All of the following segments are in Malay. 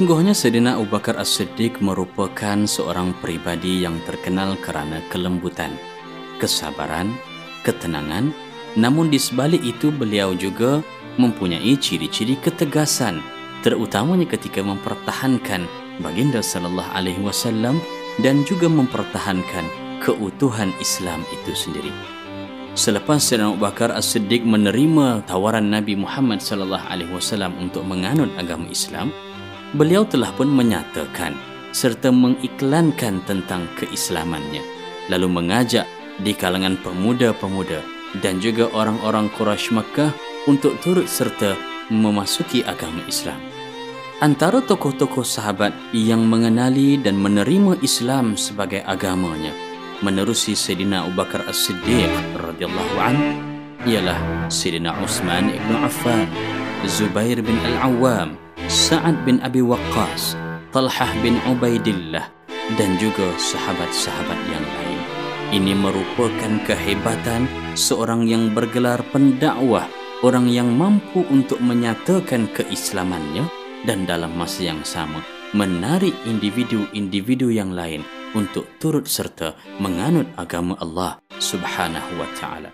Sesungguhnya Sayyidina Abu Bakar As-Siddiq merupakan seorang pribadi yang terkenal kerana kelembutan, kesabaran, ketenangan, namun di sebalik itu beliau juga mempunyai ciri-ciri ketegasan, terutamanya ketika mempertahankan baginda sallallahu alaihi wasallam dan juga mempertahankan keutuhan Islam itu sendiri. Selepas Sayyidina Abu Bakar As-Siddiq menerima tawaran Nabi Muhammad sallallahu alaihi wasallam untuk menganut agama Islam, beliau telah pun menyatakan serta mengiklankan tentang keislamannya lalu mengajak di kalangan pemuda-pemuda dan juga orang-orang Quraisy Makkah untuk turut serta memasuki agama Islam. Antara tokoh-tokoh sahabat yang mengenali dan menerima Islam sebagai agamanya menerusi Sayyidina Abu Bakar As-Siddiq radhiyallahu anhu ialah Sayyidina Utsman ibn Affan, Zubair bin Al-Awwam, Sa'ad bin Abi Waqqas, Talhah bin Ubaidillah dan juga sahabat-sahabat yang lain. Ini merupakan kehebatan seorang yang bergelar pendakwah, orang yang mampu untuk menyatakan keislamannya dan dalam masa yang sama menarik individu-individu yang lain untuk turut serta menganut agama Allah Subhanahu wa taala.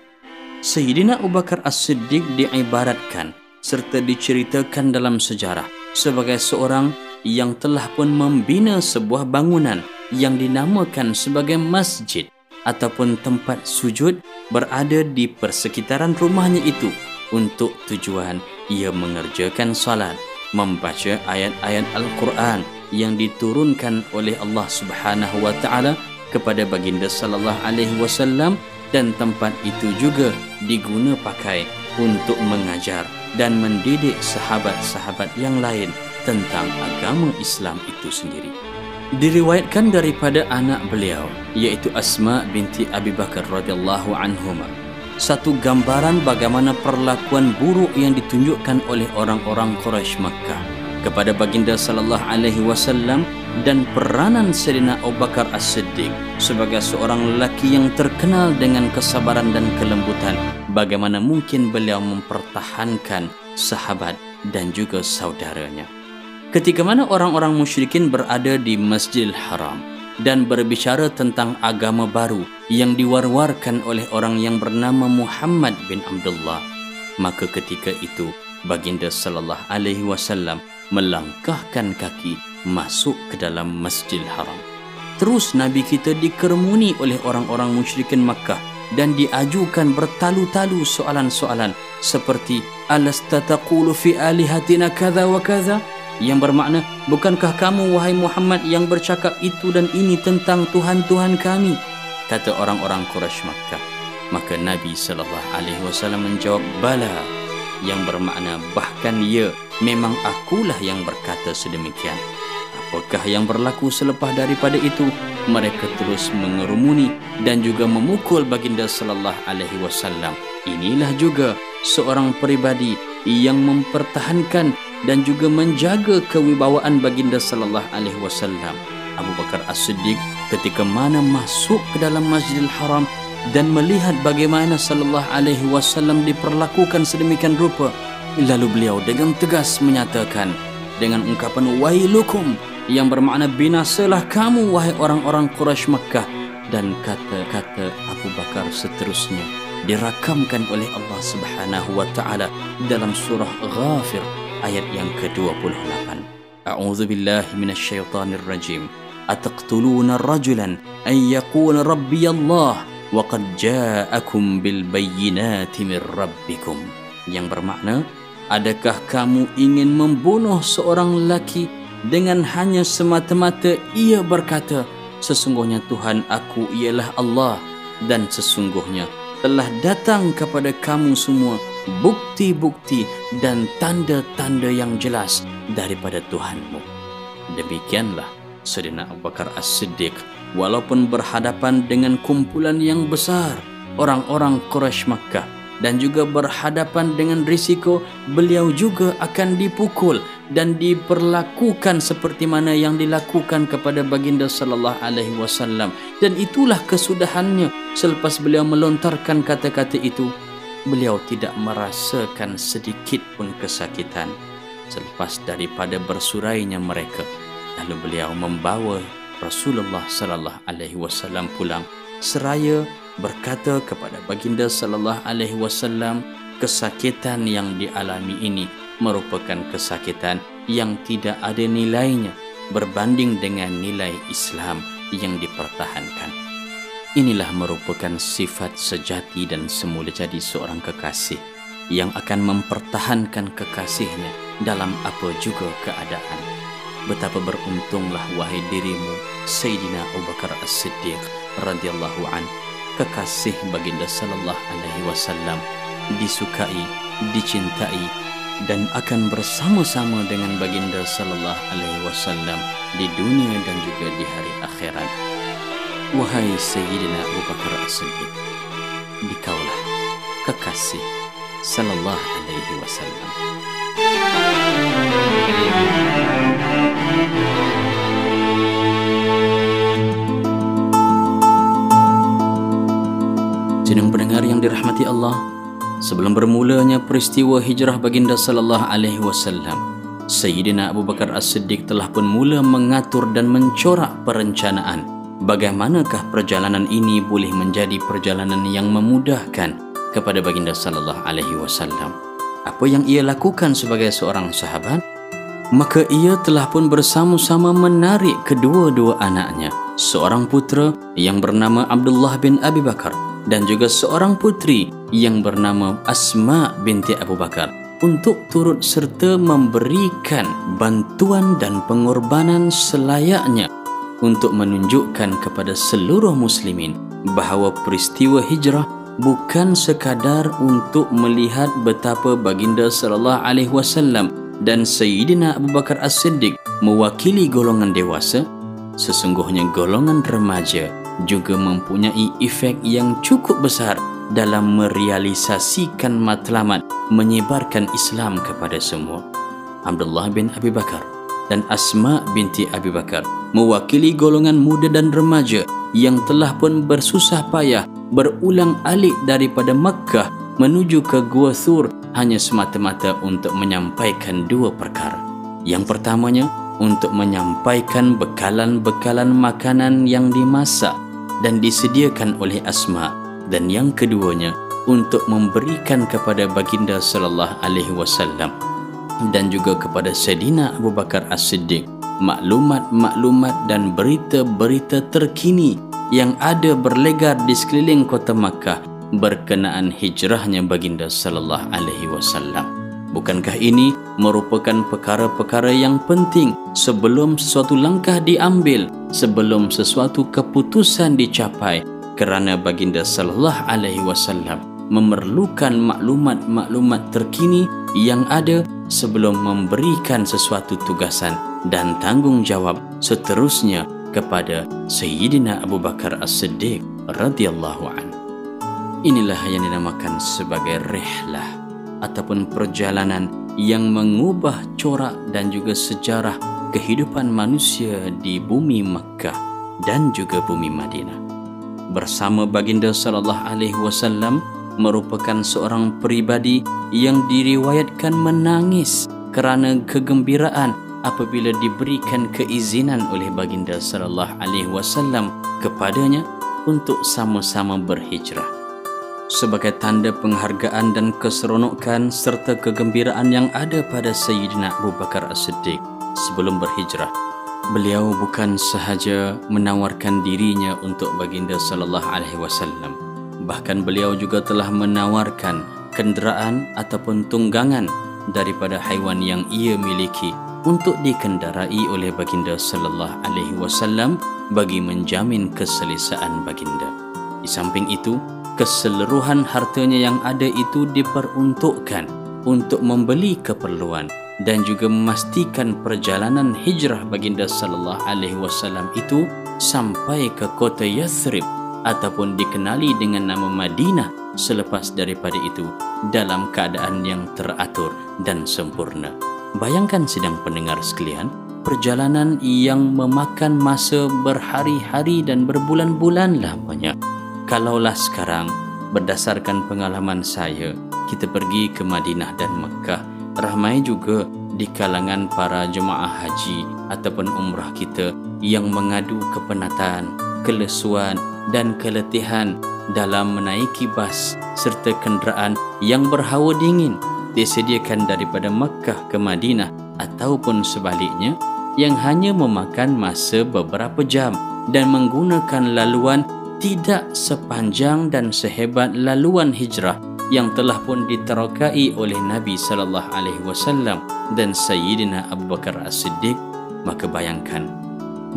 Sayyidina Abu Bakar As-Siddiq diibaratkan serta diceritakan dalam sejarah sebagai seorang yang telah pun membina sebuah bangunan yang dinamakan sebagai masjid ataupun tempat sujud berada di persekitaran rumahnya itu untuk tujuan ia mengerjakan salat, membaca ayat-ayat Al-Quran yang diturunkan oleh Allah Subhanahu wa taala kepada baginda sallallahu alaihi wasallam dan tempat itu juga diguna pakai untuk mengajar dan mendidik sahabat-sahabat yang lain tentang agama Islam itu sendiri. Diriwayatkan daripada anak beliau iaitu Asma binti Abi Bakar radhiyallahu anhuma satu gambaran bagaimana perlakuan buruk yang ditunjukkan oleh orang-orang Quraisy Makkah kepada baginda sallallahu alaihi wasallam dan peranan Sayyidina Abu Bakar As-Siddiq sebagai seorang lelaki yang terkenal dengan kesabaran dan kelembutan bagaimana mungkin beliau mempertahankan sahabat dan juga saudaranya. Ketika mana orang-orang musyrikin berada di Masjidil Haram dan berbicara tentang agama baru yang diwar-warkan oleh orang yang bernama Muhammad bin Abdullah maka ketika itu baginda sallallahu alaihi wasallam melangkahkan kaki masuk ke dalam Masjidil Haram. Terus Nabi kita dikermuni oleh orang-orang musyrikin Makkah dan diajukan bertalu-talu soalan-soalan seperti alasta taqulu fi alihatina kadza wa kadza yang bermakna bukankah kamu wahai Muhammad yang bercakap itu dan ini tentang tuhan-tuhan kami? Kata orang-orang Quraisy Makkah. Maka Nabi sallallahu alaihi wasallam menjawab bala. Yang bermakna bahkan ya memang akulah yang berkata sedemikian apakah yang berlaku selepas daripada itu mereka terus mengerumuni dan juga memukul baginda sallallahu alaihi wasallam. Inilah juga seorang peribadi yang mempertahankan dan juga menjaga kewibawaan baginda sallallahu alaihi wasallam. Abu Bakar As-Siddiq ketika mana masuk ke dalam Masjidil Haram dan melihat bagaimana sallallahu alaihi wasallam diperlakukan sedemikian rupa lalu beliau dengan tegas menyatakan dengan ungkapan wailukum yang bermakna binasalah kamu wahai orang-orang Quraisy Mekah dan kata-kata Abu Bakar seterusnya dirakamkan oleh Allah Subhanahu wa taala dalam surah Ghafir ayat yang ke-28. A'udzu billahi minasyaitonir rajim. Ataqtuluna rajulan ay yaqula rabbi Allah waqad ja'akum bil bayyinati mir rabbikum yang bermakna adakah kamu ingin membunuh seorang lelaki dengan hanya semata-mata ia berkata sesungguhnya Tuhan aku ialah Allah dan sesungguhnya telah datang kepada kamu semua bukti-bukti dan tanda-tanda yang jelas daripada Tuhanmu. Demikianlah Sayyidina Abu Bakar As-Siddiq walaupun berhadapan dengan kumpulan yang besar orang-orang Quraisy Makkah dan juga berhadapan dengan risiko beliau juga akan dipukul dan diperlakukan seperti mana yang dilakukan kepada baginda sallallahu alaihi wasallam. Dan itulah kesudahannya. Selepas beliau melontarkan kata-kata itu beliau tidak merasakan sedikit pun kesakitan. Selepas daripada bersurainya mereka lalu beliau membawa Rasulullah sallallahu alaihi wasallam pulang seraya berkata kepada baginda sallallahu alaihi wasallam kesakitan yang dialami ini merupakan kesakitan yang tidak ada nilainya berbanding dengan nilai Islam yang dipertahankan. Inilah merupakan sifat sejati dan semula jadi seorang kekasih yang akan mempertahankan kekasihnya dalam apa juga keadaan. Betapa beruntunglah wahai dirimu Sayyidina Abu Bakar As-Siddiq radhiyallahu an kekasih baginda sallallahu alaihi wasallam disukai dicintai dan akan bersama-sama dengan baginda sallallahu alaihi wasallam di dunia dan juga di hari akhirat. Wahai Sayyidina Abu Bakar As-Siddiq, dikaulah kekasih sallallahu alaihi wasallam. Jeneng pendengar yang dirahmati Allah, Sebelum bermulanya peristiwa hijrah baginda sallallahu alaihi wasallam, Sayyidina Abu Bakar As-Siddiq telah pun mula mengatur dan mencorak perencanaan bagaimanakah perjalanan ini boleh menjadi perjalanan yang memudahkan kepada baginda sallallahu alaihi wasallam. Apa yang ia lakukan sebagai seorang sahabat? Maka ia telah pun bersama-sama menarik kedua-dua anaknya, seorang putera yang bernama Abdullah bin Abi Bakar dan juga seorang putri yang bernama Asma binti Abu Bakar untuk turut serta memberikan bantuan dan pengorbanan selayaknya untuk menunjukkan kepada seluruh muslimin bahawa peristiwa hijrah bukan sekadar untuk melihat betapa baginda sallallahu alaihi wasallam dan sayyidina Abu Bakar As-Siddiq mewakili golongan dewasa sesungguhnya golongan remaja juga mempunyai efek yang cukup besar dalam merealisasikan matlamat menyebarkan Islam kepada semua. Abdullah bin Abi Bakar dan Asma binti Abi Bakar mewakili golongan muda dan remaja yang telah pun bersusah payah berulang alik daripada Makkah menuju ke Gua Thur hanya semata-mata untuk menyampaikan dua perkara. Yang pertamanya, untuk menyampaikan bekalan-bekalan makanan yang dimasak dan disediakan oleh Asma dan yang keduanya untuk memberikan kepada baginda sallallahu alaihi wasallam dan juga kepada Sayyidina Abu Bakar As-Siddiq maklumat-maklumat dan berita-berita terkini yang ada berlegar di sekeliling kota Makkah berkenaan hijrahnya baginda sallallahu alaihi wasallam. Bukankah ini merupakan perkara-perkara yang penting sebelum sesuatu langkah diambil, sebelum sesuatu keputusan dicapai kerana baginda sallallahu alaihi wasallam memerlukan maklumat-maklumat terkini yang ada sebelum memberikan sesuatu tugasan dan tanggungjawab seterusnya kepada Sayyidina Abu Bakar As-Siddiq radhiyallahu an. Inilah yang dinamakan sebagai rihlah ataupun perjalanan yang mengubah corak dan juga sejarah kehidupan manusia di bumi Mekah dan juga bumi Madinah. Bersama baginda sallallahu alaihi wasallam merupakan seorang pribadi yang diriwayatkan menangis kerana kegembiraan apabila diberikan keizinan oleh baginda sallallahu alaihi wasallam kepadanya untuk sama-sama berhijrah sebagai tanda penghargaan dan keseronokan serta kegembiraan yang ada pada Sayyidina Abu Bakar As-Siddiq sebelum berhijrah. Beliau bukan sahaja menawarkan dirinya untuk baginda sallallahu alaihi wasallam. Bahkan beliau juga telah menawarkan kenderaan ataupun tunggangan daripada haiwan yang ia miliki untuk dikendarai oleh baginda sallallahu alaihi wasallam bagi menjamin keselesaan baginda. Di samping itu, keseluruhan hartanya yang ada itu diperuntukkan untuk membeli keperluan dan juga memastikan perjalanan hijrah baginda sallallahu alaihi wasallam itu sampai ke kota Yathrib ataupun dikenali dengan nama Madinah selepas daripada itu dalam keadaan yang teratur dan sempurna. Bayangkan sidang pendengar sekalian, perjalanan yang memakan masa berhari-hari dan berbulan-bulan lamanya kalaulah sekarang berdasarkan pengalaman saya kita pergi ke Madinah dan Mekah. Ramai juga di kalangan para jemaah haji ataupun umrah kita yang mengadu kepenatan, kelesuan dan keletihan dalam menaiki bas serta kenderaan yang berhawa dingin disediakan daripada Makkah ke Madinah ataupun sebaliknya yang hanya memakan masa beberapa jam dan menggunakan laluan tidak sepanjang dan sehebat laluan hijrah yang telah pun diterokai oleh Nabi sallallahu alaihi wasallam dan Sayyidina Abu Bakar As-Siddiq maka bayangkan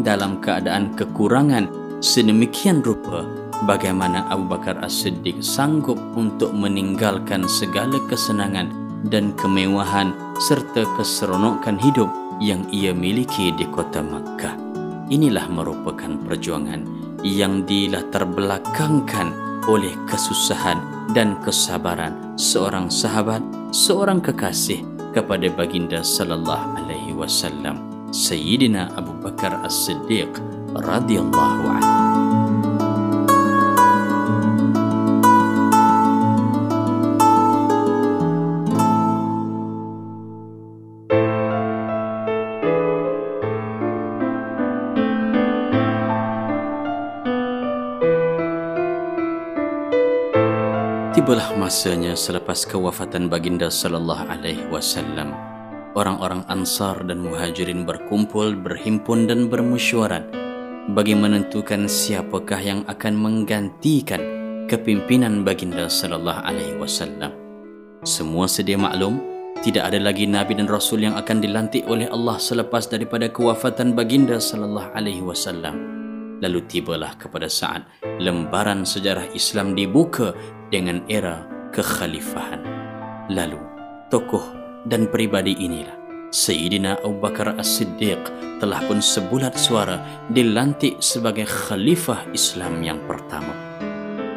dalam keadaan kekurangan sedemikian rupa bagaimana Abu Bakar As-Siddiq sanggup untuk meninggalkan segala kesenangan dan kemewahan serta keseronokan hidup yang ia miliki di kota Makkah. Inilah merupakan perjuangan yang dilatar belakangkan oleh kesusahan dan kesabaran seorang sahabat, seorang kekasih kepada baginda sallallahu alaihi wasallam Sayyidina Abu Bakar As-Siddiq radhiyallahu anhu Tibalah masanya selepas kewafatan baginda sallallahu alaihi wasallam. Orang-orang Ansar dan Muhajirin berkumpul, berhimpun dan bermusyawarah bagi menentukan siapakah yang akan menggantikan kepimpinan baginda sallallahu alaihi wasallam. Semua sedia maklum, tidak ada lagi nabi dan rasul yang akan dilantik oleh Allah selepas daripada kewafatan baginda sallallahu alaihi wasallam lalu tibalah kepada saat lembaran sejarah Islam dibuka dengan era kekhalifahan. Lalu, tokoh dan peribadi inilah Sayyidina Abu Bakar As-Siddiq telah pun sebulat suara dilantik sebagai khalifah Islam yang pertama.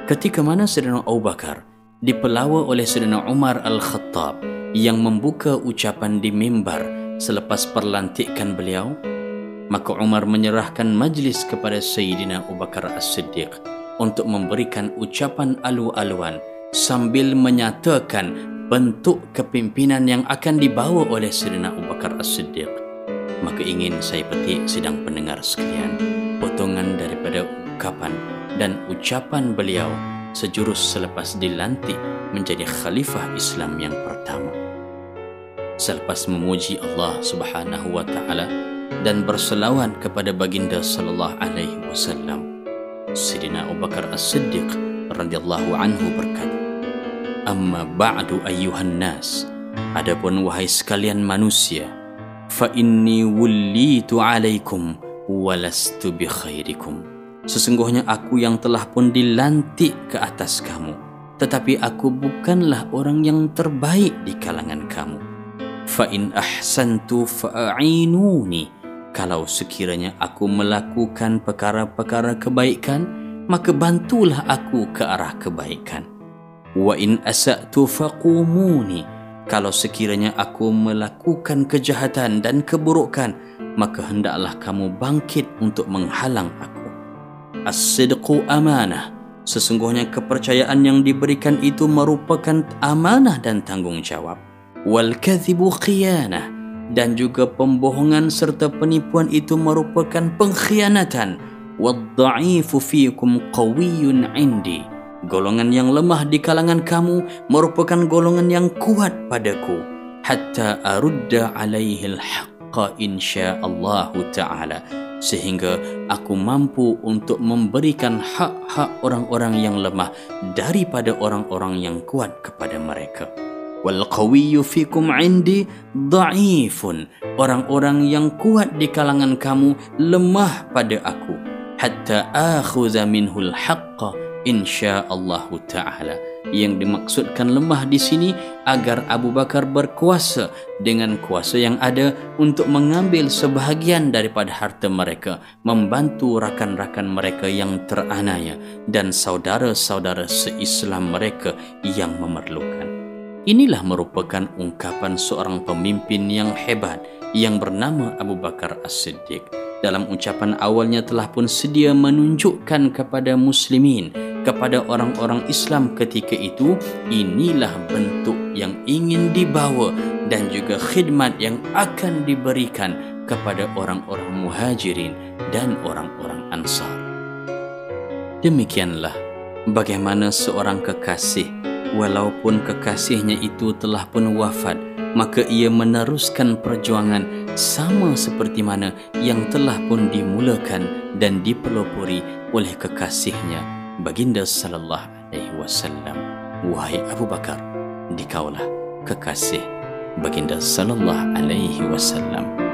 Ketika mana Sayyidina Abu Bakar dipelawa oleh Sayyidina Umar Al-Khattab yang membuka ucapan di mimbar selepas perlantikan beliau, maka Umar menyerahkan majlis kepada Sayyidina Abu Bakar As-Siddiq untuk memberikan ucapan alu-aluan sambil menyatakan bentuk kepimpinan yang akan dibawa oleh Sayyidina Abu Bakar As-Siddiq. Maka ingin saya petik sidang pendengar sekalian potongan daripada ucapan dan ucapan beliau sejurus selepas dilantik menjadi khalifah Islam yang pertama. Selepas memuji Allah Subhanahu wa taala, dan berselawat kepada baginda sallallahu alaihi wasallam. Sidina Abu Bakar As-Siddiq radhiyallahu anhu berkata, "Amma ba'du ayyuhan nas, adapun wahai sekalian manusia, fa inni wullitu 'alaikum wa lastu bi khairikum." Sesungguhnya aku yang telah pun dilantik ke atas kamu, tetapi aku bukanlah orang yang terbaik di kalangan kamu. Fa in ahsantu fa'inuni kalau sekiranya aku melakukan perkara-perkara kebaikan maka bantulah aku ke arah kebaikan. Wa in asa'tu faqumuni. Kalau sekiranya aku melakukan kejahatan dan keburukan maka hendaklah kamu bangkit untuk menghalang aku. As-sidqu amanah. Sesungguhnya kepercayaan yang diberikan itu merupakan amanah dan tanggungjawab. Wal kadhibu khiyanah dan juga pembohongan serta penipuan itu merupakan pengkhianatan. Waddaifu fiikum qawiyyun indi. Golongan yang lemah di kalangan kamu merupakan golongan yang kuat padaku. Hatta arudda alaihi alhaqqa insyaallah taala. Sehingga aku mampu untuk memberikan hak-hak orang-orang yang lemah daripada orang-orang yang kuat kepada mereka wal qawiyyu fikum indi dha'ifun orang-orang yang kuat di kalangan kamu lemah pada aku. Hatta akhudha minhul haqqa insyaallah taala. Yang dimaksudkan lemah di sini agar Abu Bakar berkuasa dengan kuasa yang ada untuk mengambil sebahagian daripada harta mereka membantu rakan-rakan mereka yang teranaya dan saudara-saudara seislam mereka yang memerlukan Inilah merupakan ungkapan seorang pemimpin yang hebat yang bernama Abu Bakar As-Siddiq. Dalam ucapan awalnya telah pun sedia menunjukkan kepada muslimin, kepada orang-orang Islam ketika itu, inilah bentuk yang ingin dibawa dan juga khidmat yang akan diberikan kepada orang-orang muhajirin dan orang-orang ansar. Demikianlah bagaimana seorang kekasih walaupun kekasihnya itu telah pun wafat maka ia meneruskan perjuangan sama seperti mana yang telah pun dimulakan dan dipelopori oleh kekasihnya baginda sallallahu alaihi wasallam. Wahai Abu Bakar dikaulah kekasih baginda sallallahu alaihi wasallam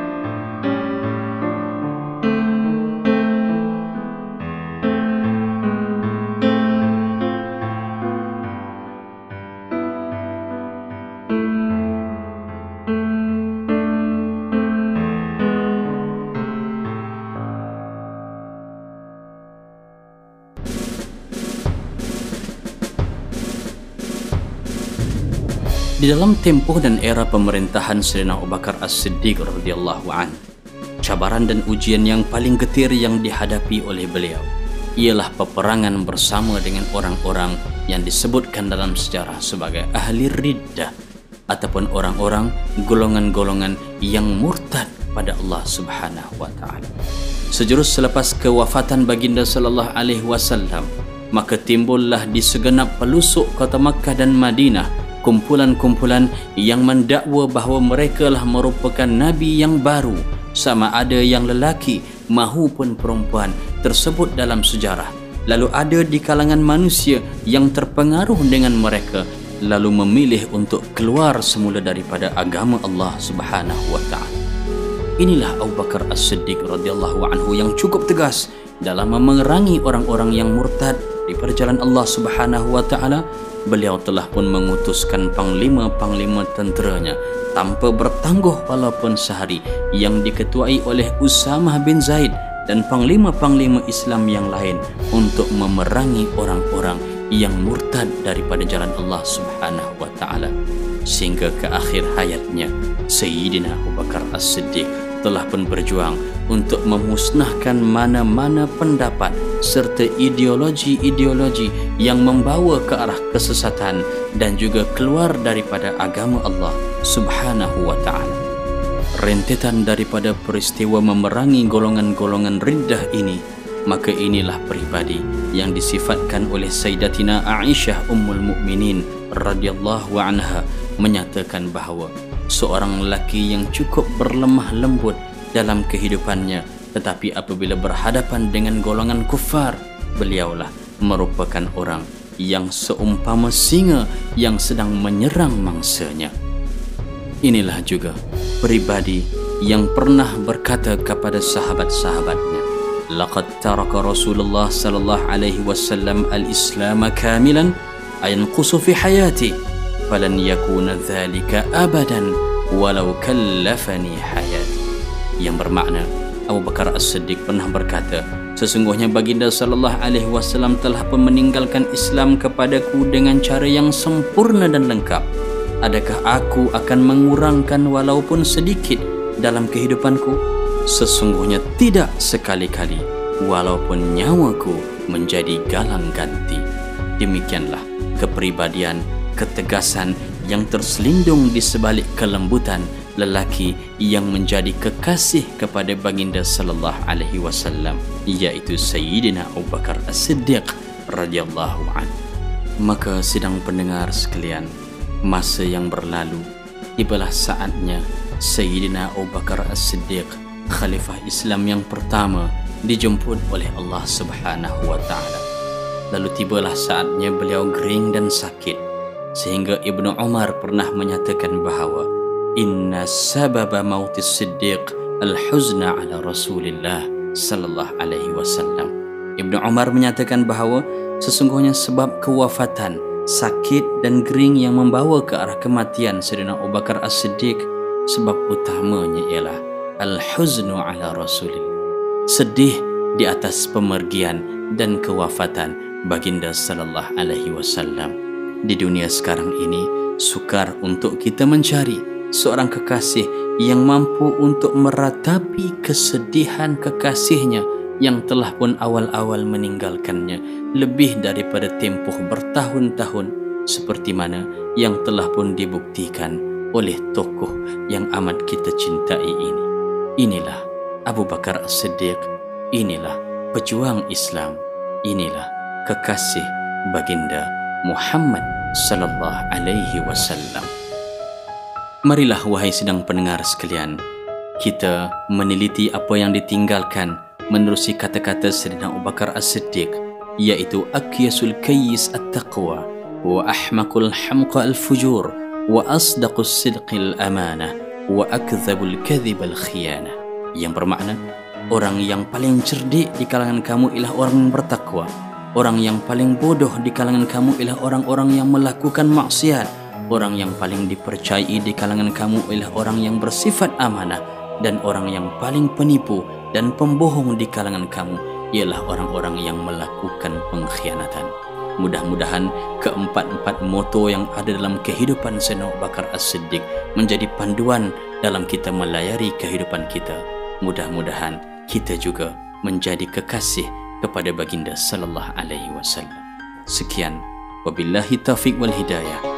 Di dalam tempoh dan era pemerintahan Sayyidina Abu Bakar As-Siddiq radhiyallahu an, cabaran dan ujian yang paling getir yang dihadapi oleh beliau ialah peperangan bersama dengan orang-orang yang disebutkan dalam sejarah sebagai ahli riddah ataupun orang-orang golongan-golongan yang murtad pada Allah Subhanahu wa taala. Sejurus selepas kewafatan baginda sallallahu alaihi wasallam, maka timbullah di segenap pelusuk kota Makkah dan Madinah kumpulan-kumpulan yang mendakwa bahawa mereka lah merupakan nabi yang baru sama ada yang lelaki mahupun perempuan tersebut dalam sejarah. Lalu ada di kalangan manusia yang terpengaruh dengan mereka lalu memilih untuk keluar semula daripada agama Allah Subhanahu wa taala. Inilah Abu Bakar As-Siddiq radhiyallahu anhu yang cukup tegas dalam memerangi orang-orang yang murtad di perjalanan Allah Subhanahu wa taala beliau telah pun mengutuskan panglima-panglima tenteranya tanpa bertangguh walaupun sehari yang diketuai oleh Usamah bin Zaid dan panglima-panglima Islam yang lain untuk memerangi orang-orang yang murtad daripada jalan Allah Subhanahu wa taala. Sehingga ke akhir hayatnya Sayyidina Abu Bakar As-Siddiq telah pun berjuang untuk memusnahkan mana-mana pendapat serta ideologi-ideologi yang membawa ke arah kesesatan dan juga keluar daripada agama Allah Subhanahu wa taala. Rentetan daripada peristiwa memerangi golongan-golongan riddah ini, maka inilah pribadi yang disifatkan oleh Sayyidatina Aisyah Ummul Mukminin radhiyallahu anha menyatakan bahawa seorang lelaki yang cukup berlemah lembut dalam kehidupannya tetapi apabila berhadapan dengan golongan kufar beliaulah merupakan orang yang seumpama singa yang sedang menyerang mangsanya. Inilah juga pribadi yang pernah berkata kepada sahabat-sahabatnya laqad taraka rasulullah sallallahu alaihi wasallam al-islam kamilan ayanqusu fi hayati falan yakuna dhalika abadan walau kallafani hayati. Yang bermakna Abu Bakar As-Siddiq pernah berkata sesungguhnya baginda sallallahu alaihi wasallam telah meninggalkan Islam kepadaku dengan cara yang sempurna dan lengkap. Adakah aku akan mengurangkan walaupun sedikit dalam kehidupanku? Sesungguhnya tidak sekali-kali walaupun nyawaku menjadi galang ganti. Demikianlah kepribadian ketegasan yang terselindung di sebalik kelembutan lelaki yang menjadi kekasih kepada baginda sallallahu alaihi wasallam iaitu Sayyidina Abu Bakar As-Siddiq radhiyallahu an. Maka sidang pendengar sekalian, masa yang berlalu ibalah saatnya Sayyidina Abu Bakar As-Siddiq khalifah Islam yang pertama dijemput oleh Allah Subhanahu wa taala. Lalu tibalah saatnya beliau gering dan sakit sehingga Ibnu Umar pernah menyatakan bahawa inna sababa mautis siddiq al-huzna ala rasulillah sallallahu alaihi wasallam. Ibnu Umar menyatakan bahawa sesungguhnya sebab kewafatan sakit dan gering yang membawa ke arah kematian Sayyidina Abu Bakar As-Siddiq sebab utamanya ialah al-huznu ala rasulillah. Sedih di atas pemergian dan kewafatan baginda sallallahu alaihi wasallam. Di dunia sekarang ini sukar untuk kita mencari seorang kekasih yang mampu untuk meratapi kesedihan kekasihnya yang telah pun awal-awal meninggalkannya lebih daripada tempoh bertahun-tahun seperti mana yang telah pun dibuktikan oleh tokoh yang amat kita cintai ini. Inilah Abu Bakar As-Siddiq, inilah pejuang Islam, inilah kekasih baginda Muhammad sallallahu alaihi wasallam. Marilah wahai sedang pendengar sekalian, kita meneliti apa yang ditinggalkan menerusi kata-kata Sayyidina Abu Bakar As-Siddiq iaitu akyasul kayyis at-taqwa wa ahmaqul hamqa al-fujur wa asdaqus sidqil amanah wa akdzabul kadhib al-khiyanah. Yang bermakna orang yang paling cerdik di kalangan kamu ialah orang yang bertakwa. Orang yang paling bodoh di kalangan kamu ialah orang-orang yang melakukan maksiat orang yang paling dipercayai di kalangan kamu ialah orang yang bersifat amanah dan orang yang paling penipu dan pembohong di kalangan kamu ialah orang-orang yang melakukan pengkhianatan. Mudah-mudahan keempat-empat moto yang ada dalam kehidupan Sayyidina Bakar As-Siddiq menjadi panduan dalam kita melayari kehidupan kita. Mudah-mudahan kita juga menjadi kekasih kepada baginda sallallahu alaihi wasallam. Sekian wabillahi taufik wal hidayah.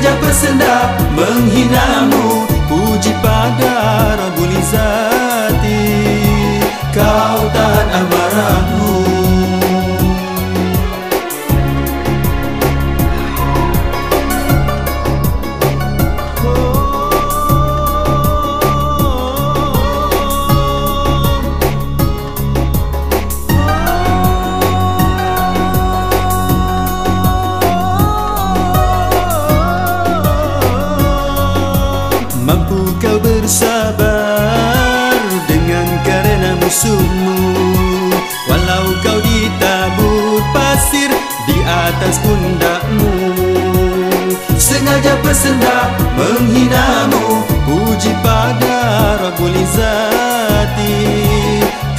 Sengaja bersenda menghinamu. Puji pada Rabbul Izzati musuhmu Walau kau ditabur pasir di atas pundakmu Sengaja bersenda menghinamu. Puji pada Rabbul Izzati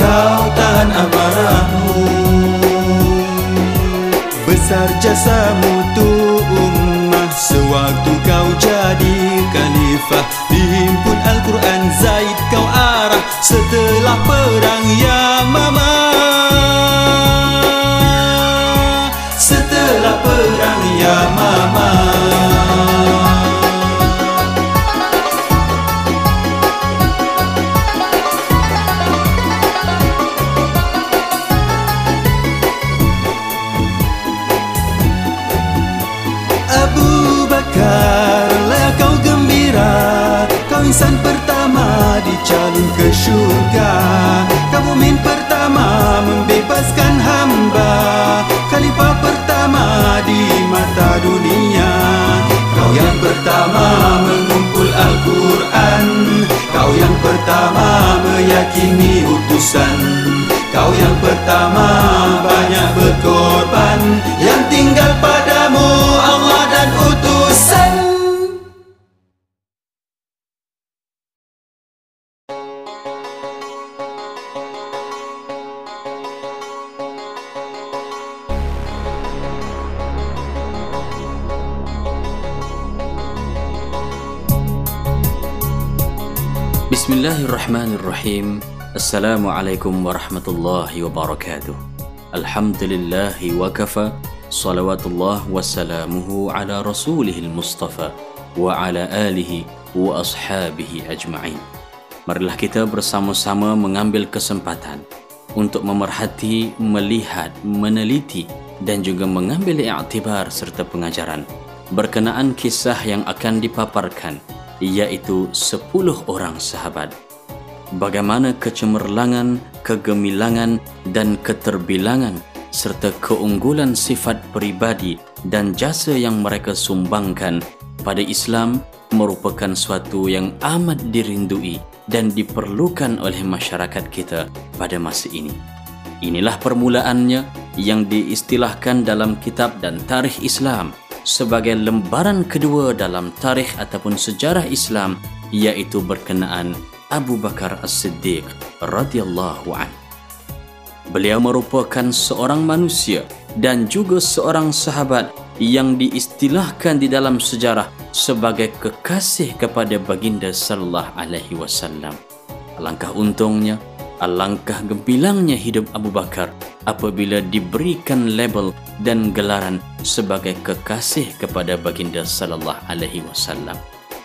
Kau tahan amarahmu. Besar jasamu tu ummah Sewaktu kau jadi khalifah Dihimpun Setelah perang ya mama. Setelah perang ya syurga. Kau mumin pertama membebaskan hamba. Khalifah pertama di mata dunia. Kau yang pertama mengumpul Al-Quran. Kau yang pertama meyakini utusan. Kau yang pertama banyak berkorban Bismillahirrahmanirrahim. Assalamualaikum warahmatullahi wabarakatuh. Alhamdulillahi wa kafa. Salawatullah wa salamuhu ala rasulihil mustafa wa ala alihi wa ashabihi ajma'in. Marilah kita bersama-sama mengambil kesempatan untuk memerhati, melihat, meneliti dan juga mengambil iktibar serta pengajaran berkenaan kisah yang akan dipaparkan iaitu 10 orang sahabat. Bagaimana kecemerlangan, kegemilangan dan keterbilangan serta keunggulan sifat peribadi dan jasa yang mereka sumbangkan pada Islam merupakan suatu yang amat dirindui dan diperlukan oleh masyarakat kita pada masa ini. Inilah permulaannya yang diistilahkan dalam kitab dan tarikh Islam sebagai lembaran kedua dalam tarikh ataupun sejarah Islam iaitu berkenaan Abu Bakar As-Siddiq radhiyallahu an. Beliau merupakan seorang manusia dan juga seorang sahabat yang diistilahkan di dalam sejarah sebagai kekasih kepada baginda sallallahu alaihi wasallam. Alangkah untungnya, alangkah gembilangnya hidup Abu Bakar apabila diberikan label dan gelaran sebagai kekasih kepada baginda sallallahu alaihi wasallam.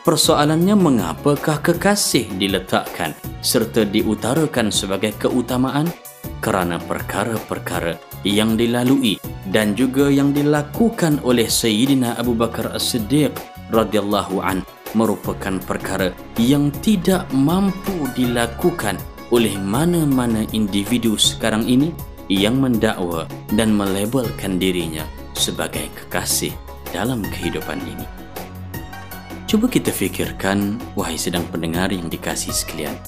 Persoalannya mengapakah kekasih diletakkan serta diutarakan sebagai keutamaan kerana perkara-perkara yang dilalui dan juga yang dilakukan oleh Sayyidina Abu Bakar As-Siddiq radhiyallahu an merupakan perkara yang tidak mampu dilakukan oleh mana-mana individu sekarang ini yang mendakwa dan melabelkan dirinya sebagai kekasih dalam kehidupan ini. Cuba kita fikirkan, wahai sedang pendengar yang dikasih sekalian,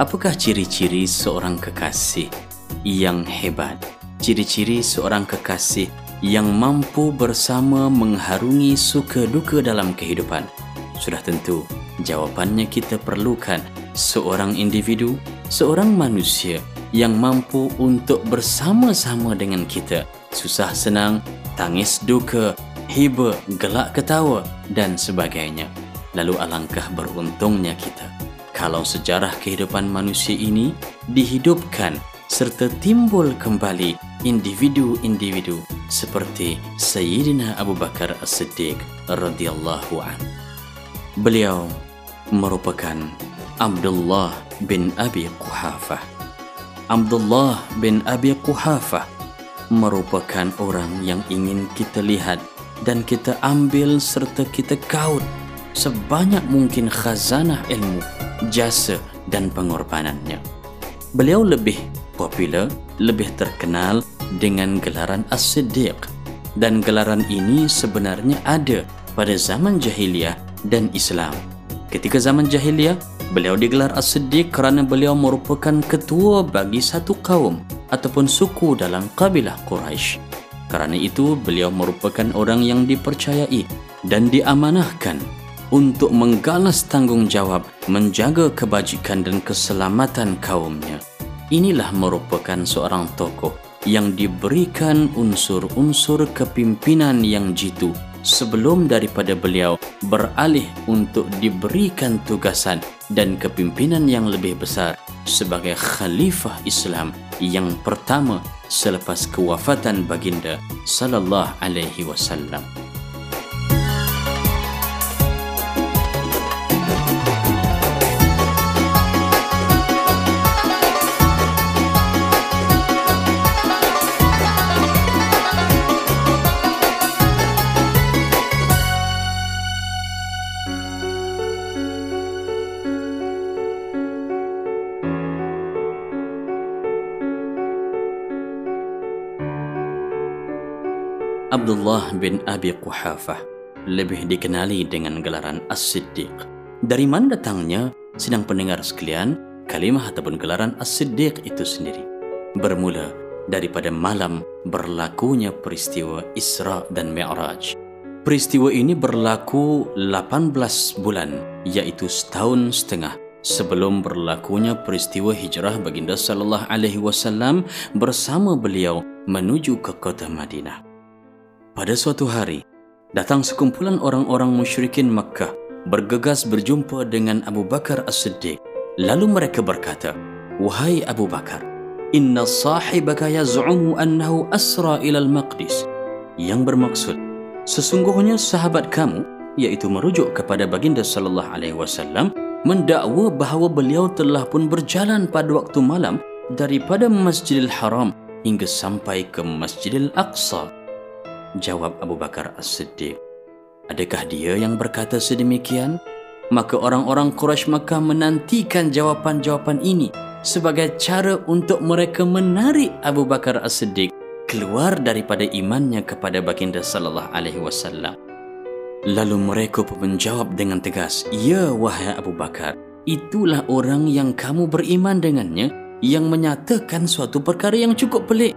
apakah ciri-ciri seorang kekasih yang hebat? Ciri-ciri seorang kekasih yang mampu bersama mengharungi suka duka dalam kehidupan. Sudah tentu, jawapannya kita perlukan seorang individu, seorang manusia yang mampu untuk bersama-sama dengan kita susah senang, tangis duka, hiba, gelak ketawa dan sebagainya. Lalu alangkah beruntungnya kita kalau sejarah kehidupan manusia ini dihidupkan serta timbul kembali individu-individu seperti Sayyidina Abu Bakar As-Siddiq radhiyallahu an. Beliau merupakan Abdullah bin Abi Quhafah Abdullah bin Abi Quhafah merupakan orang yang ingin kita lihat dan kita ambil serta kita kaut sebanyak mungkin khazanah ilmu, jasa dan pengorbanannya. Beliau lebih popular, lebih terkenal dengan gelaran As-Siddiq dan gelaran ini sebenarnya ada pada zaman jahiliyah dan Islam. Ketika zaman jahiliyah, Beliau digelar As-Siddiq kerana beliau merupakan ketua bagi satu kaum ataupun suku dalam kabilah Quraisy. Kerana itu, beliau merupakan orang yang dipercayai dan diamanahkan untuk menggalas tanggungjawab menjaga kebajikan dan keselamatan kaumnya. Inilah merupakan seorang tokoh yang diberikan unsur-unsur kepimpinan yang jitu sebelum daripada beliau beralih untuk diberikan tugasan dan kepimpinan yang lebih besar sebagai khalifah Islam yang pertama selepas kewafatan baginda sallallahu alaihi wasallam. Abdullah bin Abi Quhafah lebih dikenali dengan gelaran As-Siddiq. Dari mana datangnya, sedang pendengar sekalian, kalimah ataupun gelaran As-Siddiq itu sendiri? Bermula daripada malam berlakunya peristiwa Isra dan Mi'raj. Peristiwa ini berlaku 18 bulan, iaitu setahun setengah sebelum berlakunya peristiwa hijrah baginda sallallahu alaihi wasallam bersama beliau menuju ke kota Madinah. Pada suatu hari, datang sekumpulan orang-orang musyrikin Makkah bergegas berjumpa dengan Abu Bakar As-Siddiq Lalu mereka berkata, Wahai Abu Bakar, Inna sahibaka yaz'umu annahu asra ilal maqdis. Yang bermaksud, sesungguhnya sahabat kamu, iaitu merujuk kepada baginda sallallahu alaihi wasallam, mendakwa bahawa beliau telah pun berjalan pada waktu malam daripada Masjidil Haram hingga sampai ke Masjidil Aqsa. Jawab Abu Bakar As-Siddiq, Adakah dia yang berkata sedemikian? Maka orang-orang Quraisy Makkah menantikan jawapan-jawapan ini sebagai cara untuk mereka menarik Abu Bakar As-Siddiq keluar daripada imannya kepada baginda sallallahu alaihi wasallam. Lalu mereka pun menjawab dengan tegas, "Ya wahai Abu Bakar, itulah orang yang kamu beriman dengannya yang menyatakan suatu perkara yang cukup pelik."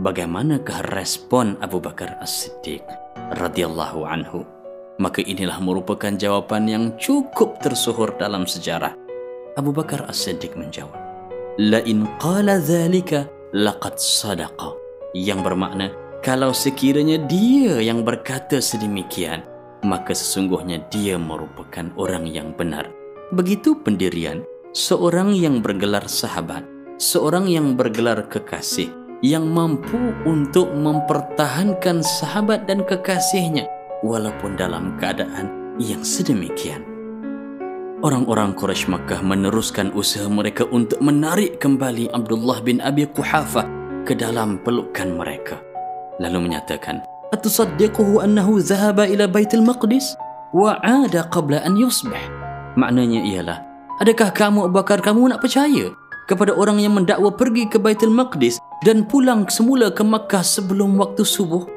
Bagaimanakah respon Abu Bakar As-Siddiq radhiyallahu anhu? Maka inilah merupakan jawapan yang cukup tersohor dalam sejarah. Abu Bakar As-Siddiq menjawab, la in qala dhalika laqad sadaqa yang bermakna kalau sekiranya dia yang berkata sedemikian maka sesungguhnya dia merupakan orang yang benar begitu pendirian seorang yang bergelar sahabat seorang yang bergelar kekasih yang mampu untuk mempertahankan sahabat dan kekasihnya walaupun dalam keadaan yang sedemikian orang-orang Quraisy Makkah meneruskan usaha mereka untuk menarik kembali Abdullah bin Abi Quhafah ke dalam pelukan mereka. Lalu menyatakan, "Atusaddiquhu annahu zahaba ila Baitul Maqdis wa 'ada qabla an yusbih?" Maknanya ialah, adakah kamu Abu Bakar kamu nak percaya kepada orang yang mendakwa pergi ke Baitul Maqdis dan pulang semula ke Makkah sebelum waktu subuh?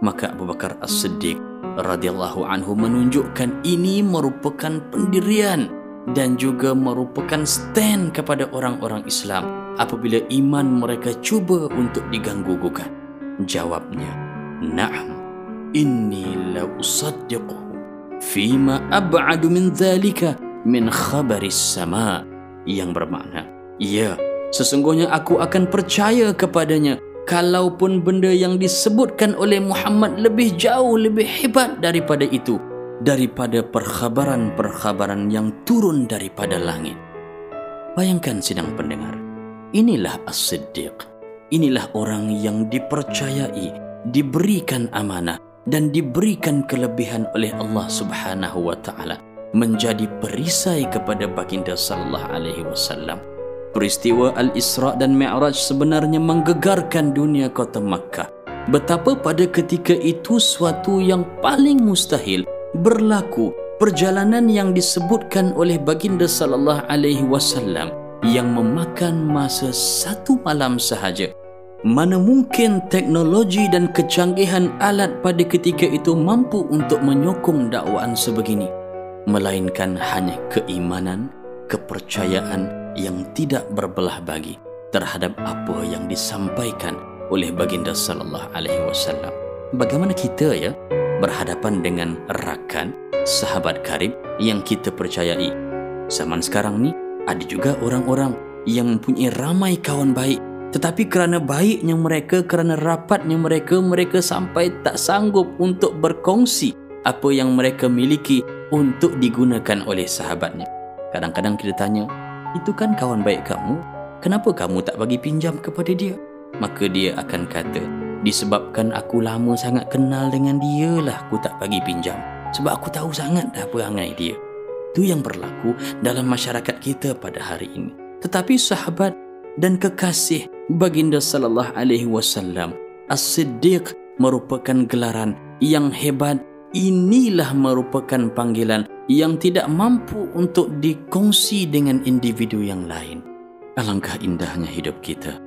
Maka Abu Bakar As-Siddiq radhiyallahu anhu menunjukkan ini merupakan pendirian dan juga merupakan stand kepada orang-orang Islam apabila iman mereka cuba untuk diganggu gugat. Jawabnya, "Na'am, inni la usaddiquhu fima ab'adu min dhalika min khabaris sama." Yang bermakna, "Ya, sesungguhnya aku akan percaya kepadanya kalaupun benda yang disebutkan oleh Muhammad lebih jauh lebih hebat daripada itu daripada perkhabaran-perkhabaran yang turun daripada langit. Bayangkan sidang pendengar inilah as-siddiq. Inilah orang yang dipercayai diberikan amanah dan diberikan kelebihan oleh Allah Subhanahu wa taala menjadi perisai kepada baginda sallallahu alaihi wasallam Peristiwa Al-Isra' dan Mi'raj sebenarnya menggegarkan dunia kota Makkah. Betapa pada ketika itu suatu yang paling mustahil berlaku perjalanan yang disebutkan oleh baginda sallallahu alaihi wasallam yang memakan masa satu malam sahaja. Mana mungkin teknologi dan kecanggihan alat pada ketika itu mampu untuk menyokong dakwaan sebegini melainkan hanya keimanan, kepercayaan yang tidak berbelah bagi terhadap apa yang disampaikan oleh baginda sallallahu alaihi wasallam. Bagaimana kita ya berhadapan dengan rakan, sahabat karib yang kita percayai. Zaman sekarang ni ada juga orang-orang yang mempunyai ramai kawan baik tetapi kerana baiknya mereka, kerana rapatnya mereka, mereka sampai tak sanggup untuk berkongsi apa yang mereka miliki untuk digunakan oleh sahabatnya. Kadang-kadang kita tanya, itu kan kawan baik kamu. Kenapa kamu tak bagi pinjam kepada dia? Maka dia akan kata, disebabkan aku lama sangat kenal dengan dia lah aku tak bagi pinjam. Sebab aku tahu sangat dah perangai dia. Itu yang berlaku dalam masyarakat kita pada hari ini. Tetapi sahabat dan kekasih baginda sallallahu alaihi wasallam As-Siddiq merupakan gelaran yang hebat inilah merupakan panggilan yang tidak mampu untuk dikongsi dengan individu yang lain. Alangkah indahnya hidup kita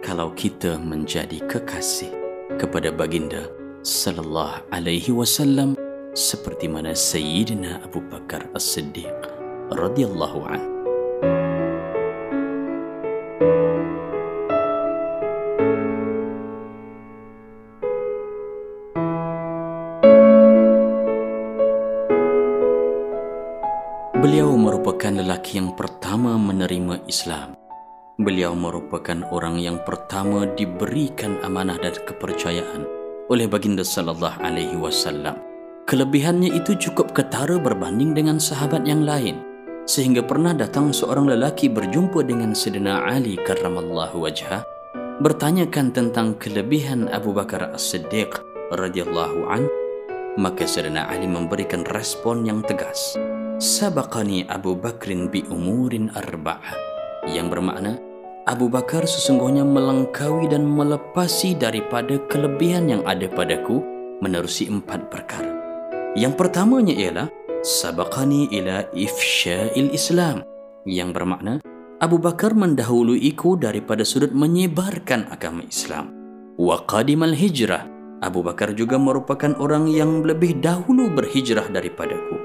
kalau kita menjadi kekasih kepada baginda sallallahu alaihi wasallam seperti mana Sayyidina Abu Bakar As-Siddiq radhiyallahu anhu Beliau merupakan orang yang pertama diberikan amanah dan kepercayaan oleh baginda sallallahu alaihi wasallam. Kelebihannya itu cukup ketara berbanding dengan sahabat yang lain. sehingga pernah datang seorang lelaki berjumpa dengan Sedina Ali karramallahu wajhah bertanyakan tentang kelebihan Abu Bakar As-Siddiq radhiyallahu an maka Sedina Ali memberikan respon yang tegas sabaqani Abu Bakrin bi umurin arba'ah yang bermakna Abu Bakar sesungguhnya melengkawi dan melepasi daripada kelebihan yang ada padaku menerusi empat perkara. Yang pertamanya ialah sabaqani ila ifsya'il Islam yang bermakna Abu Bakar mendahuluiku daripada sudut menyebarkan agama Islam. Wa qadimal hijrah Abu Bakar juga merupakan orang yang lebih dahulu berhijrah daripadaku.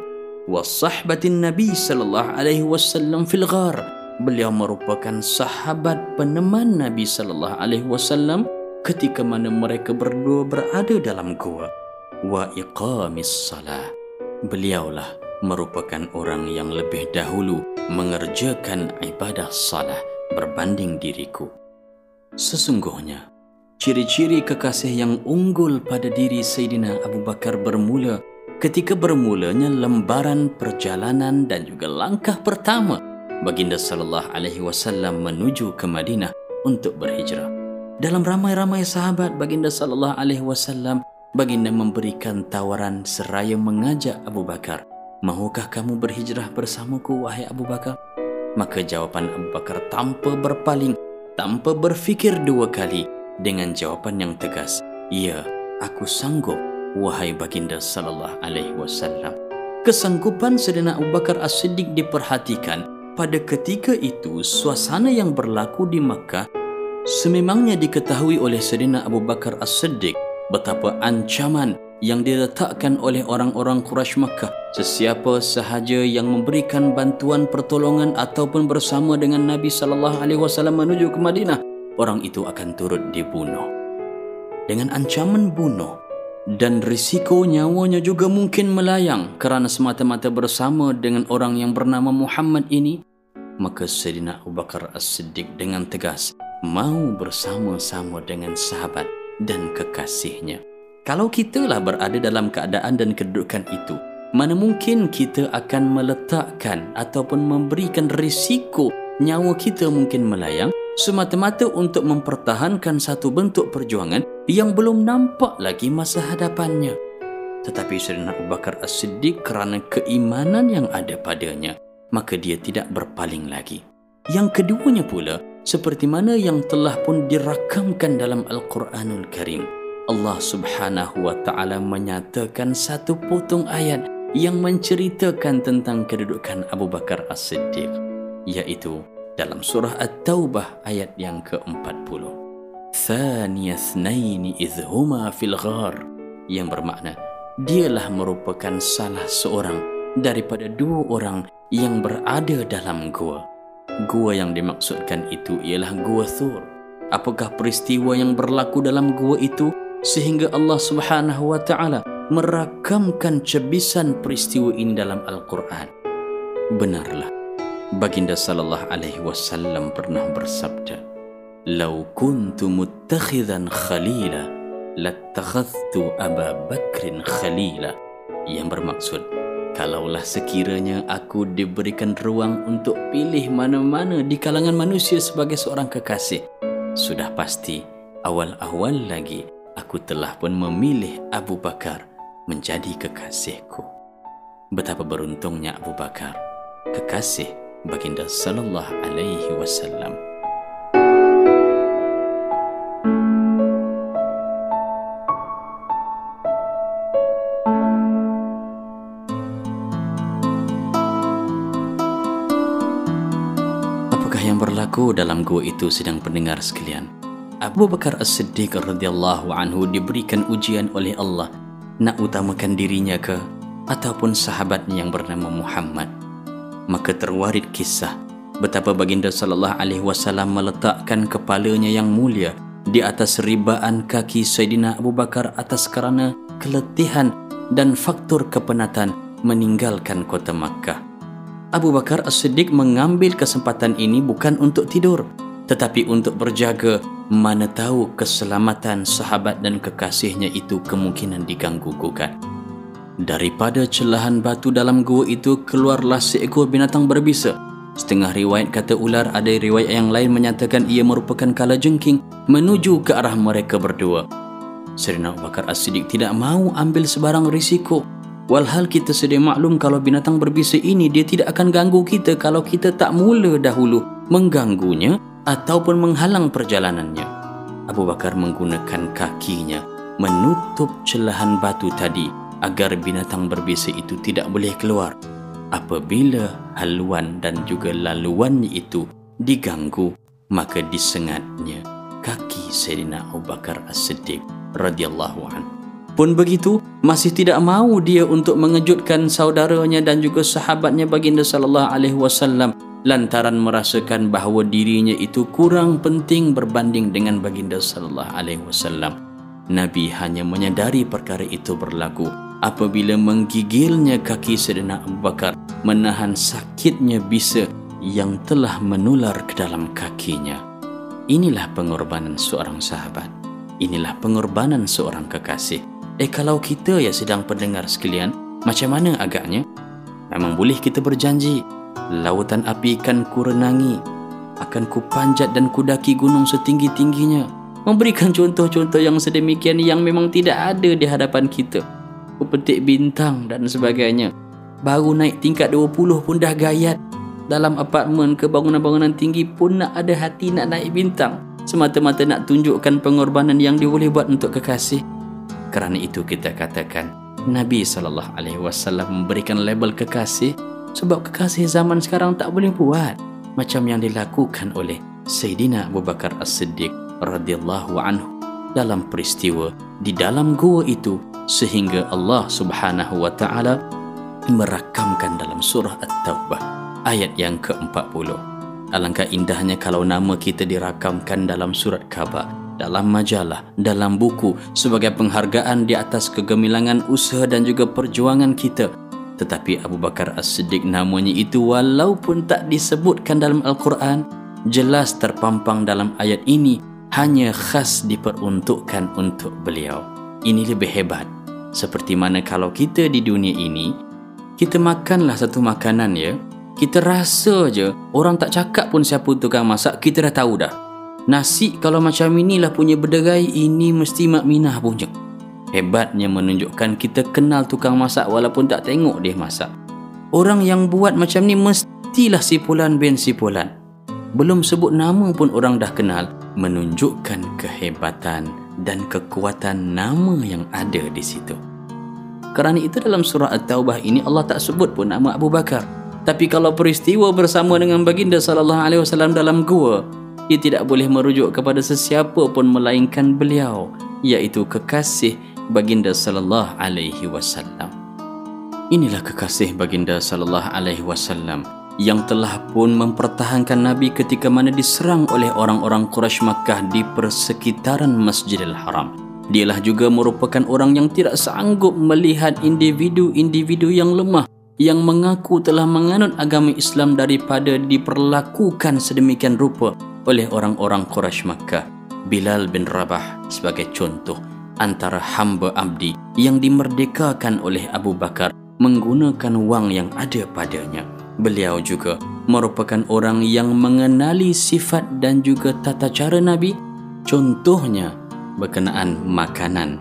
Wa sahbatin Nabi sallallahu alaihi wasallam fil ghar. Beliau merupakan sahabat peneman Nabi sallallahu alaihi wasallam ketika mana mereka berdua berada dalam gua. Wa iqamis salat beliaulah merupakan orang yang lebih dahulu mengerjakan ibadah salah berbanding diriku. Sesungguhnya, ciri-ciri kekasih yang unggul pada diri Sayyidina Abu Bakar bermula ketika bermulanya lembaran perjalanan dan juga langkah pertama baginda sallallahu alaihi wasallam menuju ke Madinah untuk berhijrah. Dalam ramai-ramai sahabat baginda sallallahu alaihi wasallam baginda memberikan tawaran seraya mengajak Abu Bakar. Mahukah kamu berhijrah bersamaku, wahai Abu Bakar? Maka jawapan Abu Bakar tanpa berpaling, tanpa berfikir dua kali, dengan jawapan yang tegas, Ya, aku sanggup, wahai baginda sallallahu alaihi wasallam. Kesanggupan Sayyidina Abu Bakar As-Siddiq diperhatikan pada ketika itu suasana yang berlaku di Makkah sememangnya diketahui oleh Sayyidina Abu Bakar As-Siddiq betapa ancaman yang diletakkan oleh orang-orang Quraisy Makkah sesiapa sahaja yang memberikan bantuan pertolongan ataupun bersama dengan Nabi sallallahu alaihi wasallam menuju ke Madinah orang itu akan turut dibunuh. Dengan ancaman bunuh dan risiko nyawanya juga mungkin melayang kerana semata-mata bersama dengan orang yang bernama Muhammad ini maka Sayyidina Abu Bakar As-Siddiq dengan tegas mau bersama-sama dengan sahabat dan kekasihnya. Kalau kitalah berada dalam keadaan dan kedudukan itu, mana mungkin kita akan meletakkan ataupun memberikan risiko nyawa kita mungkin melayang semata-mata untuk mempertahankan satu bentuk perjuangan yang belum nampak lagi masa hadapannya. Tetapi Sayyidina Abu Bakar As-Siddiq kerana keimanan yang ada padanya, maka dia tidak berpaling lagi. Yang keduanya pula, seperti mana yang telah pun dirakamkan dalam Al-Quranul Karim. Allah Subhanahu wa taala menyatakan satu potong ayat yang menceritakan tentang kedudukan Abu Bakar As-Siddiq yaitu dalam surah At-Taubah ayat yang ke-40. Thaniyasnaini idhuma fil ghar yang bermakna dialah merupakan salah seorang daripada dua orang yang berada dalam gua. Gua yang dimaksudkan itu ialah Gua Thur. Apakah peristiwa yang berlaku dalam gua itu sehingga Allah Subhanahu wa taala merakamkan cebisan peristiwa ini dalam Al-Quran? Benarlah. Baginda sallallahu alaihi wasallam pernah bersabda, "Lau kuntu muttakhidan khalila, lattakhadhtu Aba Bakrin khalila." Yang bermaksud, Kalaulah sekiranya aku diberikan ruang untuk pilih mana-mana di kalangan manusia sebagai seorang kekasih, sudah pasti awal-awal lagi aku telah pun memilih Abu Bakar menjadi kekasihku. Betapa beruntungnya Abu Bakar, kekasih baginda sallallahu alaihi wasallam. yang berlaku dalam gua itu sedang pendengar sekalian. Abu Bakar As-Siddiq radhiyallahu anhu diberikan ujian oleh Allah nak utamakan dirinya ke ataupun sahabatnya yang bernama Muhammad. Maka terwarid kisah betapa baginda sallallahu alaihi wasallam meletakkan kepalanya yang mulia di atas ribaan kaki Sayyidina Abu Bakar atas kerana keletihan dan faktor kepenatan meninggalkan kota Makkah. Abu Bakar As-Siddiq mengambil kesempatan ini bukan untuk tidur tetapi untuk berjaga mana tahu keselamatan sahabat dan kekasihnya itu kemungkinan diganggu gugat. Daripada celahan batu dalam gua itu keluarlah seekor binatang berbisa. Setengah riwayat kata ular, ada riwayat yang lain menyatakan ia merupakan kala jengking menuju ke arah mereka berdua. Serina Abu Bakar As-Siddiq tidak mahu ambil sebarang risiko. Walhal kita sedia maklum kalau binatang berbisa ini dia tidak akan ganggu kita kalau kita tak mula dahulu mengganggunya ataupun menghalang perjalanannya. Abu Bakar menggunakan kakinya menutup celahan batu tadi agar binatang berbisa itu tidak boleh keluar. Apabila haluan dan juga laluannya itu diganggu, maka disengatnya kaki Sayyidina Abu Bakar As-Siddiq radhiyallahu anhu. Pun begitu, masih tidak mahu dia untuk mengejutkan saudaranya dan juga sahabatnya baginda sallallahu alaihi wasallam lantaran merasakan bahawa dirinya itu kurang penting berbanding dengan baginda sallallahu alaihi wasallam. Nabi hanya menyadari perkara itu berlaku apabila menggigilnya kaki Sayyidina Abu Bakar menahan sakitnya bisa yang telah menular ke dalam kakinya. Inilah pengorbanan seorang sahabat. Inilah pengorbanan seorang kekasih. Eh kalau kita ya sedang pendengar sekalian, macam mana agaknya? Memang boleh kita berjanji, lautan api akan ku renangi, akan ku panjat dan ku daki gunung setinggi-tingginya. Memberikan contoh-contoh yang sedemikian yang memang tidak ada di hadapan kita petik bintang dan sebagainya. Baru naik tingkat 20 pun dah gayat. Dalam apartmen ke bangunan-bangunan tinggi pun nak ada hati nak naik bintang. Semata-mata nak tunjukkan pengorbanan yang dia boleh buat untuk kekasih. Kerana itu kita katakan Nabi SAW memberikan label kekasih sebab kekasih zaman sekarang tak boleh buat macam yang dilakukan oleh Sayyidina Abu Bakar As-Siddiq radhiyallahu anhu dalam peristiwa di dalam gua itu sehingga Allah Subhanahu wa taala merakamkan dalam surah At-Taubah ayat yang ke-40. Alangkah indahnya kalau nama kita dirakamkan dalam surat khabar, dalam majalah, dalam buku sebagai penghargaan di atas kegemilangan usaha dan juga perjuangan kita. Tetapi Abu Bakar As-Siddiq namanya itu walaupun tak disebutkan dalam Al-Quran, jelas terpampang dalam ayat ini hanya khas diperuntukkan untuk beliau. Ini lebih hebat. Seperti mana kalau kita di dunia ini kita makanlah satu makanan ya. Kita rasa je orang tak cakap pun siapa tukang masak kita dah tahu dah. Nasi kalau macam inilah punya berderai ini mesti mak minah punya hebatnya menunjukkan kita kenal tukang masak walaupun tak tengok dia masak. Orang yang buat macam ni mestilah si Pulan bin si Pulan. Belum sebut nama pun orang dah kenal menunjukkan kehebatan dan kekuatan nama yang ada di situ. Kerana itu dalam surah At-Taubah ini Allah tak sebut pun nama Abu Bakar. Tapi kalau peristiwa bersama dengan baginda sallallahu alaihi wasallam dalam gua, ia tidak boleh merujuk kepada sesiapa pun melainkan beliau, iaitu kekasih baginda sallallahu alaihi wasallam. Inilah kekasih baginda sallallahu alaihi wasallam yang telah pun mempertahankan Nabi ketika mana diserang oleh orang-orang Quraisy Makkah di persekitaran Masjidil Haram. Dialah juga merupakan orang yang tidak sanggup melihat individu-individu yang lemah yang mengaku telah menganut agama Islam daripada diperlakukan sedemikian rupa oleh orang-orang Quraisy Makkah. Bilal bin Rabah sebagai contoh antara hamba abdi yang dimerdekakan oleh Abu Bakar menggunakan wang yang ada padanya beliau juga merupakan orang yang mengenali sifat dan juga tata cara Nabi. Contohnya berkenaan makanan.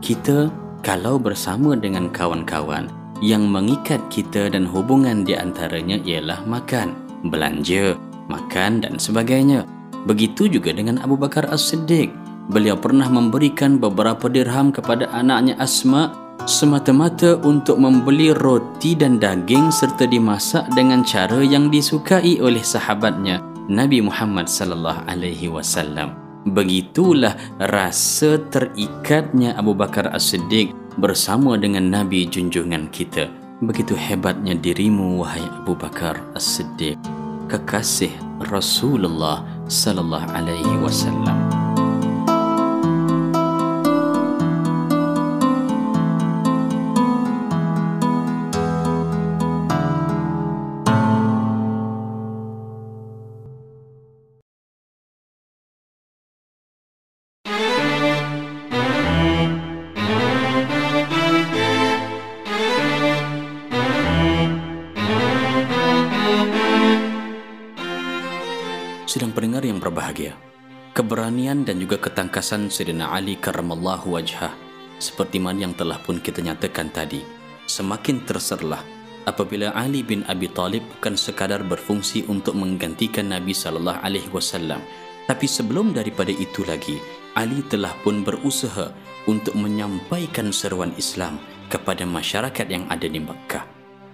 Kita kalau bersama dengan kawan-kawan yang mengikat kita dan hubungan di antaranya ialah makan, belanja, makan dan sebagainya. Begitu juga dengan Abu Bakar As-Siddiq. Beliau pernah memberikan beberapa dirham kepada anaknya Asma' semata-mata untuk membeli roti dan daging serta dimasak dengan cara yang disukai oleh sahabatnya Nabi Muhammad sallallahu alaihi wasallam. Begitulah rasa terikatnya Abu Bakar As-Siddiq bersama dengan Nabi junjungan kita. Begitu hebatnya dirimu wahai Abu Bakar As-Siddiq, kekasih Rasulullah sallallahu alaihi wasallam. Keberanian dan juga ketangkasan Sayyidina Ali karramallahu wajhah seperti mana yang telah pun kita nyatakan tadi semakin terserlah apabila Ali bin Abi Talib bukan sekadar berfungsi untuk menggantikan Nabi sallallahu alaihi wasallam tapi sebelum daripada itu lagi Ali telah pun berusaha untuk menyampaikan seruan Islam kepada masyarakat yang ada di Mekah.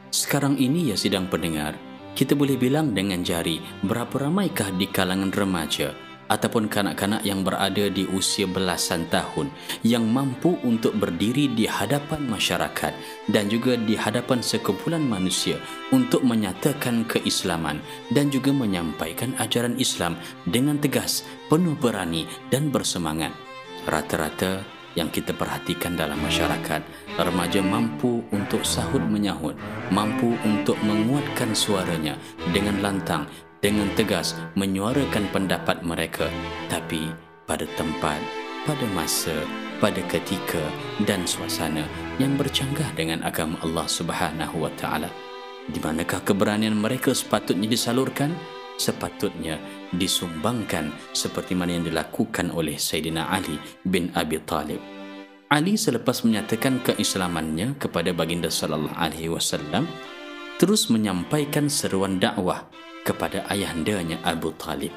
Sekarang ini ya sidang pendengar, kita boleh bilang dengan jari berapa ramaikah di kalangan remaja ataupun kanak-kanak yang berada di usia belasan tahun yang mampu untuk berdiri di hadapan masyarakat dan juga di hadapan sekumpulan manusia untuk menyatakan keislaman dan juga menyampaikan ajaran Islam dengan tegas, penuh berani dan bersemangat. Rata-rata yang kita perhatikan dalam masyarakat, remaja mampu untuk sahut menyahut, mampu untuk menguatkan suaranya dengan lantang dengan tegas menyuarakan pendapat mereka tapi pada tempat pada masa pada ketika dan suasana yang bercanggah dengan agama Allah Subhanahu wa taala. Di manakah keberanian mereka sepatutnya disalurkan? Sepatutnya disumbangkan seperti mana yang dilakukan oleh Sayyidina Ali bin Abi Talib. Ali selepas menyatakan keislamannya kepada baginda sallallahu alaihi wasallam terus menyampaikan seruan dakwah kepada ayahandanya Abu Talib.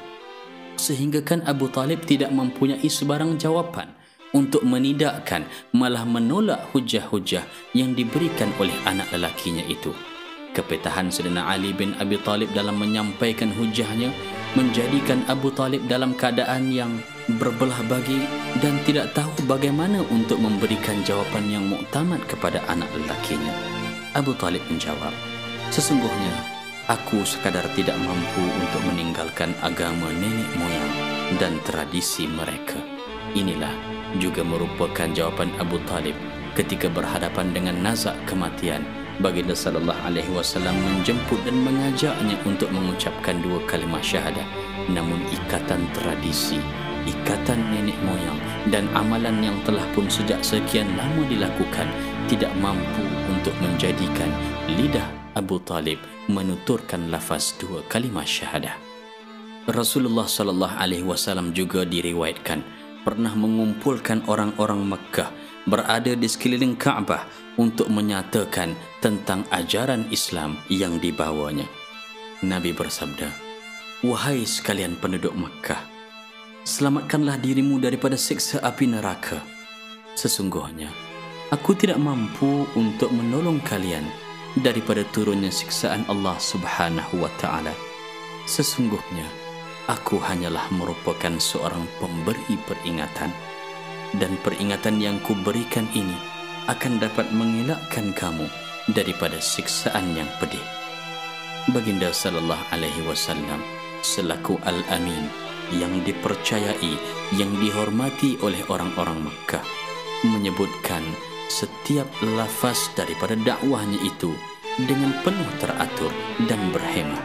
Sehinggakan Abu Talib tidak mempunyai sebarang jawapan untuk menidakkan malah menolak hujah-hujah yang diberikan oleh anak lelakinya itu. Kepetahan Sayyidina Ali bin Abi Talib dalam menyampaikan hujahnya menjadikan Abu Talib dalam keadaan yang berbelah bagi dan tidak tahu bagaimana untuk memberikan jawapan yang muktamad kepada anak lelakinya. Abu Talib menjawab, Sesungguhnya Aku sekadar tidak mampu untuk meninggalkan agama nenek moyang dan tradisi mereka. Inilah juga merupakan jawapan Abu Talib ketika berhadapan dengan nazak kematian. Baginda sallallahu alaihi wasallam menjemput dan mengajaknya untuk mengucapkan dua kalimah syahadah. Namun ikatan tradisi, ikatan nenek moyang dan amalan yang telah pun sejak sekian lama dilakukan tidak mampu untuk menjadikan lidah Abu Talib menuturkan lafaz dua kalimah syahadah. Rasulullah sallallahu alaihi wasallam juga diriwayatkan pernah mengumpulkan orang-orang Mekah berada di sekeliling Kaabah untuk menyatakan tentang ajaran Islam yang dibawanya. Nabi bersabda, "Wahai sekalian penduduk Mekah, selamatkanlah dirimu daripada siksa api neraka. Sesungguhnya aku tidak mampu untuk menolong kalian." Daripada turunnya siksaan Allah Subhanahu wa taala. Sesungguhnya aku hanyalah merupakan seorang pemberi peringatan dan peringatan yang kuberikan ini akan dapat mengelakkan kamu daripada siksaan yang pedih. Baginda sallallahu alaihi wasallam selaku al-amin yang dipercayai yang dihormati oleh orang-orang Makkah menyebutkan setiap lafaz daripada dakwahnya itu dengan penuh teratur dan berhemah.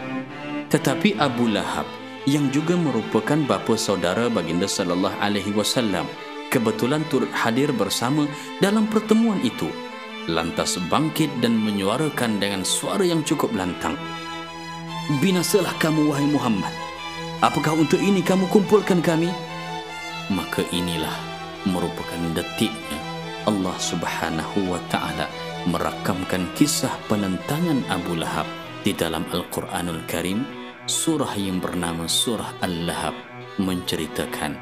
Tetapi Abu Lahab yang juga merupakan bapa saudara baginda sallallahu alaihi wasallam kebetulan turut hadir bersama dalam pertemuan itu lantas bangkit dan menyuarakan dengan suara yang cukup lantang. Binasalah kamu wahai Muhammad. Apakah untuk ini kamu kumpulkan kami? Maka inilah merupakan detiknya Allah Subhanahu wa taala merakamkan kisah penentangan Abu Lahab di dalam Al-Quranul Karim surah yang bernama surah Al-Lahab menceritakan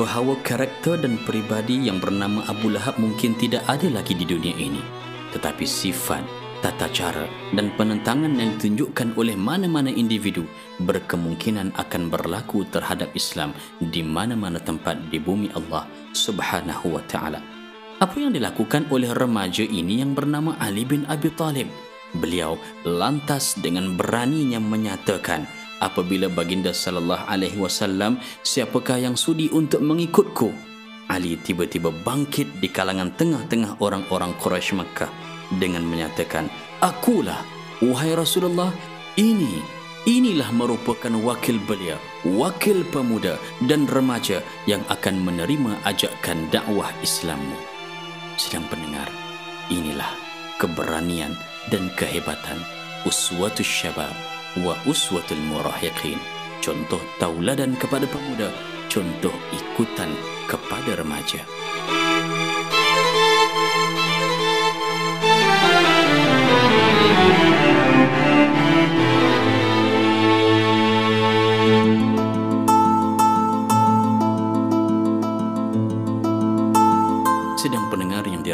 bahawa karakter dan peribadi yang bernama Abu Lahab mungkin tidak ada lagi di dunia ini tetapi sifat tata cara dan penentangan yang ditunjukkan oleh mana-mana individu berkemungkinan akan berlaku terhadap Islam di mana-mana tempat di bumi Allah Subhanahu wa taala apa yang dilakukan oleh remaja ini yang bernama Ali bin Abi Talib? Beliau lantas dengan beraninya menyatakan, apabila baginda sallallahu alaihi wasallam, siapakah yang sudi untuk mengikutku? Ali tiba-tiba bangkit di kalangan tengah-tengah orang-orang Quraisy Makkah dengan menyatakan, "Akulah wahai Rasulullah, ini inilah merupakan wakil beliau, wakil pemuda dan remaja yang akan menerima ajakan dakwah Islammu." Sedang pendengar, inilah keberanian dan kehebatan uswatul syabab wa uswatul murahiqin, contoh tauladan kepada pemuda, contoh ikutan kepada remaja.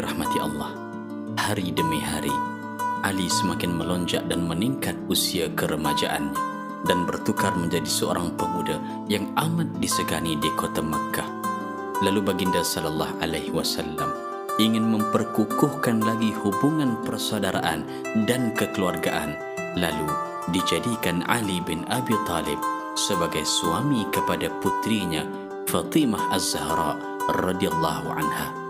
Dirahmati Allah, hari demi hari, Ali semakin melonjak dan meningkat usia keremajaannya dan bertukar menjadi seorang pemuda yang amat disegani di kota Makkah. Lalu baginda sallallahu alaihi wasallam ingin memperkukuhkan lagi hubungan persaudaraan dan kekeluargaan lalu dijadikan Ali bin Abi Talib sebagai suami kepada putrinya Fatimah Az-Zahra radhiyallahu anha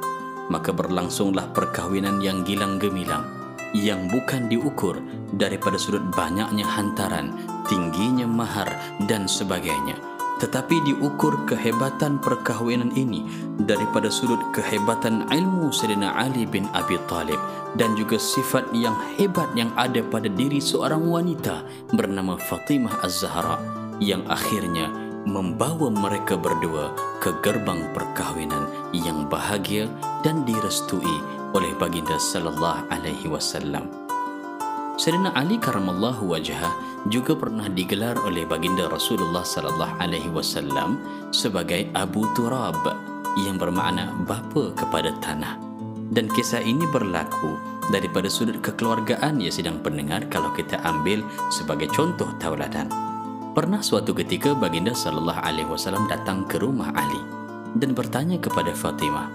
maka berlangsunglah perkahwinan yang gilang gemilang yang bukan diukur daripada sudut banyaknya hantaran, tingginya mahar dan sebagainya. Tetapi diukur kehebatan perkahwinan ini daripada sudut kehebatan ilmu Sayyidina Ali bin Abi Talib dan juga sifat yang hebat yang ada pada diri seorang wanita bernama Fatimah Az-Zahra yang akhirnya membawa mereka berdua ke gerbang perkahwinan yang bahagia dan direstui oleh baginda sallallahu alaihi wasallam. Sayyidina Ali karamallahu wajhah juga pernah digelar oleh baginda Rasulullah sallallahu alaihi wasallam sebagai Abu Turab yang bermakna bapa kepada tanah. Dan kisah ini berlaku daripada sudut kekeluargaan yang sedang pendengar kalau kita ambil sebagai contoh tauladan. Pernah suatu ketika baginda sallallahu alaihi wasallam datang ke rumah Ali dan bertanya kepada Fatimah,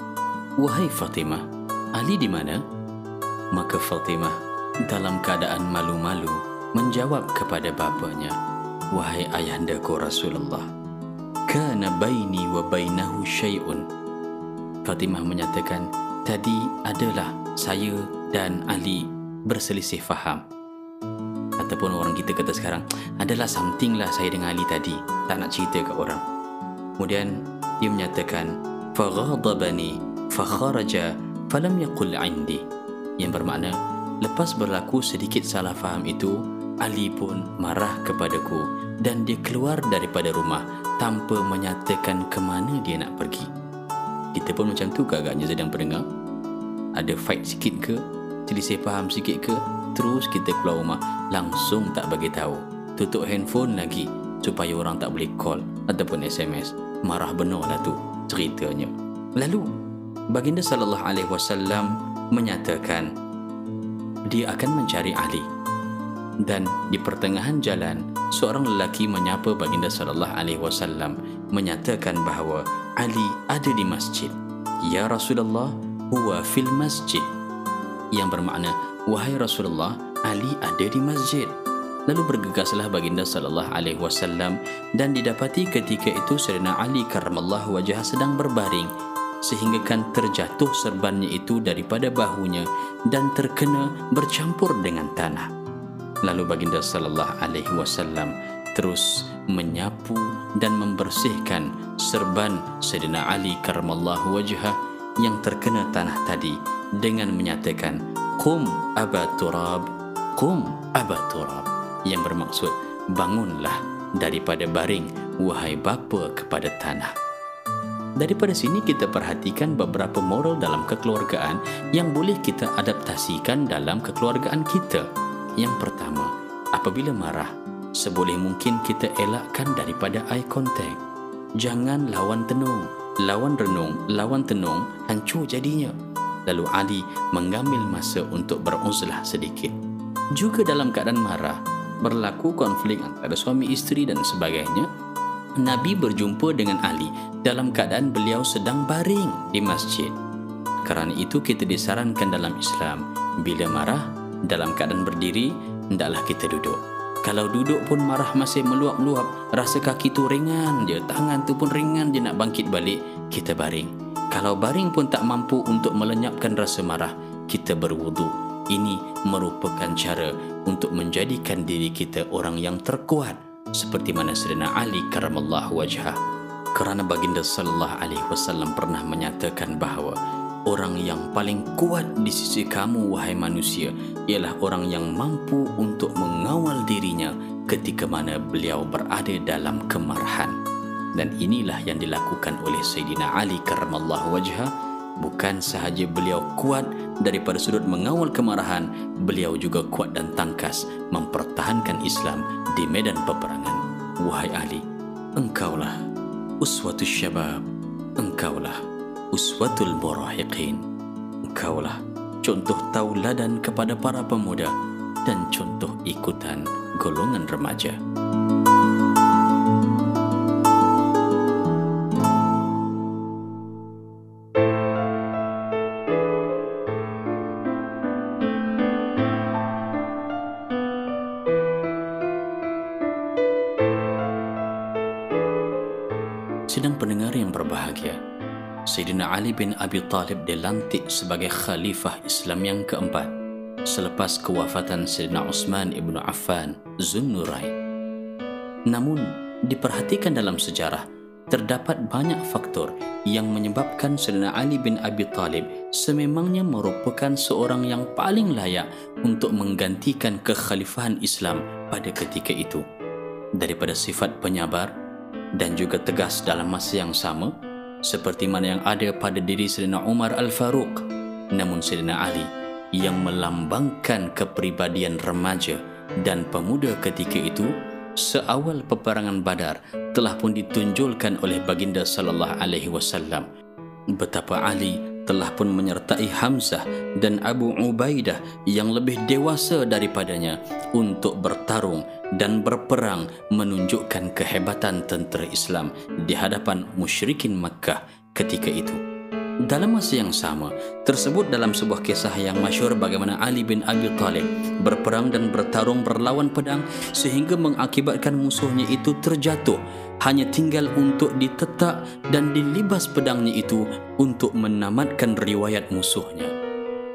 "Wahai Fatimah, Ali di mana? Maka Fatimah dalam keadaan malu-malu menjawab kepada bapanya, Wahai ayahandaku Rasulullah, kana baini wa bainahu syai'un. Fatimah menyatakan, tadi adalah saya dan Ali berselisih faham. Ataupun orang kita kata sekarang, adalah something lah saya dengan Ali tadi, tak nak cerita ke orang. Kemudian dia menyatakan, faghadabani fakharaja falam yaqul indi. Yang bermakna lepas berlaku sedikit salah faham itu Ali pun marah kepadaku dan dia keluar daripada rumah tanpa menyatakan ke mana dia nak pergi. Kita pun macam tu ke agaknya sedang pendengar? Ada fight sikit ke? Selisih faham sikit ke terus kita keluar rumah langsung tak bagi tahu. Tutup handphone lagi supaya orang tak boleh call ataupun SMS marah benar lah tu ceritanya. Lalu baginda sallallahu alaihi wasallam menyatakan dia akan mencari Ali dan di pertengahan jalan seorang lelaki menyapa baginda sallallahu alaihi wasallam menyatakan bahawa Ali ada di masjid. Ya Rasulullah huwa fil masjid yang bermakna wahai Rasulullah Ali ada di masjid Lalu bergegaslah baginda sallallahu alaihi wasallam dan didapati ketika itu Sayyidina Ali karramallahu wajah sedang berbaring sehingga kan terjatuh serbannya itu daripada bahunya dan terkena bercampur dengan tanah. Lalu baginda sallallahu alaihi wasallam terus menyapu dan membersihkan serban Sayyidina Ali karramallahu wajhah yang terkena tanah tadi dengan menyatakan qum aba turab qum aba turab yang bermaksud bangunlah daripada baring wahai bapa kepada tanah Daripada sini kita perhatikan beberapa moral dalam kekeluargaan yang boleh kita adaptasikan dalam kekeluargaan kita. Yang pertama, apabila marah, seboleh mungkin kita elakkan daripada eye contact. Jangan lawan tenung, lawan renung, lawan tenung, hancur jadinya. Lalu Ali mengambil masa untuk beruzlah sedikit. Juga dalam keadaan marah, berlaku konflik antara suami isteri dan sebagainya, Nabi berjumpa dengan Ali dalam keadaan beliau sedang baring di masjid. Kerana itu kita disarankan dalam Islam, bila marah dalam keadaan berdiri, hendaklah kita duduk. Kalau duduk pun marah masih meluap-luap, rasa kaki tu ringan je, tangan tu pun ringan je nak bangkit balik, kita baring. Kalau baring pun tak mampu untuk melenyapkan rasa marah, kita berwudu. Ini merupakan cara untuk menjadikan diri kita orang yang terkuat seperti mana Sayyidina Ali karamallahu wajhah kerana baginda sallallahu alaihi wasallam pernah menyatakan bahawa orang yang paling kuat di sisi kamu wahai manusia ialah orang yang mampu untuk mengawal dirinya ketika mana beliau berada dalam kemarahan. Dan inilah yang dilakukan oleh Sayyidina Ali karramallahu wajha bukan sahaja beliau kuat daripada sudut mengawal kemarahan, beliau juga kuat dan tangkas mempertahankan Islam di medan peperangan. Wahai Ali, engkaulah uswatul syabab, engkaulah uswatul murahiqin. Engkaulah contoh tauladan kepada para pemuda dan contoh ikutan golongan remaja. Sayyidina Ali bin Abi Talib dilantik sebagai khalifah Islam yang keempat selepas kewafatan Sayyidina Uthman ibn Affan Zunnurain. Namun, diperhatikan dalam sejarah, terdapat banyak faktor yang menyebabkan Sayyidina Ali bin Abi Talib sememangnya merupakan seorang yang paling layak untuk menggantikan kekhalifahan Islam pada ketika itu. Daripada sifat penyabar dan juga tegas dalam masa yang sama, seperti mana yang ada pada diri Sayyidina Umar Al-Faruq namun Sayyidina Ali yang melambangkan kepribadian remaja dan pemuda ketika itu seawal peperangan Badar telah pun ditunjulkan oleh baginda sallallahu alaihi wasallam. Betapa Ali telah pun menyertai Hamzah dan Abu Ubaidah yang lebih dewasa daripadanya untuk bertarung dan berperang menunjukkan kehebatan tentera Islam di hadapan musyrikin Makkah ketika itu. Dalam masa yang sama, tersebut dalam sebuah kisah yang masyur bagaimana Ali bin Abi Talib berperang dan bertarung berlawan pedang sehingga mengakibatkan musuhnya itu terjatuh hanya tinggal untuk ditetak dan dilibas pedangnya itu untuk menamatkan riwayat musuhnya.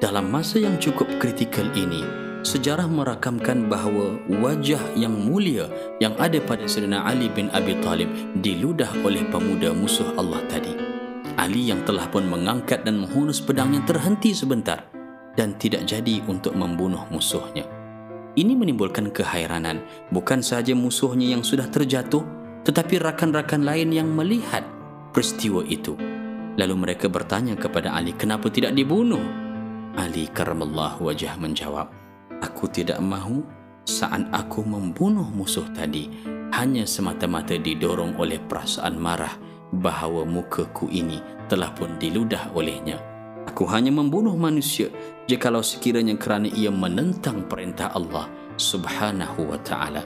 Dalam masa yang cukup kritikal ini, sejarah merakamkan bahawa wajah yang mulia yang ada pada Sayyidina Ali bin Abi Talib diludah oleh pemuda musuh Allah tadi. Ali yang telah pun mengangkat dan menghunus pedangnya terhenti sebentar dan tidak jadi untuk membunuh musuhnya. Ini menimbulkan kehairanan bukan sahaja musuhnya yang sudah terjatuh tetapi rakan-rakan lain yang melihat peristiwa itu. Lalu mereka bertanya kepada Ali, kenapa tidak dibunuh? Ali karamallahu wajah menjawab, aku tidak mahu saat aku membunuh musuh tadi hanya semata-mata didorong oleh perasaan marah bahawa mukaku ini telah pun diludah olehnya. Aku hanya membunuh manusia jikalau sekiranya kerana ia menentang perintah Allah subhanahu wa ta'ala.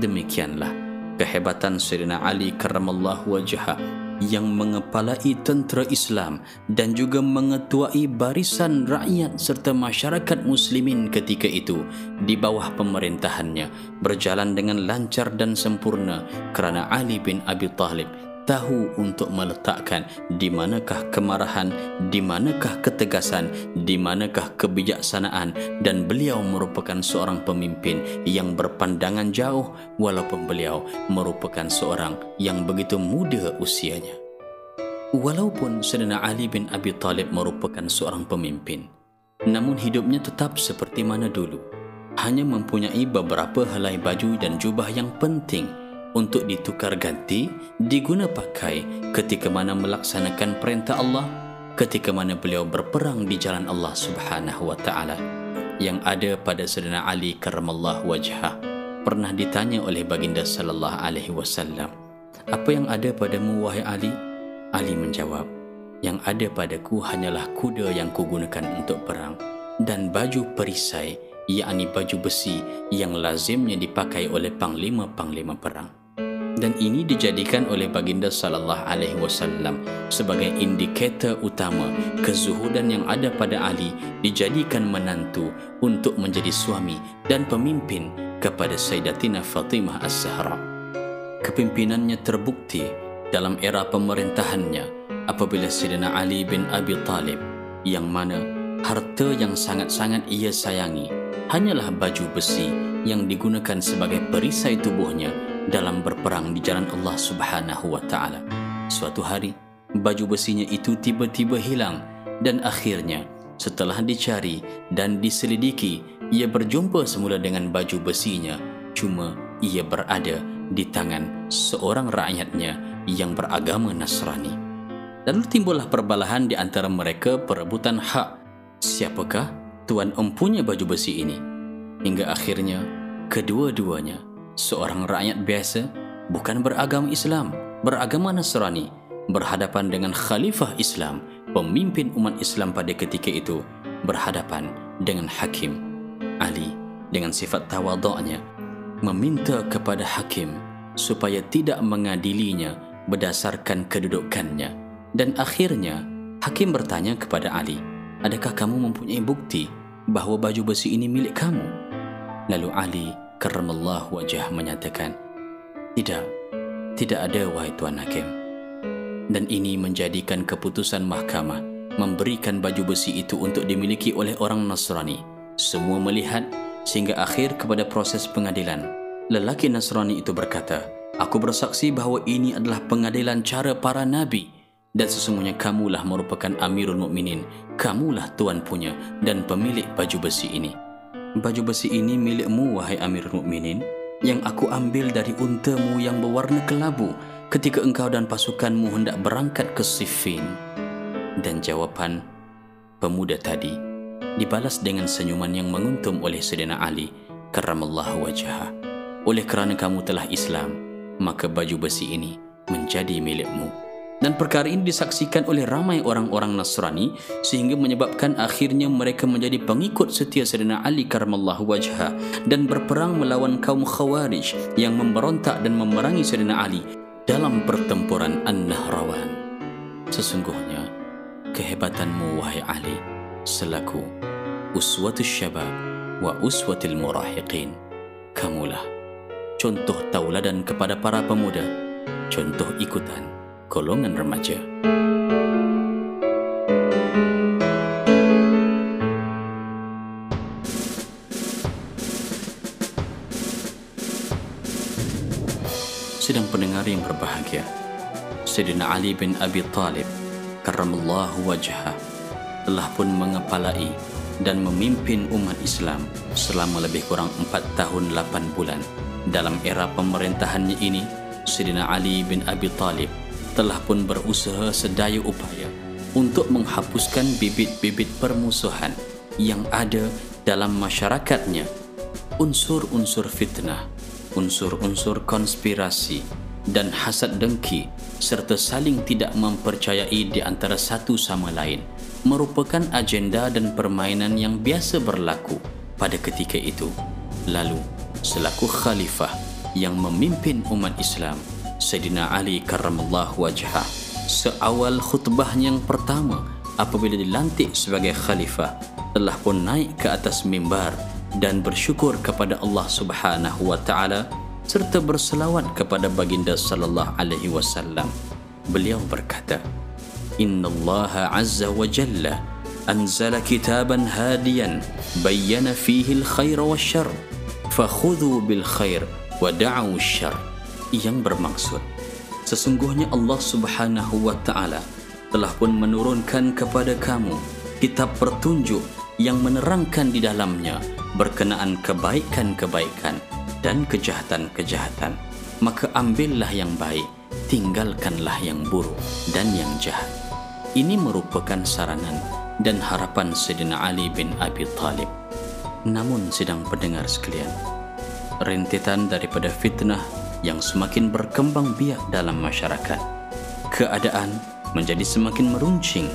Demikianlah kehebatan Sayyidina Ali karramallahu wajha yang mengepalai tentera Islam dan juga mengetuai barisan rakyat serta masyarakat muslimin ketika itu di bawah pemerintahannya berjalan dengan lancar dan sempurna kerana Ali bin Abi Talib tahu untuk meletakkan di manakah kemarahan, di manakah ketegasan, di manakah kebijaksanaan dan beliau merupakan seorang pemimpin yang berpandangan jauh walaupun beliau merupakan seorang yang begitu muda usianya. Walaupun Sayyidina Ali bin Abi Talib merupakan seorang pemimpin, namun hidupnya tetap seperti mana dulu. Hanya mempunyai beberapa helai baju dan jubah yang penting untuk ditukar ganti diguna pakai ketika mana melaksanakan perintah Allah ketika mana beliau berperang di jalan Allah Subhanahu wa taala. Yang ada pada Sayyidina Ali karramallahu wajha. Pernah ditanya oleh baginda sallallahu alaihi wasallam apa yang ada padamu wahai Ali? Ali menjawab yang ada padaku hanyalah kuda yang kugunakan untuk perang dan baju perisai yakni baju besi yang lazimnya dipakai oleh panglima-panglima perang dan ini dijadikan oleh baginda sallallahu alaihi wasallam sebagai indikator utama kezuhudan yang ada pada Ali dijadikan menantu untuk menjadi suami dan pemimpin kepada Sayyidatina Fatimah As-Zahra. Kepimpinannya terbukti dalam era pemerintahannya apabila Sayyidina Ali bin Abi Talib yang mana harta yang sangat-sangat ia sayangi hanyalah baju besi yang digunakan sebagai perisai tubuhnya dalam berperang di jalan Allah Subhanahu wa taala. Suatu hari, baju besinya itu tiba-tiba hilang dan akhirnya setelah dicari dan diselidiki, ia berjumpa semula dengan baju besinya cuma ia berada di tangan seorang rakyatnya yang beragama Nasrani. Lalu timbullah perbalahan di antara mereka perebutan hak. Siapakah tuan empunya baju besi ini? Hingga akhirnya, kedua-duanya, seorang rakyat biasa, bukan beragama Islam, beragama Nasrani, berhadapan dengan khalifah Islam, pemimpin umat Islam pada ketika itu, berhadapan dengan hakim Ali dengan sifat tawaduknya meminta kepada hakim supaya tidak mengadilinya berdasarkan kedudukannya. Dan akhirnya hakim bertanya kepada Ali adakah kamu mempunyai bukti bahawa baju besi ini milik kamu? Lalu Ali karramallahu wajah menyatakan tidak tidak ada wahai tuan hakim. Dan ini menjadikan keputusan mahkamah memberikan baju besi itu untuk dimiliki oleh orang Nasrani. Semua melihat sehingga akhir kepada proses pengadilan. Lelaki Nasrani itu berkata, Aku bersaksi bahawa ini adalah pengadilan cara para nabi. Dan sesungguhnya kamulah merupakan Amirul Mukminin, kamulah tuan punya dan pemilik baju besi ini. Baju besi ini milikmu wahai Amirul Mukminin yang aku ambil dari untamu yang berwarna kelabu ketika engkau dan pasukanmu hendak berangkat ke Siffin. Dan jawapan pemuda tadi dibalas dengan senyuman yang menguntum oleh Sayyidina Ali karramallahu wajhah. Oleh kerana kamu telah Islam, maka baju besi ini menjadi milikmu. Dan perkara ini disaksikan oleh ramai orang-orang Nasrani sehingga menyebabkan akhirnya mereka menjadi pengikut setia Sayyidina Ali karamallahu wajha dan berperang melawan kaum Khawarij yang memberontak dan memerangi Sayyidina Ali dalam pertempuran An-Nahrawan. Sesungguhnya, kehebatanmu wahai Ali selaku uswatul syabab wa uswatul murahiqin. Kamulah contoh tauladan kepada para pemuda, contoh ikutan golongan remaja. Sedang pendengar yang berbahagia, Sayyidina Ali bin Abi Talib karramallahu wajhah telah pun mengepalai dan memimpin umat Islam selama lebih kurang 4 tahun 8 bulan dalam era pemerintahannya ini, Sayyidina Ali bin Abi Talib telah pun berusaha sedaya upaya untuk menghapuskan bibit-bibit permusuhan yang ada dalam masyarakatnya. Unsur-unsur fitnah, unsur-unsur konspirasi dan hasad dengki serta saling tidak mempercayai di antara satu sama lain merupakan agenda dan permainan yang biasa berlaku pada ketika itu. Lalu, selaku khalifah yang memimpin umat Islam Sayyidina Ali karramallahu wajhah. Seawal khutbah yang pertama apabila dilantik sebagai khalifah telah pun naik ke atas mimbar dan bersyukur kepada Allah Subhanahu wa taala serta berselawat kepada baginda sallallahu alaihi wasallam. Beliau berkata innallaha azza wa jalla anzala kitaban hadiyan bayyana fihi al-khaira wasyarr fakhudhu bil khair wa da'u syar yang bermaksud. Sesungguhnya Allah Subhanahu wa taala telah pun menurunkan kepada kamu kitab petunjuk yang menerangkan di dalamnya berkenaan kebaikan-kebaikan dan kejahatan-kejahatan. Maka ambillah yang baik tinggalkanlah yang buruk dan yang jahat. Ini merupakan saranan dan harapan Sayyidina Ali bin Abi Talib. Namun sedang pendengar sekalian, rentetan daripada fitnah yang semakin berkembang biak dalam masyarakat, keadaan menjadi semakin meruncing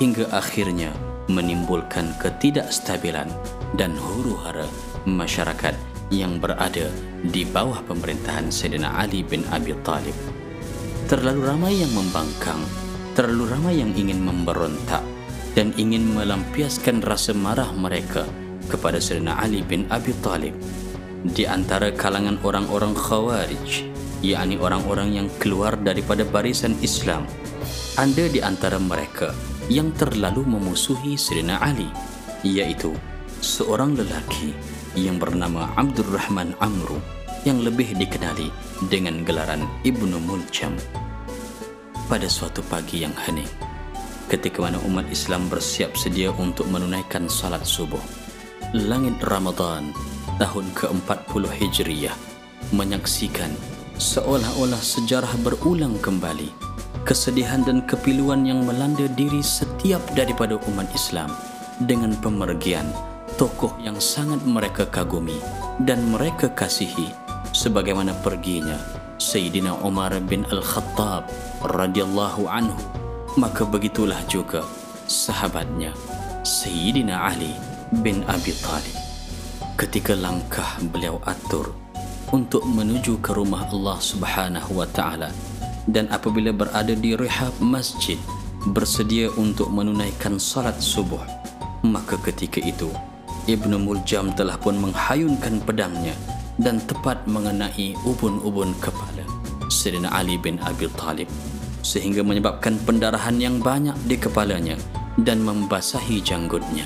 hingga akhirnya menimbulkan ketidakstabilan dan huru-hara masyarakat yang berada di bawah pemerintahan Sayyidina Ali bin Abi Talib. Terlalu ramai yang membangkang, terlalu ramai yang ingin memberontak dan ingin melampiaskan rasa marah mereka kepada Sayyidina Ali bin Abi Talib di antara kalangan orang-orang khawarij yakni orang-orang yang keluar daripada barisan Islam ada di antara mereka yang terlalu memusuhi Sayyidina Ali iaitu seorang lelaki yang bernama Abdul Rahman Amru yang lebih dikenali dengan gelaran Ibnu Muljam. Pada suatu pagi yang hening ketika mana umat Islam bersiap sedia untuk menunaikan salat subuh langit Ramadan tahun ke-40 Hijriyah menyaksikan seolah-olah sejarah berulang kembali kesedihan dan kepiluan yang melanda diri setiap daripada umat Islam dengan pemergian tokoh yang sangat mereka kagumi dan mereka kasihi sebagaimana perginya Sayyidina Umar bin Al-Khattab radhiyallahu anhu. Maka begitulah juga sahabatnya Sayyidina Ali bin Abi Talib ketika langkah beliau atur untuk menuju ke rumah Allah Subhanahu wa taala dan apabila berada di rehab masjid bersedia untuk menunaikan salat subuh maka ketika itu Ibnu Muljam telah pun menghayunkan pedangnya dan tepat mengenai ubun-ubun kepala Sayyidina Ali bin Abi Talib sehingga menyebabkan pendarahan yang banyak di kepalanya dan membasahi janggutnya.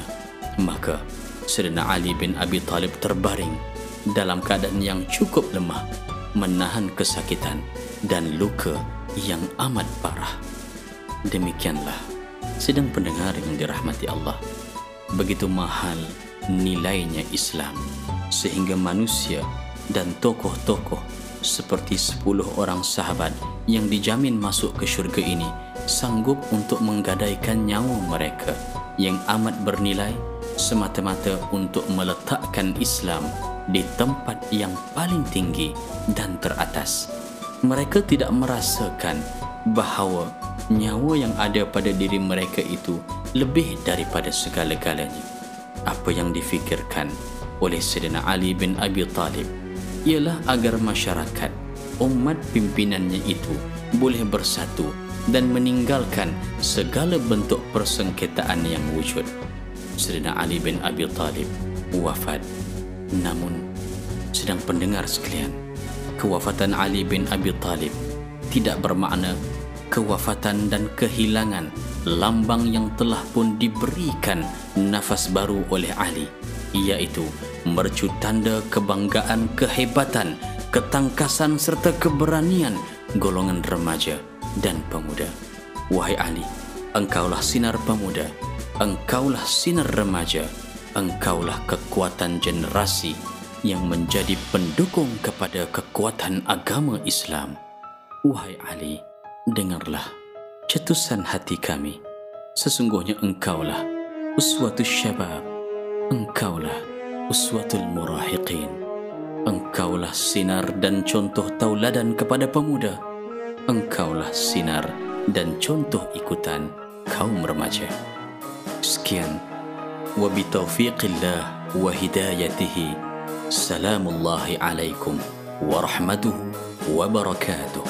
Maka Sayyidina Ali bin Abi Talib terbaring dalam keadaan yang cukup lemah menahan kesakitan dan luka yang amat parah. Demikianlah, sedang pendengar yang dirahmati Allah, begitu mahal nilainya Islam sehingga manusia dan tokoh-tokoh seperti sepuluh orang sahabat yang dijamin masuk ke syurga ini sanggup untuk menggadaikan nyawa mereka yang amat bernilai semata-mata untuk meletakkan Islam di tempat yang paling tinggi dan teratas. Mereka tidak merasakan bahawa nyawa yang ada pada diri mereka itu lebih daripada segala-galanya. Apa yang difikirkan oleh Sayyidina Ali bin Abi Talib ialah agar masyarakat, umat pimpinannya itu boleh bersatu dan meninggalkan segala bentuk persengketaan yang wujud. Sayyidina Ali bin Abi Talib wafat Namun, sedang pendengar sekalian, kewafatan Ali bin Abi Talib tidak bermakna kewafatan dan kehilangan lambang yang telah pun diberikan nafas baru oleh Ali, iaitu mercu tanda kebanggaan, kehebatan, ketangkasan serta keberanian golongan remaja dan pemuda. Wahai Ali, engkaulah sinar pemuda, engkaulah sinar remaja, engkaulah kekuatan generasi yang menjadi pendukung kepada kekuatan agama Islam. Wahai Ali, dengarlah cetusan hati kami. Sesungguhnya engkaulah uswatul syabab. Engkaulah uswatul murahiqin. Engkaulah sinar dan contoh tauladan kepada pemuda. Engkaulah sinar dan contoh ikutan kaum remaja. Sekian وبتوفيق الله وهدايته سلام الله عليكم ورحمته وبركاته.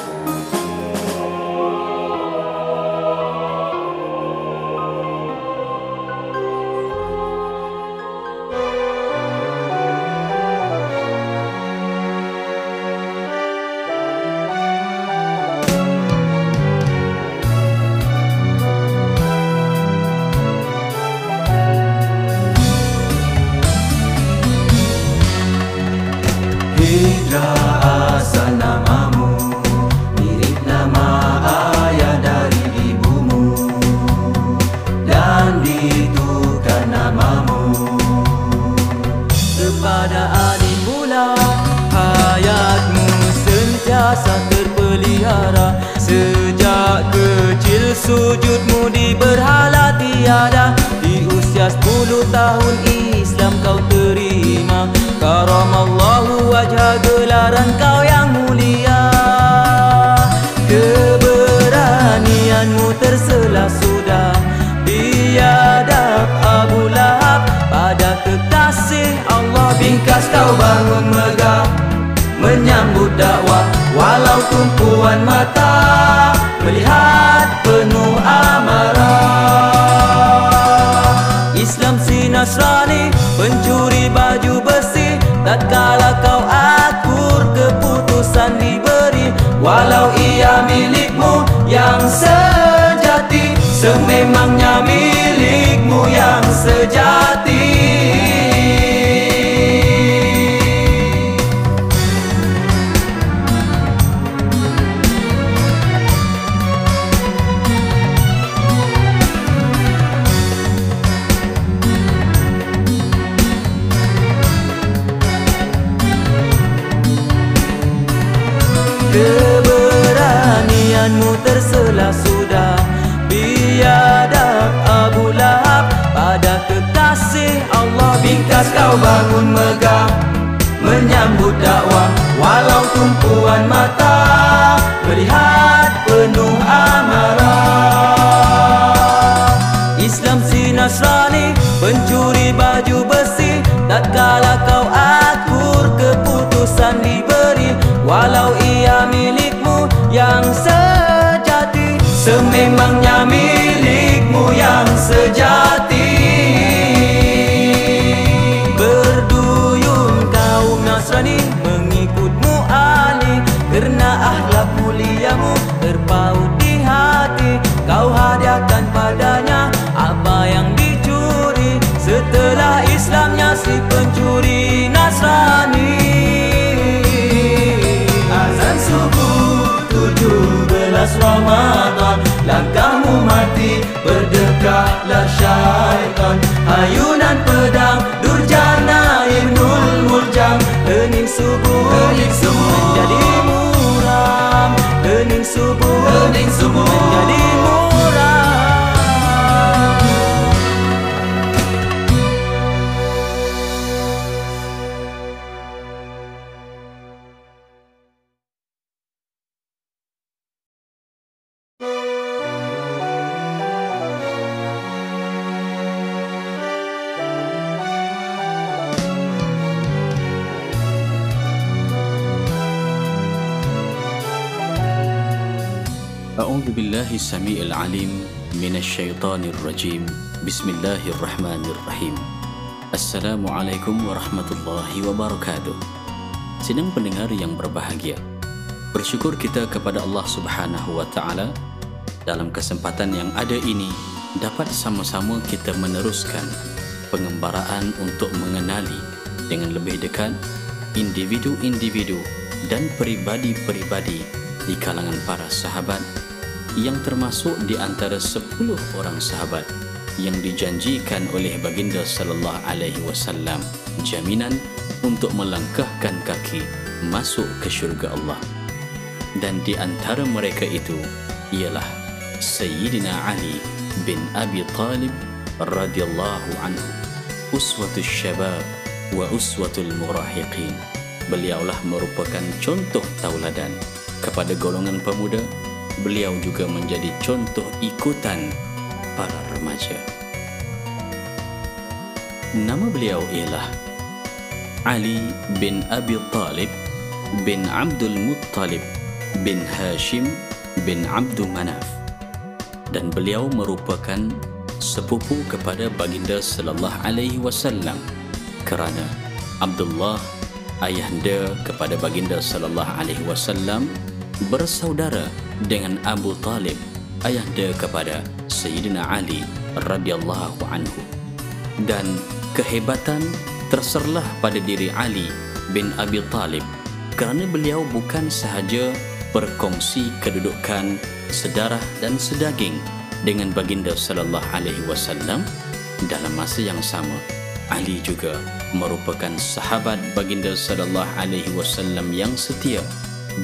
Assalamualaikum warahmatullahi wabarakatuh. Sedang pendengar yang berbahagia. Bersyukur kita kepada Allah Subhanahu wa taala dalam kesempatan yang ada ini dapat sama-sama kita meneruskan pengembaraan untuk mengenali dengan lebih dekat individu-individu dan peribadi-peribadi di kalangan para sahabat yang termasuk di antara 10 orang sahabat yang dijanjikan oleh baginda sallallahu alaihi wasallam jaminan untuk melangkahkan kaki masuk ke syurga Allah. Dan di antara mereka itu ialah Sayyidina Ali bin Abi Talib radhiyallahu anhu uswatul syabab wa uswatul murahiqin. Beliaulah merupakan contoh tauladan. Kepada golongan pemuda beliau juga menjadi contoh ikutan para remaja. Nama beliau ialah Ali bin Abi Talib bin Abdul Muttalib bin Hashim bin Abdul Manaf. Dan beliau merupakan sepupu kepada baginda sallallahu alaihi wasallam kerana Abdullah ayahanda kepada baginda sallallahu alaihi wasallam bersaudara dengan Abu Talib ayahanda kepada Sayyidina Ali radhiyallahu anhu. Dan kehebatan terserlah pada diri Ali bin Abi Talib kerana beliau bukan sahaja berkongsi kedudukan sedarah dan sedaging dengan baginda sallallahu alaihi wasallam dalam masa yang sama Ali juga merupakan sahabat baginda sallallahu alaihi wasallam yang setia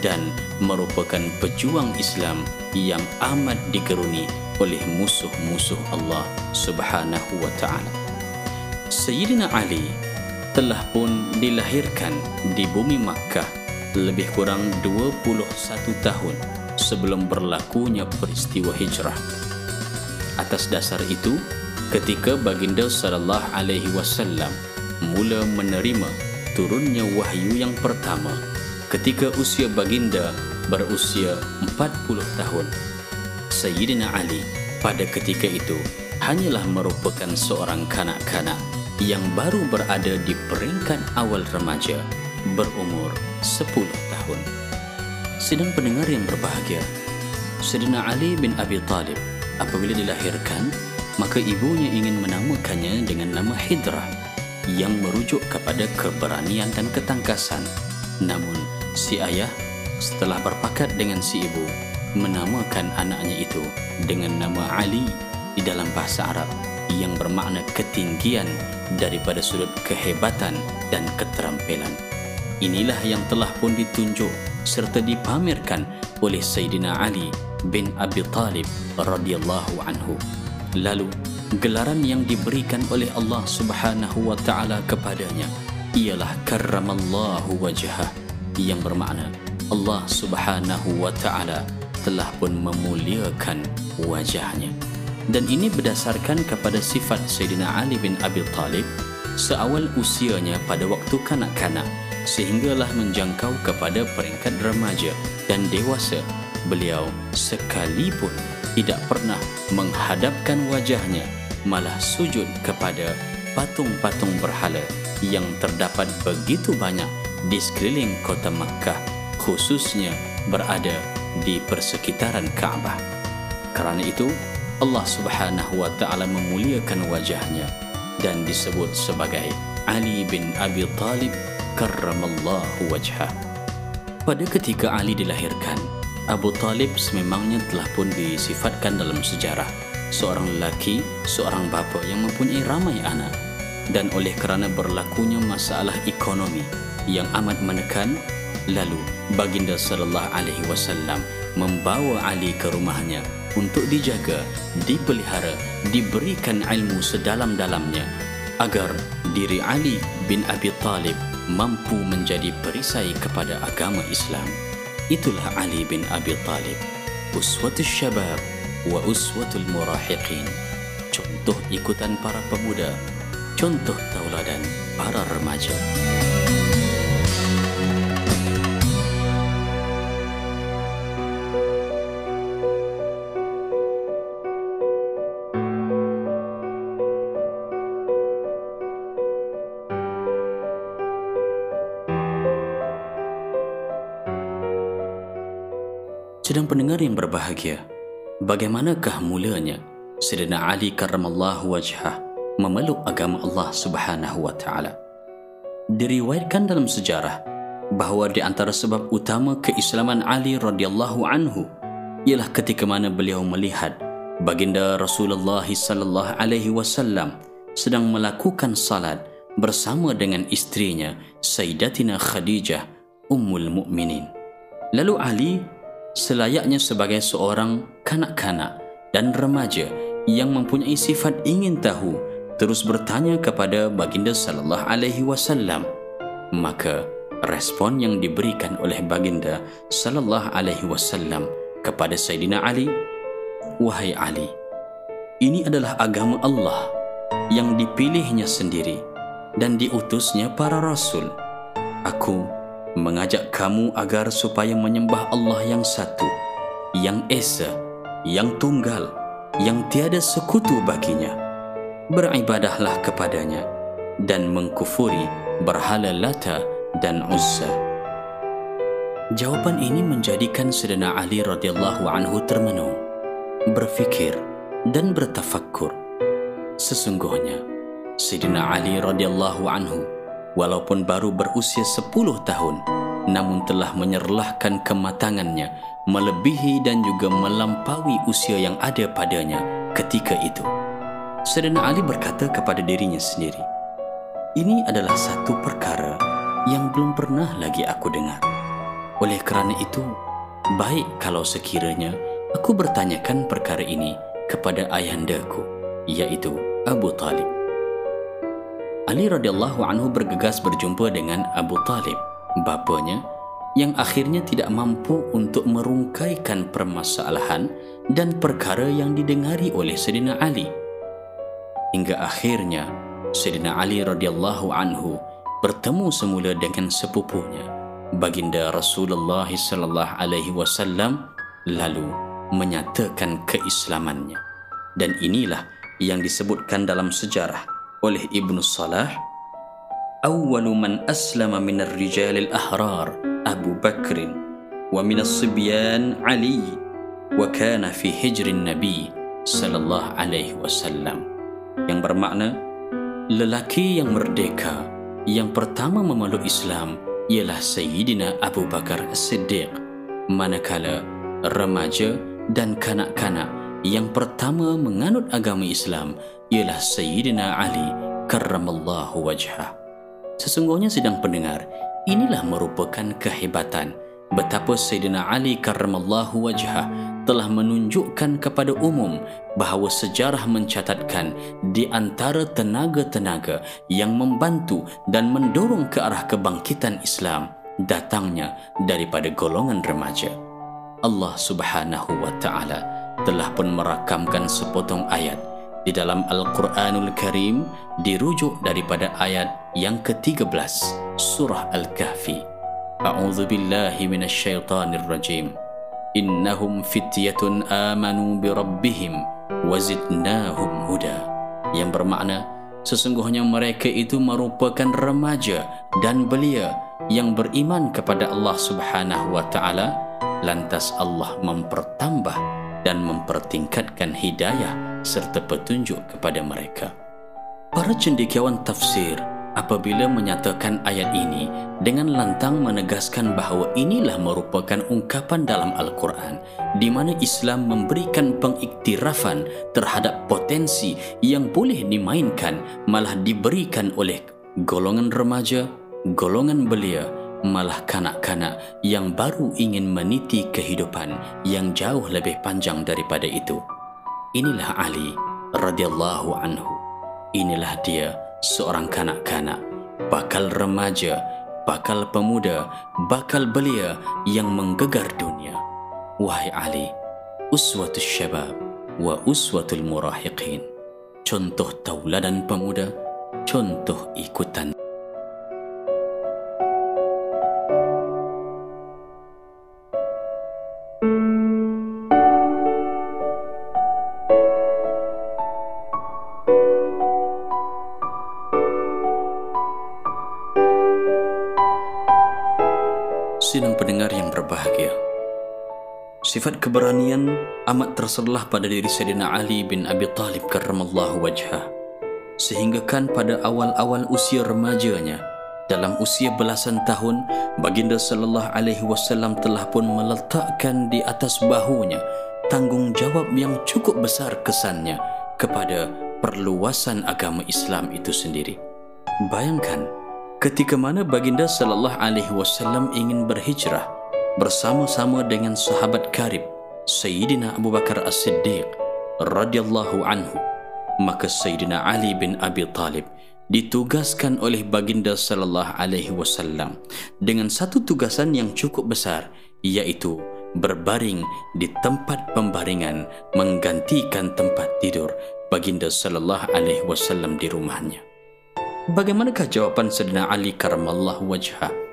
dan merupakan pejuang Islam yang amat digeruni oleh musuh-musuh Allah Subhanahu wa taala. Sayyidina Ali telah pun dilahirkan di bumi Makkah lebih kurang 21 tahun sebelum berlakunya peristiwa hijrah. Atas dasar itu, ketika baginda sallallahu alaihi wasallam mula menerima turunnya wahyu yang pertama ketika usia baginda berusia 40 tahun. Sayyidina Ali pada ketika itu hanyalah merupakan seorang kanak-kanak yang baru berada di peringkat awal remaja berumur 10 tahun. Sedang pendengar yang berbahagia, Sayyidina Ali bin Abi Talib apabila dilahirkan, maka ibunya ingin menamakannya dengan nama Hidrah yang merujuk kepada keberanian dan ketangkasan. Namun, si ayah setelah berpakat dengan si ibu menamakan anaknya itu dengan nama Ali di dalam bahasa Arab yang bermakna ketinggian daripada sudut kehebatan dan keterampilan. Inilah yang telah pun ditunjuk serta dipamerkan oleh Sayyidina Ali bin Abi Talib radhiyallahu anhu. Lalu gelaran yang diberikan oleh Allah Subhanahu wa taala kepadanya ialah karramallahu wajhah yang bermakna Allah Subhanahu wa taala telah pun memuliakan wajahnya. Dan ini berdasarkan kepada sifat Sayyidina Ali bin Abi Talib seawal usianya pada waktu kanak-kanak sehinggalah menjangkau kepada peringkat remaja dan dewasa. Beliau sekalipun tidak pernah menghadapkan wajahnya malah sujud kepada patung-patung berhala yang terdapat begitu banyak di sekeliling kota Makkah khususnya berada di persekitaran Kaabah. Kerana itu Allah Subhanahu wa taala memuliakan wajahnya dan disebut sebagai Ali bin Abi Talib karramallahu wajhah. Pada ketika Ali dilahirkan, Abu Talib sememangnya telah pun disifatkan dalam sejarah seorang lelaki, seorang bapa yang mempunyai ramai anak dan oleh kerana berlakunya masalah ekonomi yang amat menekan lalu baginda sallallahu alaihi wasallam membawa Ali ke rumahnya untuk dijaga, dipelihara, diberikan ilmu sedalam-dalamnya agar diri Ali bin Abi Talib mampu menjadi perisai kepada agama Islam. Itulah Ali bin Abi Talib Uswatul Syabab Wa Uswatul Murahiqin Contoh ikutan para pemuda Contoh tauladan para remaja Pendengar yang berbahagia, bagaimanakah mulanya Sayyidina Ali karramallahu wajhah memeluk agama Allah Subhanahu wa taala? Diriwayatkan dalam sejarah bahawa di antara sebab utama keislaman Ali radhiyallahu anhu ialah ketika mana beliau melihat baginda Rasulullah sallallahu alaihi wasallam sedang melakukan salat bersama dengan istrinya Sayyidatina Khadijah Ummul Mukminin. Lalu Ali selayaknya sebagai seorang kanak-kanak dan remaja yang mempunyai sifat ingin tahu terus bertanya kepada baginda sallallahu alaihi wasallam. Maka respon yang diberikan oleh baginda sallallahu alaihi wasallam kepada Sayyidina Ali wahai Ali ini adalah agama Allah yang dipilihnya sendiri dan diutusnya para rasul. Aku mengajak kamu agar supaya menyembah Allah yang satu, yang esa, yang tunggal, yang tiada sekutu baginya. Beribadahlah kepadanya dan mengkufuri berhala Lata dan Uzza. Jawapan ini menjadikan Sayyidina Ali radhiyallahu anhu termenung, berfikir dan bertafakkur. Sesungguhnya Sayyidina Ali radhiyallahu anhu walaupun baru berusia 10 tahun namun telah menyerlahkan kematangannya melebihi dan juga melampaui usia yang ada padanya ketika itu. Sedana Ali berkata kepada dirinya sendiri, ini adalah satu perkara yang belum pernah lagi aku dengar. Oleh kerana itu, baik kalau sekiranya aku bertanyakan perkara ini kepada ayahandaku, yaitu Abu Talib. Ali radhiyallahu anhu bergegas berjumpa dengan Abu Talib, bapanya yang akhirnya tidak mampu untuk merungkaikan permasalahan dan perkara yang didengari oleh Sayyidina Ali. Hingga akhirnya Sayyidina Ali radhiyallahu anhu bertemu semula dengan sepupunya, baginda Rasulullah sallallahu alaihi wasallam lalu menyatakan keislamannya. Dan inilah yang disebutkan dalam sejarah oleh Ibn Salah Awwalu man aslama min ar-rijal al-ahrar Abu Bakr wa min as-sibyan Ali wa kana fi hijr nabi sallallahu alaihi wasallam. Yang bermakna lelaki yang merdeka yang pertama memeluk Islam ialah Sayyidina Abu Bakar As-Siddiq manakala remaja dan kanak-kanak yang pertama menganut agama Islam ialah Sayyidina Ali karramallahu wajhah. Sesungguhnya sedang pendengar, inilah merupakan kehebatan betapa Sayyidina Ali karramallahu wajhah telah menunjukkan kepada umum bahawa sejarah mencatatkan di antara tenaga-tenaga yang membantu dan mendorong ke arah kebangkitan Islam datangnya daripada golongan remaja. Allah Subhanahu wa taala telah pun merakamkan sepotong ayat di dalam Al-Quranul Karim dirujuk daripada ayat yang ke-13 surah Al-Kahfi. A'udzu billahi minasyaitonir rajim. Innahum fityatun amanu bi rabbihim wazidnahum huda. Yang bermakna sesungguhnya mereka itu merupakan remaja dan belia yang beriman kepada Allah Subhanahu wa taala. Lantas Allah mempertambah dan mempertingkatkan hidayah serta petunjuk kepada mereka. Para cendekiawan tafsir apabila menyatakan ayat ini dengan lantang menegaskan bahawa inilah merupakan ungkapan dalam Al-Quran di mana Islam memberikan pengiktirafan terhadap potensi yang boleh dimainkan malah diberikan oleh golongan remaja, golongan belia, malah kanak-kanak yang baru ingin meniti kehidupan yang jauh lebih panjang daripada itu. Inilah Ali radhiyallahu anhu. Inilah dia seorang kanak-kanak, bakal remaja, bakal pemuda, bakal belia yang menggegar dunia. Wahai Ali, uswatul syabab wa uswatul murahiqin. Contoh tauladan pemuda, contoh ikutan. Sifat keberanian amat terselah pada diri Sayyidina Ali bin Abi Talib karramallahu wajhah. Sehingga kan pada awal-awal usia remajanya, dalam usia belasan tahun, baginda sallallahu alaihi wasallam telah pun meletakkan di atas bahunya tanggungjawab yang cukup besar kesannya kepada perluasan agama Islam itu sendiri. Bayangkan, ketika mana baginda sallallahu alaihi wasallam ingin berhijrah bersama-sama dengan sahabat karib Sayyidina Abu Bakar As-Siddiq radhiyallahu anhu maka Sayyidina Ali bin Abi Talib ditugaskan oleh baginda sallallahu alaihi wasallam dengan satu tugasan yang cukup besar yaitu berbaring di tempat pembaringan menggantikan tempat tidur baginda sallallahu alaihi wasallam di rumahnya Bagaimanakah jawapan Sayyidina Ali karamallahu wajha?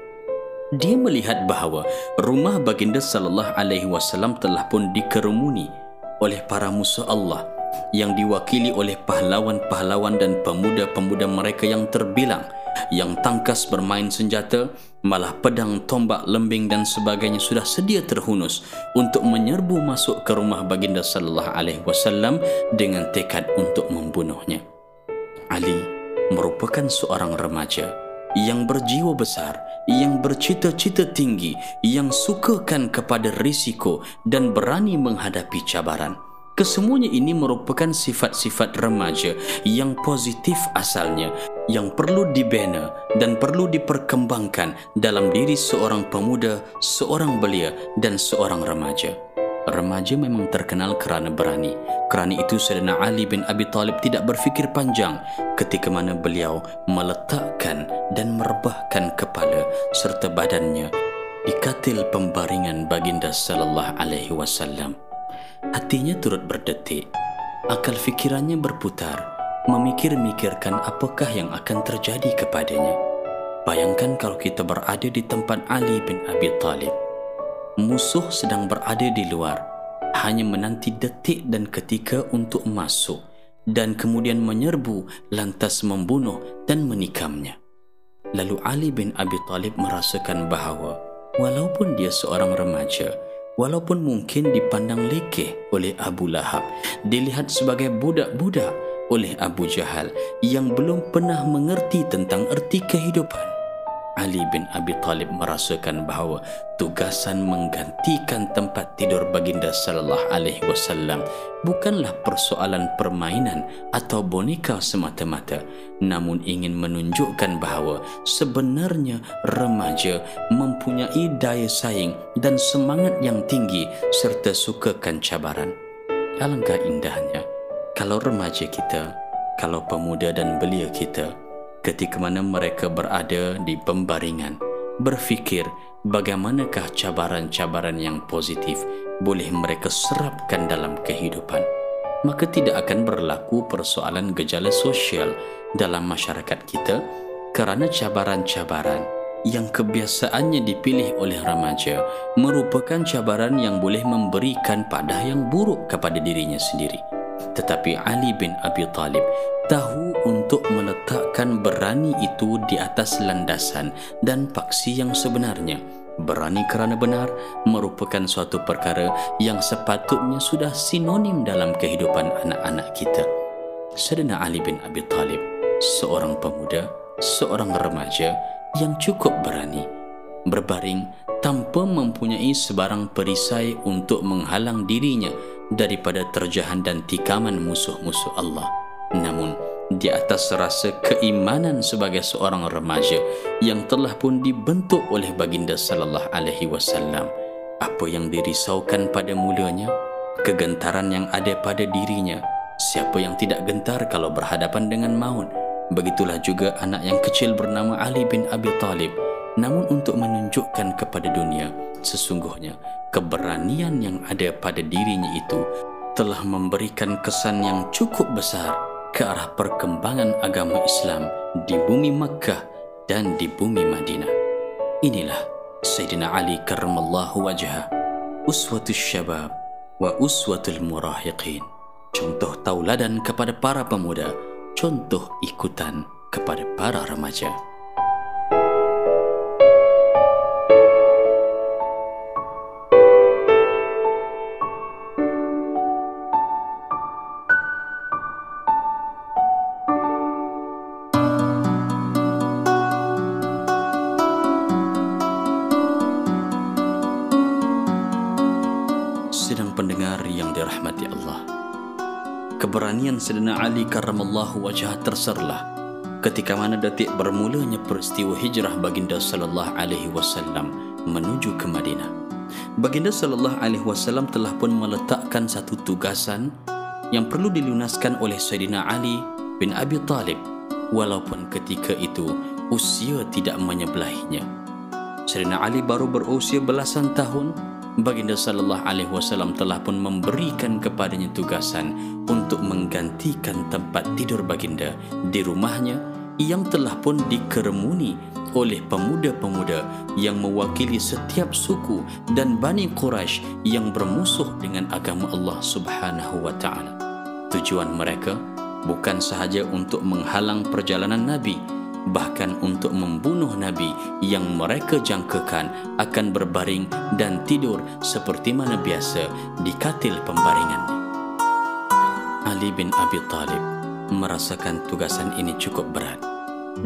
Dia melihat bahawa rumah baginda sallallahu alaihi wasallam telah pun dikerumuni oleh para musuh Allah yang diwakili oleh pahlawan-pahlawan dan pemuda-pemuda mereka yang terbilang yang tangkas bermain senjata malah pedang, tombak, lembing dan sebagainya sudah sedia terhunus untuk menyerbu masuk ke rumah baginda sallallahu alaihi wasallam dengan tekad untuk membunuhnya. Ali merupakan seorang remaja yang berjiwa besar, yang bercita-cita tinggi, yang sukakan kepada risiko dan berani menghadapi cabaran. Kesemuanya ini merupakan sifat-sifat remaja yang positif asalnya, yang perlu dibina dan perlu diperkembangkan dalam diri seorang pemuda, seorang belia dan seorang remaja remaja memang terkenal kerana berani. Kerana itu Sayyidina Ali bin Abi Talib tidak berfikir panjang ketika mana beliau meletakkan dan merebahkan kepala serta badannya di katil pembaringan baginda sallallahu alaihi wasallam. Hatinya turut berdetik. Akal fikirannya berputar, memikir-mikirkan apakah yang akan terjadi kepadanya. Bayangkan kalau kita berada di tempat Ali bin Abi Talib musuh sedang berada di luar hanya menanti detik dan ketika untuk masuk dan kemudian menyerbu lantas membunuh dan menikamnya. Lalu Ali bin Abi Talib merasakan bahawa walaupun dia seorang remaja walaupun mungkin dipandang lekeh oleh Abu Lahab dilihat sebagai budak-budak oleh Abu Jahal yang belum pernah mengerti tentang erti kehidupan Ali bin Abi Talib merasakan bahawa tugasan menggantikan tempat tidur baginda sallallahu alaihi wasallam bukanlah persoalan permainan atau boneka semata-mata namun ingin menunjukkan bahawa sebenarnya remaja mempunyai daya saing dan semangat yang tinggi serta sukakan cabaran alangkah indahnya kalau remaja kita kalau pemuda dan belia kita ketika mana mereka berada di pembaringan berfikir bagaimanakah cabaran-cabaran yang positif boleh mereka serapkan dalam kehidupan. Maka tidak akan berlaku persoalan gejala sosial dalam masyarakat kita kerana cabaran-cabaran yang kebiasaannya dipilih oleh remaja merupakan cabaran yang boleh memberikan padah yang buruk kepada dirinya sendiri. Tetapi Ali bin Abi Talib tahu untuk meletakkan berani itu di atas landasan dan paksi yang sebenarnya. Berani kerana benar merupakan suatu perkara yang sepatutnya sudah sinonim dalam kehidupan anak-anak kita. Sedana Ali bin Abi Talib, seorang pemuda, seorang remaja yang cukup berani, berbaring tanpa mempunyai sebarang perisai untuk menghalang dirinya daripada terjahan dan tikaman musuh-musuh Allah. Namun, di atas rasa keimanan sebagai seorang remaja yang telah pun dibentuk oleh baginda sallallahu alaihi wasallam, apa yang dirisaukan pada mulanya, kegentaran yang ada pada dirinya, siapa yang tidak gentar kalau berhadapan dengan maut? Begitulah juga anak yang kecil bernama Ali bin Abi Talib. Namun untuk menunjukkan kepada dunia, sesungguhnya keberanian yang ada pada dirinya itu telah memberikan kesan yang cukup besar ke arah perkembangan agama Islam di bumi Makkah dan di bumi Madinah. Inilah Sayyidina Ali karramallahu wajah, uswatul syabab wa uswatul murahiqin. Contoh tauladan kepada para pemuda, contoh ikutan kepada para remaja. Keberanian Sedina Ali karramallahu wajah terserlah ketika mana detik bermulanya peristiwa hijrah baginda sallallahu alaihi wasallam menuju ke Madinah. Baginda sallallahu alaihi wasallam telah pun meletakkan satu tugasan yang perlu dilunaskan oleh Sayyidina Ali bin Abi Talib walaupun ketika itu usia tidak menyebelahinya. Sayyidina Ali baru berusia belasan tahun Baginda sallallahu alaihi wasallam telah pun memberikan kepadanya tugasan untuk menggantikan tempat tidur baginda di rumahnya yang telah pun dikeremuni oleh pemuda-pemuda yang mewakili setiap suku dan Bani Quraisy yang bermusuh dengan agama Allah Subhanahu wa taala. Tujuan mereka bukan sahaja untuk menghalang perjalanan Nabi bahkan untuk membunuh Nabi yang mereka jangkakan akan berbaring dan tidur seperti mana biasa di katil pembaringan. Ali bin Abi Talib merasakan tugasan ini cukup berat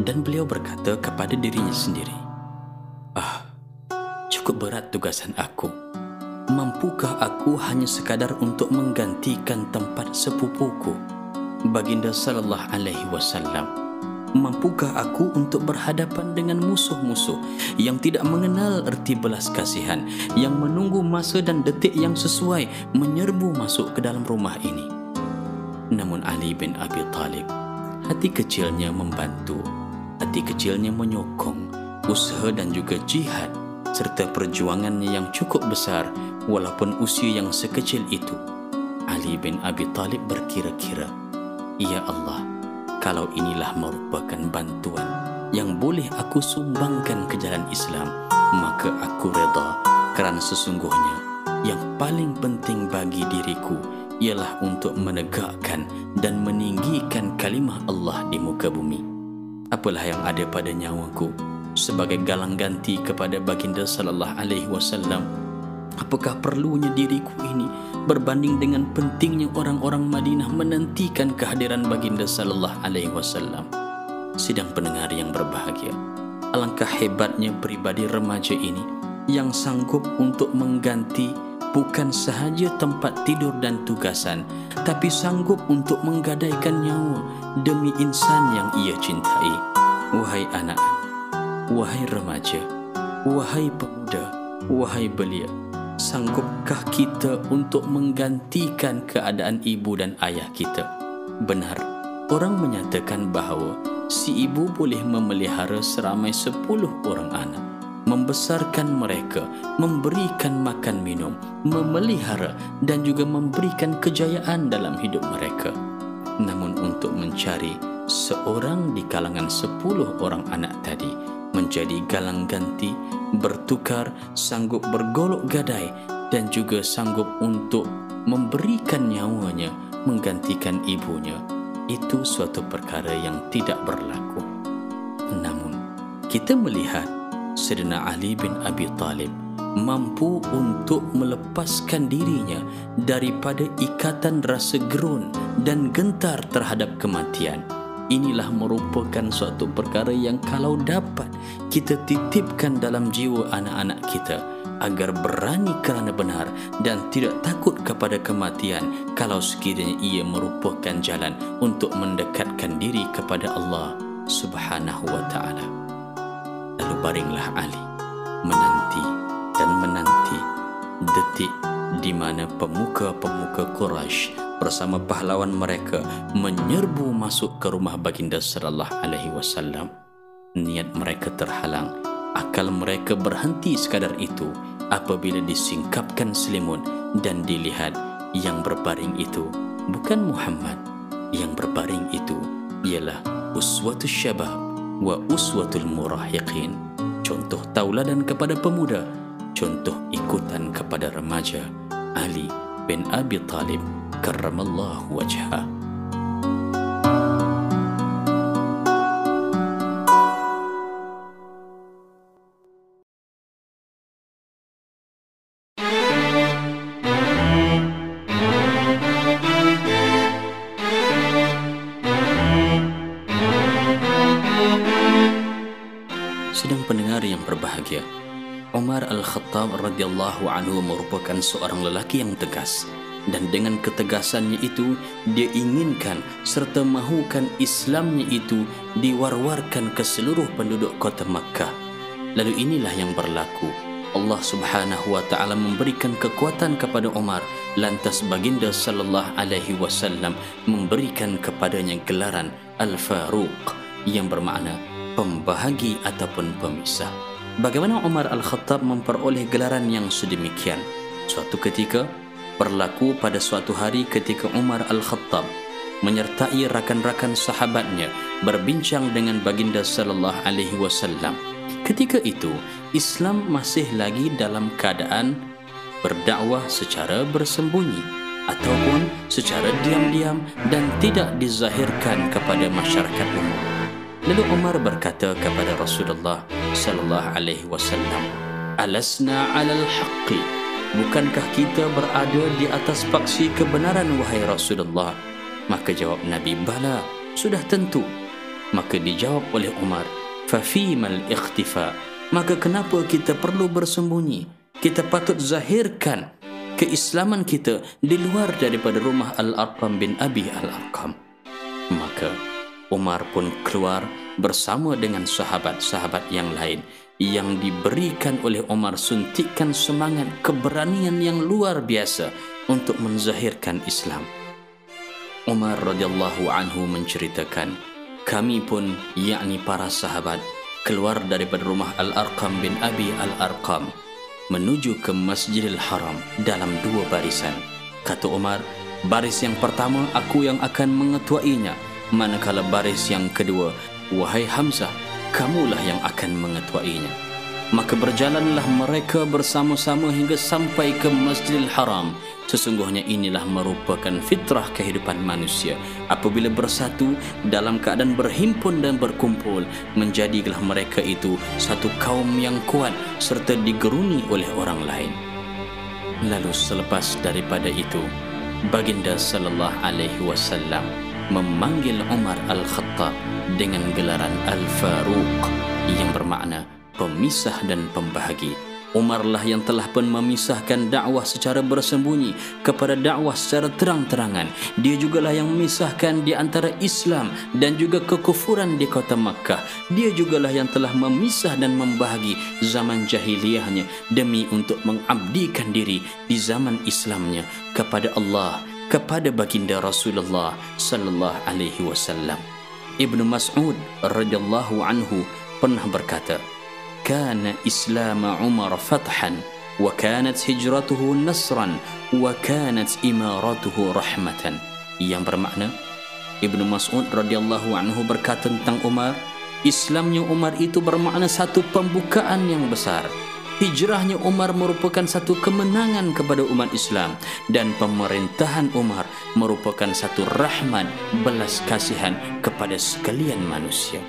dan beliau berkata kepada dirinya sendiri, Ah, cukup berat tugasan aku. Mampukah aku hanya sekadar untuk menggantikan tempat sepupuku? Baginda sallallahu alaihi wasallam Mampukah aku untuk berhadapan dengan musuh-musuh yang tidak mengenal erti belas kasihan yang menunggu masa dan detik yang sesuai menyerbu masuk ke dalam rumah ini? Namun Ali bin Abi Talib hati kecilnya membantu, hati kecilnya menyokong usaha dan juga jihad serta perjuangannya yang cukup besar walaupun usia yang sekecil itu. Ali bin Abi Talib berkira-kira, Ya Allah, kalau inilah merupakan bantuan yang boleh aku sumbangkan ke jalan Islam, maka aku reda kerana sesungguhnya yang paling penting bagi diriku ialah untuk menegakkan dan meninggikan kalimah Allah di muka bumi. Apalah yang ada pada nyawaku sebagai galang ganti kepada baginda sallallahu alaihi wasallam Apakah perlunya diriku ini berbanding dengan pentingnya orang-orang Madinah menantikan kehadiran baginda sallallahu alaihi wasallam? Sidang pendengar yang berbahagia. Alangkah hebatnya pribadi remaja ini yang sanggup untuk mengganti bukan sahaja tempat tidur dan tugasan, tapi sanggup untuk menggadaikan nyawa demi insan yang ia cintai. Wahai anak, wahai remaja, wahai pemuda, wahai belia, sanggupkah kita untuk menggantikan keadaan ibu dan ayah kita? Benar, orang menyatakan bahawa si ibu boleh memelihara seramai sepuluh orang anak membesarkan mereka, memberikan makan minum, memelihara dan juga memberikan kejayaan dalam hidup mereka. Namun untuk mencari seorang di kalangan sepuluh orang anak tadi menjadi galang ganti, bertukar, sanggup bergolok gadai dan juga sanggup untuk memberikan nyawanya menggantikan ibunya, itu suatu perkara yang tidak berlaku. Namun, kita melihat Sayyidina Ali bin Abi Talib mampu untuk melepaskan dirinya daripada ikatan rasa gerun dan gentar terhadap kematian. Inilah merupakan suatu perkara yang kalau dapat kita titipkan dalam jiwa anak-anak kita agar berani kerana benar dan tidak takut kepada kematian kalau sekiranya ia merupakan jalan untuk mendekatkan diri kepada Allah Subhanahu wa taala. Lalu baringlah Ali menanti dan menanti detik di mana pemuka-pemuka Quraisy bersama pahlawan mereka menyerbu masuk ke rumah baginda sallallahu alaihi wasallam. Niat mereka terhalang. Akal mereka berhenti sekadar itu apabila disingkapkan selimut dan dilihat yang berbaring itu bukan Muhammad. Yang berbaring itu ialah uswatus syabab wa uswatul murahiqin. Contoh tauladan kepada pemuda contoh ikutan kepada remaja Ali bin Abi Talib karramallahu wajhah Al-Khattab merupakan seorang lelaki yang tegas dan dengan ketegasannya itu dia inginkan serta mahukan Islamnya itu diwar-warkan ke seluruh penduduk kota Makkah. Lalu inilah yang berlaku. Allah Subhanahu wa taala memberikan kekuatan kepada Umar lantas baginda sallallahu alaihi wasallam memberikan kepadanya gelaran Al-Faruq yang bermakna pembahagi ataupun pemisah. Bagaimana Umar Al-Khattab memperoleh gelaran yang sedemikian? Suatu ketika, berlaku pada suatu hari ketika Umar Al-Khattab menyertai rakan-rakan sahabatnya berbincang dengan baginda sallallahu alaihi wasallam. Ketika itu, Islam masih lagi dalam keadaan berdakwah secara bersembunyi ataupun secara diam-diam dan tidak dizahirkan kepada masyarakat umum. Lalu Umar berkata kepada Rasulullah sallallahu alaihi wasallam, "Alasna 'alal haqqi?" Bukankah kita berada di atas paksi kebenaran wahai Rasulullah? Maka jawab Nabi, "Bala, sudah tentu." Maka dijawab oleh Umar, "Fa fimal ikhtifa?" Maka kenapa kita perlu bersembunyi? Kita patut zahirkan keislaman kita di luar daripada rumah Al-Arqam bin Abi Al-Arqam. Maka Umar pun keluar bersama dengan sahabat-sahabat yang lain yang diberikan oleh Umar suntikan semangat keberanian yang luar biasa untuk menzahirkan Islam. Umar radhiyallahu anhu menceritakan, kami pun yakni para sahabat keluar daripada rumah Al-Arqam bin Abi Al-Arqam menuju ke Masjidil Haram dalam dua barisan. Kata Umar, baris yang pertama aku yang akan mengetuainya manakala baris yang kedua wahai Hamzah kamulah yang akan mengetuainya. Maka berjalanlah mereka bersama-sama hingga sampai ke Masjidil Haram. Sesungguhnya inilah merupakan fitrah kehidupan manusia. Apabila bersatu dalam keadaan berhimpun dan berkumpul menjadilah mereka itu satu kaum yang kuat serta digeruni oleh orang lain. Lalu selepas daripada itu baginda sallallahu alaihi wasallam memanggil Umar Al-Khattab dengan gelaran Al-Faruq yang bermakna pemisah dan pembahagi. Umarlah yang telah pun memisahkan dakwah secara bersembunyi kepada dakwah secara terang-terangan. Dia jugalah yang memisahkan di antara Islam dan juga kekufuran di kota Makkah. Dia jugalah yang telah memisah dan membahagi zaman jahiliyahnya demi untuk mengabdikan diri di zaman Islamnya kepada Allah, kepada baginda Rasulullah sallallahu alaihi wasallam. Ibnu Mas'ud radhiyallahu anhu pernah berkata, "Kana Islam Umar fathan wa kanat hijratuhu nasran wa kanat imaratuhu rahmatan." Yang bermakna Ibnu Mas'ud radhiyallahu anhu berkata tentang Umar, Islamnya Umar itu bermakna satu pembukaan yang besar Hijrahnya Umar merupakan satu kemenangan kepada umat Islam dan pemerintahan Umar merupakan satu rahmat belas kasihan kepada sekalian manusia.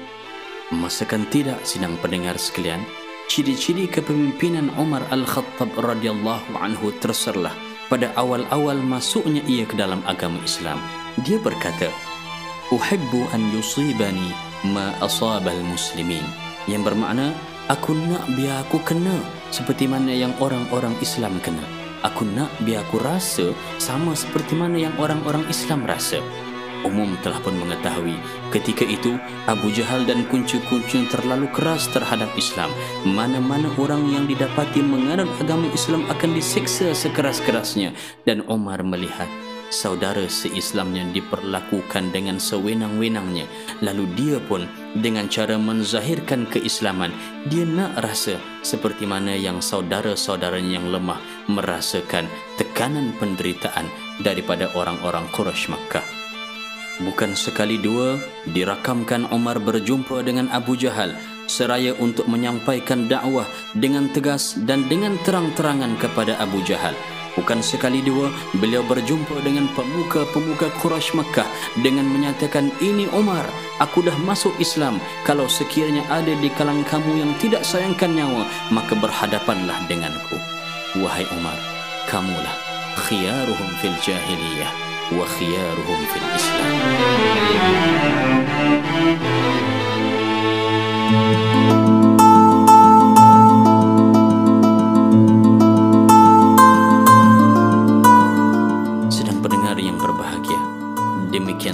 Masakan tidak sidang pendengar sekalian, ciri-ciri kepemimpinan Umar Al-Khattab radhiyallahu anhu terserlah pada awal-awal masuknya ia ke dalam agama Islam. Dia berkata, "Uhibbu an yusibani ma asabal muslimin." Yang bermakna, aku nak biar aku kena seperti mana yang orang-orang Islam kena. Aku nak biar aku rasa sama seperti mana yang orang-orang Islam rasa umum telah pun mengetahui ketika itu Abu Jahal dan kunci-kunci terlalu keras terhadap Islam mana-mana orang yang didapati menganut agama Islam akan disiksa sekeras-kerasnya dan Umar melihat saudara seislamnya diperlakukan dengan sewenang-wenangnya lalu dia pun dengan cara menzahirkan keislaman dia nak rasa seperti mana yang saudara-saudaranya yang lemah merasakan tekanan penderitaan daripada orang-orang Quraisy Makkah Bukan sekali dua dirakamkan Umar berjumpa dengan Abu Jahal seraya untuk menyampaikan dakwah dengan tegas dan dengan terang-terangan kepada Abu Jahal. Bukan sekali dua beliau berjumpa dengan pemuka-pemuka Quraisy Mekah dengan menyatakan ini Umar, aku dah masuk Islam. Kalau sekiranya ada di kalangan kamu yang tidak sayangkan nyawa, maka berhadapanlah denganku. Wahai Umar, kamulah khiyaruhum fil jahiliyah wa khiyaruhum fil Islam.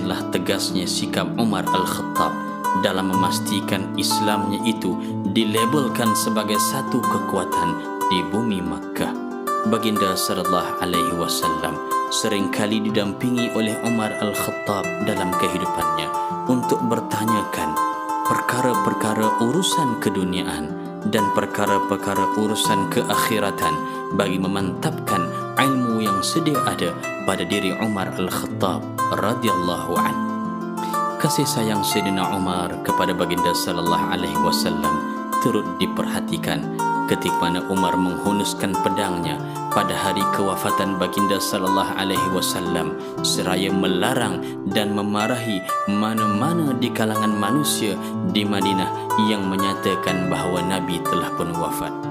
Demikianlah tegasnya sikap Umar Al-Khattab dalam memastikan Islamnya itu dilabelkan sebagai satu kekuatan di bumi Makkah. Baginda sallallahu alaihi wasallam seringkali didampingi oleh Umar Al-Khattab dalam kehidupannya untuk bertanyakan perkara-perkara urusan keduniaan dan perkara-perkara urusan keakhiratan bagi memantapkan ilmu yang sedia ada pada diri Umar Al-Khattab radhiyallahu an. Kasih sayang Sayyidina Umar kepada baginda sallallahu alaihi wasallam turut diperhatikan ketika mana Umar menghunuskan pedangnya pada hari kewafatan baginda sallallahu alaihi wasallam seraya melarang dan memarahi mana-mana di kalangan manusia di Madinah yang menyatakan bahawa nabi telah pun wafat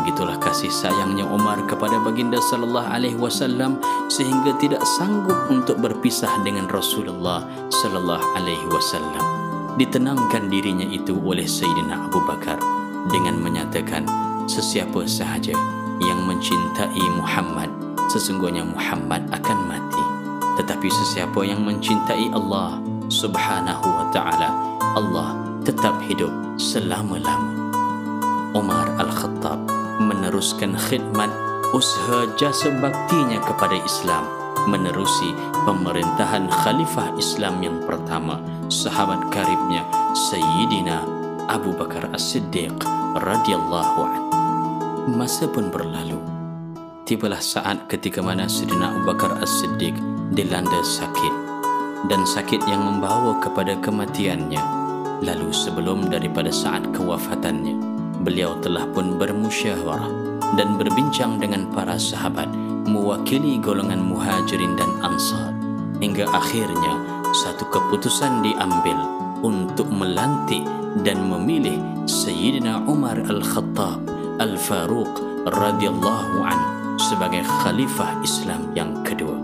begitulah kasih sayangnya Umar kepada baginda sallallahu alaihi wasallam sehingga tidak sanggup untuk berpisah dengan Rasulullah sallallahu alaihi wasallam. Ditenangkan dirinya itu oleh Sayyidina Abu Bakar dengan menyatakan sesiapa sahaja yang mencintai Muhammad sesungguhnya Muhammad akan mati. Tetapi sesiapa yang mencintai Allah subhanahu wa ta'ala Allah tetap hidup selama-lama Umar Al-Khattab meneruskan khidmat usaha jasa baktinya kepada Islam menerusi pemerintahan khalifah Islam yang pertama sahabat karibnya Sayyidina Abu Bakar As-Siddiq radhiyallahu an. Masa pun berlalu. Tibalah saat ketika mana Sayyidina Abu Bakar As-Siddiq dilanda sakit dan sakit yang membawa kepada kematiannya. Lalu sebelum daripada saat kewafatannya, beliau telah pun bermusyawarah dan berbincang dengan para sahabat mewakili golongan muhajirin dan ansar hingga akhirnya satu keputusan diambil untuk melantik dan memilih Sayyidina Umar Al-Khattab Al-Faruq radhiyallahu an sebagai khalifah Islam yang kedua.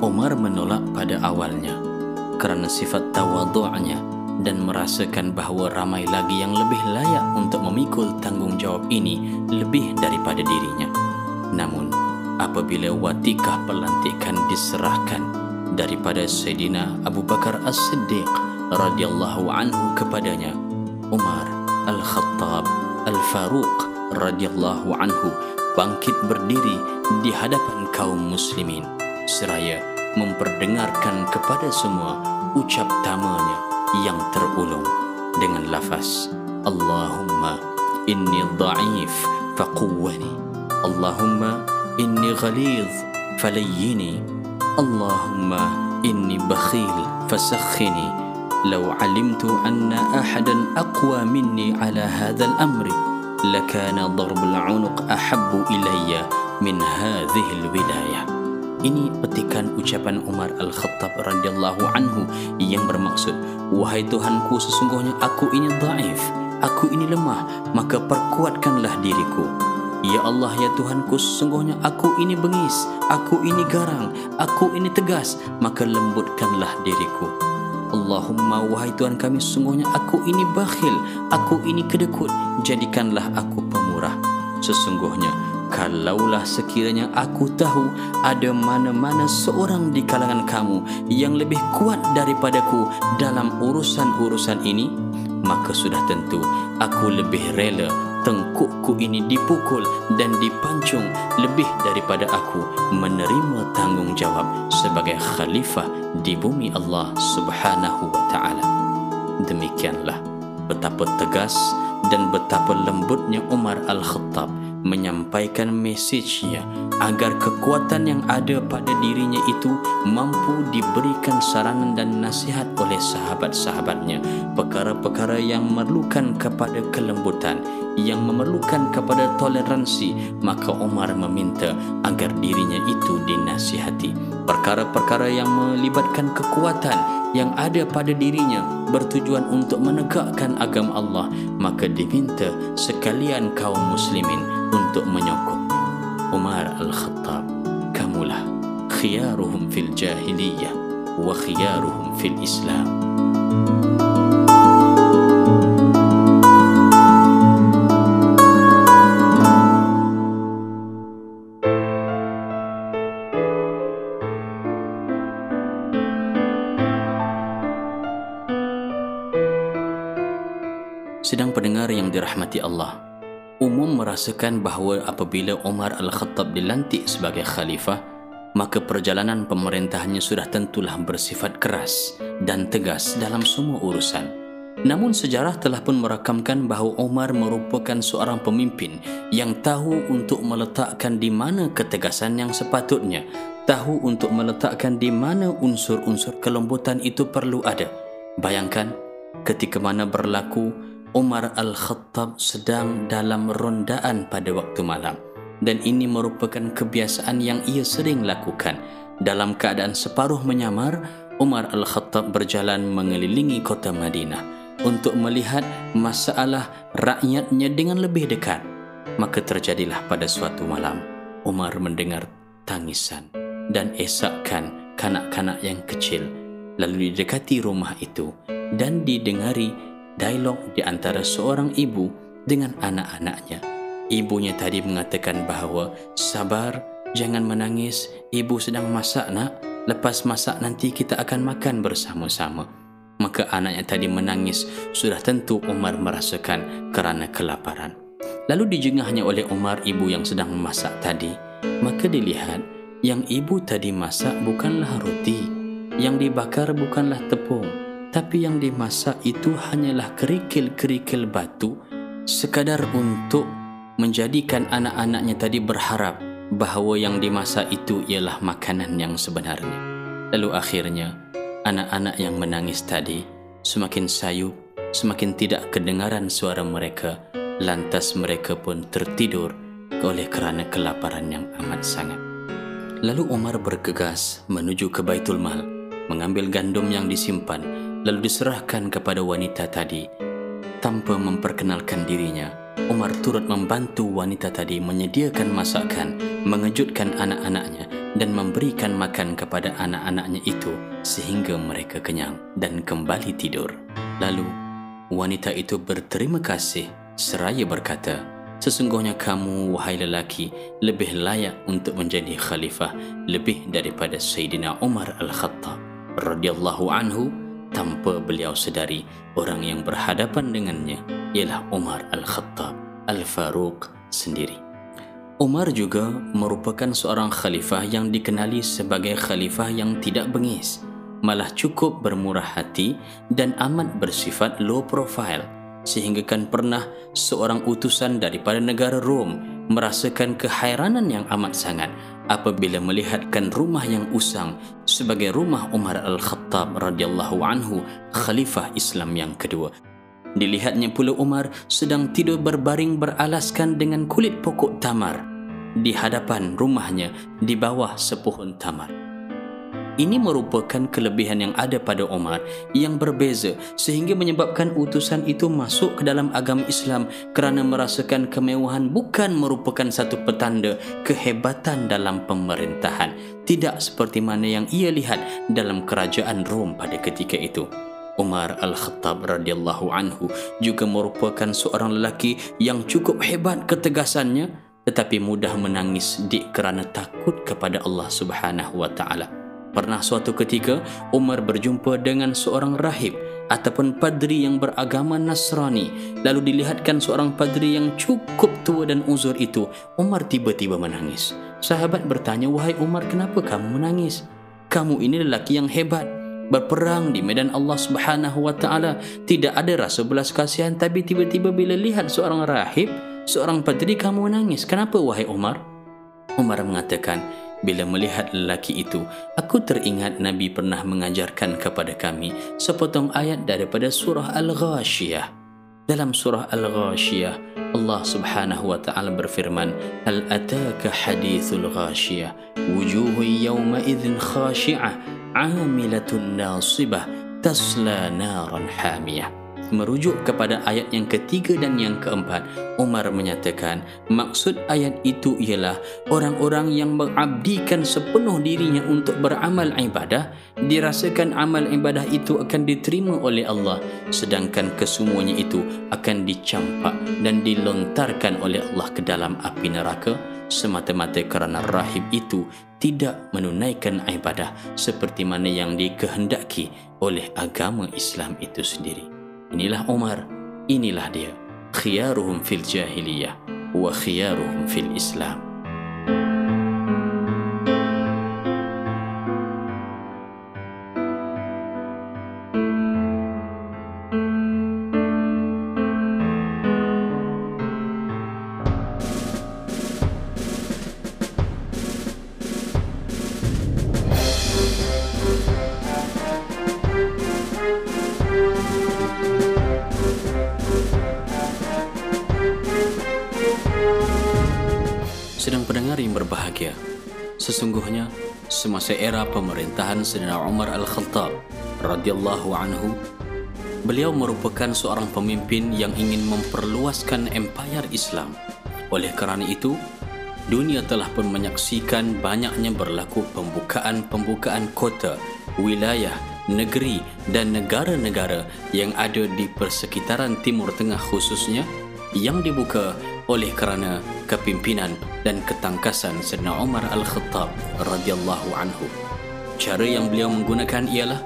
Umar menolak pada awalnya kerana sifat tawadhu'nya dan merasakan bahawa ramai lagi yang lebih layak untuk memikul tanggungjawab ini lebih daripada dirinya. Namun, apabila watikah pelantikan diserahkan daripada Sayyidina Abu Bakar As-Siddiq radhiyallahu anhu kepadanya, Umar Al-Khattab Al-Faruq radhiyallahu anhu bangkit berdiri di hadapan kaum muslimin seraya memperdengarkan kepada semua ucap tamanya yang terulung dengan lafaz Allahumma inni dha'if faqwwani Allahumma inni ghalidh falayyini Allahumma inni bakhil fasakhini لو علمت أن أحدا أقوى مني على هذا الأمر لكان ضرب العنق أحب إلي من هذه الولاية Ini petikan ucapan Umar Al-Khattab radhiyallahu anhu yang bermaksud Wahai Tuhanku sesungguhnya aku ini daif Aku ini lemah maka perkuatkanlah diriku. Ya Allah ya Tuhanku sesungguhnya aku ini bengis Aku ini garang Aku ini tegas Maka lembutkanlah diriku. Allahumma wahai Tuhan kami sesungguhnya aku ini bakhil Aku ini kedekut Jadikanlah aku pemurah. Sesungguhnya Kalaulah sekiranya aku tahu ada mana-mana seorang di kalangan kamu yang lebih kuat daripadaku dalam urusan-urusan ini, maka sudah tentu aku lebih rela tengkukku ini dipukul dan dipancung lebih daripada aku menerima tanggungjawab sebagai khalifah di bumi Allah Subhanahu wa taala. Demikianlah betapa tegas dan betapa lembutnya Umar Al-Khattab menyampaikan mesejnya agar kekuatan yang ada pada dirinya itu mampu diberikan saranan dan nasihat oleh sahabat-sahabatnya perkara-perkara yang memerlukan kepada kelembutan yang memerlukan kepada toleransi maka Umar meminta agar dirinya itu dinasihati perkara-perkara yang melibatkan kekuatan yang ada pada dirinya bertujuan untuk menegakkan agama Allah maka diminta sekalian kaum muslimin untuk menyokongnya. Umar Al-Khattab, kamulah khiyaruhum fil jahiliyah wa khiyaruhum fil Islam. Sedang pendengar yang dirahmati Allah, umum merasakan bahawa apabila Umar Al-Khattab dilantik sebagai khalifah, maka perjalanan pemerintahannya sudah tentulah bersifat keras dan tegas dalam semua urusan. Namun sejarah telah pun merakamkan bahawa Umar merupakan seorang pemimpin yang tahu untuk meletakkan di mana ketegasan yang sepatutnya, tahu untuk meletakkan di mana unsur-unsur kelembutan itu perlu ada. Bayangkan ketika mana berlaku Umar Al-Khattab sedang dalam rondaan pada waktu malam dan ini merupakan kebiasaan yang ia sering lakukan. Dalam keadaan separuh menyamar, Umar Al-Khattab berjalan mengelilingi kota Madinah untuk melihat masalah rakyatnya dengan lebih dekat. Maka terjadilah pada suatu malam, Umar mendengar tangisan dan esakan kanak-kanak yang kecil lalu didekati rumah itu dan didengari dialog di antara seorang ibu dengan anak-anaknya. Ibunya tadi mengatakan bahawa sabar, jangan menangis, ibu sedang masak nak, lepas masak nanti kita akan makan bersama-sama. Maka anaknya tadi menangis, sudah tentu Umar merasakan kerana kelaparan. Lalu dijengahnya oleh Umar ibu yang sedang memasak tadi, maka dilihat yang ibu tadi masak bukanlah roti, yang dibakar bukanlah tepung, tapi yang dimasak itu hanyalah kerikil-kerikil batu sekadar untuk menjadikan anak-anaknya tadi berharap bahawa yang dimasak itu ialah makanan yang sebenarnya. Lalu akhirnya, anak-anak yang menangis tadi semakin sayup, semakin tidak kedengaran suara mereka, lantas mereka pun tertidur oleh kerana kelaparan yang amat sangat. Lalu Umar bergegas menuju ke Baitul Mal, mengambil gandum yang disimpan lalu diserahkan kepada wanita tadi. Tanpa memperkenalkan dirinya, Umar turut membantu wanita tadi menyediakan masakan, mengejutkan anak-anaknya dan memberikan makan kepada anak-anaknya itu sehingga mereka kenyang dan kembali tidur. Lalu, wanita itu berterima kasih seraya berkata, Sesungguhnya kamu, wahai lelaki, lebih layak untuk menjadi khalifah lebih daripada Sayyidina Umar Al-Khattab radhiyallahu anhu tanpa beliau sedari orang yang berhadapan dengannya ialah Umar Al-Khattab Al-Faruq sendiri. Umar juga merupakan seorang khalifah yang dikenali sebagai khalifah yang tidak bengis, malah cukup bermurah hati dan amat bersifat low profile sehingga kan pernah seorang utusan daripada negara Rom merasakan kehairanan yang amat sangat apabila melihatkan rumah yang usang sebagai rumah Umar Al-Khattab radhiyallahu anhu khalifah Islam yang kedua Dilihatnya pula Umar sedang tidur berbaring beralaskan dengan kulit pokok tamar di hadapan rumahnya di bawah sepuhun tamar. Ini merupakan kelebihan yang ada pada Umar yang berbeza sehingga menyebabkan utusan itu masuk ke dalam agama Islam kerana merasakan kemewahan bukan merupakan satu petanda kehebatan dalam pemerintahan. Tidak seperti mana yang ia lihat dalam kerajaan Rom pada ketika itu. Umar Al-Khattab radhiyallahu anhu juga merupakan seorang lelaki yang cukup hebat ketegasannya tetapi mudah menangis di kerana takut kepada Allah Subhanahu wa taala. Pernah suatu ketika Umar berjumpa dengan seorang rahib ataupun padri yang beragama Nasrani lalu dilihatkan seorang padri yang cukup tua dan uzur itu Umar tiba-tiba menangis. Sahabat bertanya, "Wahai Umar, kenapa kamu menangis? Kamu ini lelaki yang hebat." berperang di medan Allah Subhanahu wa taala tidak ada rasa belas kasihan tapi tiba-tiba bila lihat seorang rahib seorang padri kamu menangis. Kenapa wahai Umar? Umar mengatakan, bila melihat lelaki itu, aku teringat Nabi pernah mengajarkan kepada kami sepotong ayat daripada surah Al-Ghashiyah. Dalam surah Al-Ghashiyah, Allah Subhanahu wa taala berfirman, "Hal ataka hadithul ghashiyah, wujuhun yawma idzin khashi'ah, 'amilatun nasibah, tasla naran hamiyah." Merujuk kepada ayat yang ketiga dan yang keempat Umar menyatakan maksud ayat itu ialah orang-orang yang mengabdikan sepenuh dirinya untuk beramal ibadah dirasakan amal ibadah itu akan diterima oleh Allah sedangkan kesemuanya itu akan dicampak dan dilontarkan oleh Allah ke dalam api neraka semata-mata kerana rahib itu tidak menunaikan ibadah seperti mana yang dikehendaki oleh agama Islam itu sendiri. Inilah Umar, inilah dia. Khiyaruhum fil jahiliyah wa khiyaruhum fil Islam. Berbahagia, sesungguhnya semasa era pemerintahan Sayyidina Umar Al-Khattab radhiyallahu anhu, beliau merupakan seorang pemimpin yang ingin memperluaskan empayar Islam. Oleh kerana itu, dunia telah pun menyaksikan banyaknya berlaku pembukaan-pembukaan kota, wilayah, negeri dan negara-negara yang ada di persekitaran Timur Tengah khususnya yang dibuka oleh kerana kepimpinan dan ketangkasan Sayyidina Umar Al-Khattab radhiyallahu anhu. Cara yang beliau menggunakan ialah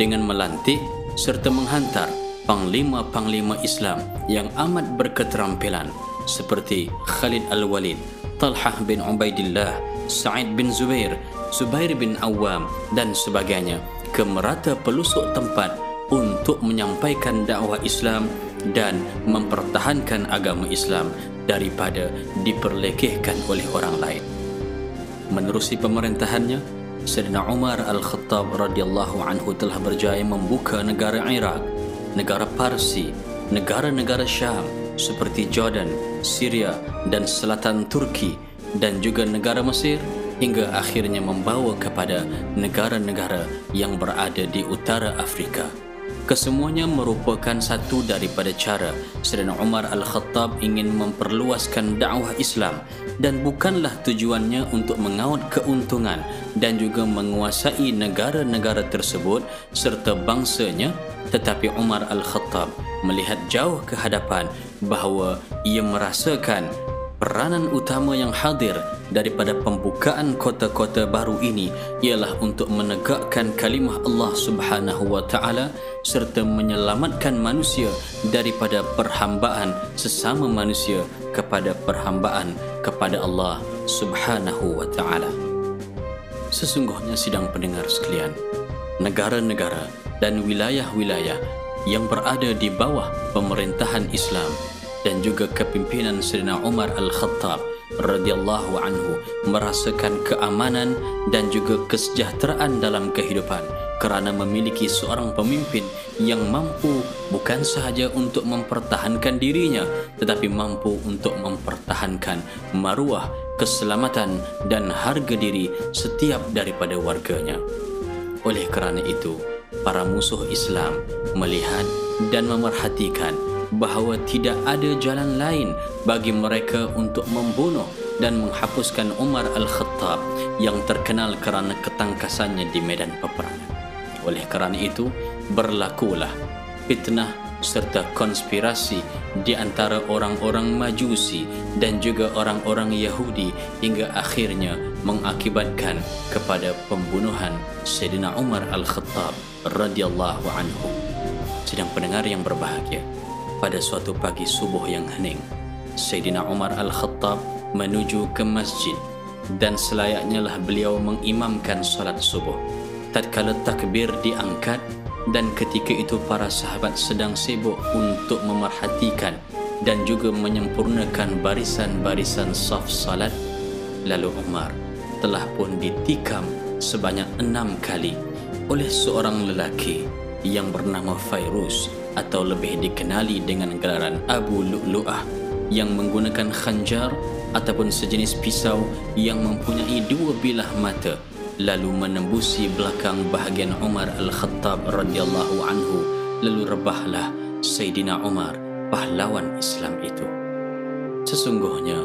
dengan melantik serta menghantar panglima-panglima Islam yang amat berketerampilan seperti Khalid Al-Walid, Talhah bin Ubaidillah, Sa'id bin Zubair, Zubair bin Awam dan sebagainya ke merata pelusuk tempat untuk menyampaikan dakwah Islam dan mempertahankan agama Islam daripada diperlekehkan oleh orang lain. Menerusi pemerintahannya, Sayyidina Umar Al-Khattab radhiyallahu anhu telah berjaya membuka negara Iraq, negara Parsi, negara-negara Syam seperti Jordan, Syria dan selatan Turki dan juga negara Mesir hingga akhirnya membawa kepada negara-negara yang berada di utara Afrika Kesemuanya merupakan satu daripada cara Sayyidina Umar Al-Khattab ingin memperluaskan dakwah Islam dan bukanlah tujuannya untuk mengaut keuntungan dan juga menguasai negara-negara tersebut serta bangsanya. Tetapi Umar Al-Khattab melihat jauh ke hadapan bahawa ia merasakan peranan utama yang hadir daripada pembukaan kota-kota baru ini ialah untuk menegakkan kalimah Allah Subhanahu wa taala serta menyelamatkan manusia daripada perhambaan sesama manusia kepada perhambaan kepada Allah Subhanahu wa taala. Sesungguhnya sidang pendengar sekalian, negara-negara dan wilayah-wilayah yang berada di bawah pemerintahan Islam dan juga kepimpinan Sayyidina Umar Al-Khattab radhiyallahu anhu merasakan keamanan dan juga kesejahteraan dalam kehidupan kerana memiliki seorang pemimpin yang mampu bukan sahaja untuk mempertahankan dirinya tetapi mampu untuk mempertahankan maruah keselamatan dan harga diri setiap daripada warganya. Oleh kerana itu para musuh Islam melihat dan memerhatikan bahawa tidak ada jalan lain bagi mereka untuk membunuh dan menghapuskan Umar Al-Khattab yang terkenal kerana ketangkasannya di medan peperangan. Oleh kerana itu, berlakulah fitnah serta konspirasi di antara orang-orang Majusi dan juga orang-orang Yahudi hingga akhirnya mengakibatkan kepada pembunuhan Sayyidina Umar Al-Khattab radhiyallahu anhu. Sedang pendengar yang berbahagia, pada suatu pagi subuh yang hening, Sayyidina Umar Al-Khattab menuju ke masjid dan selayaknya lah beliau mengimamkan salat subuh. Tatkala takbir diangkat dan ketika itu para sahabat sedang sibuk untuk memerhatikan dan juga menyempurnakan barisan-barisan saf salat, lalu Umar telah pun ditikam sebanyak enam kali oleh seorang lelaki yang bernama Fairuz atau lebih dikenali dengan gelaran Abu Lu'lu'ah yang menggunakan khanjar ataupun sejenis pisau yang mempunyai dua bilah mata lalu menembusi belakang bahagian Umar Al-Khattab radhiyallahu anhu lalu rebahlah Sayyidina Umar pahlawan Islam itu. Sesungguhnya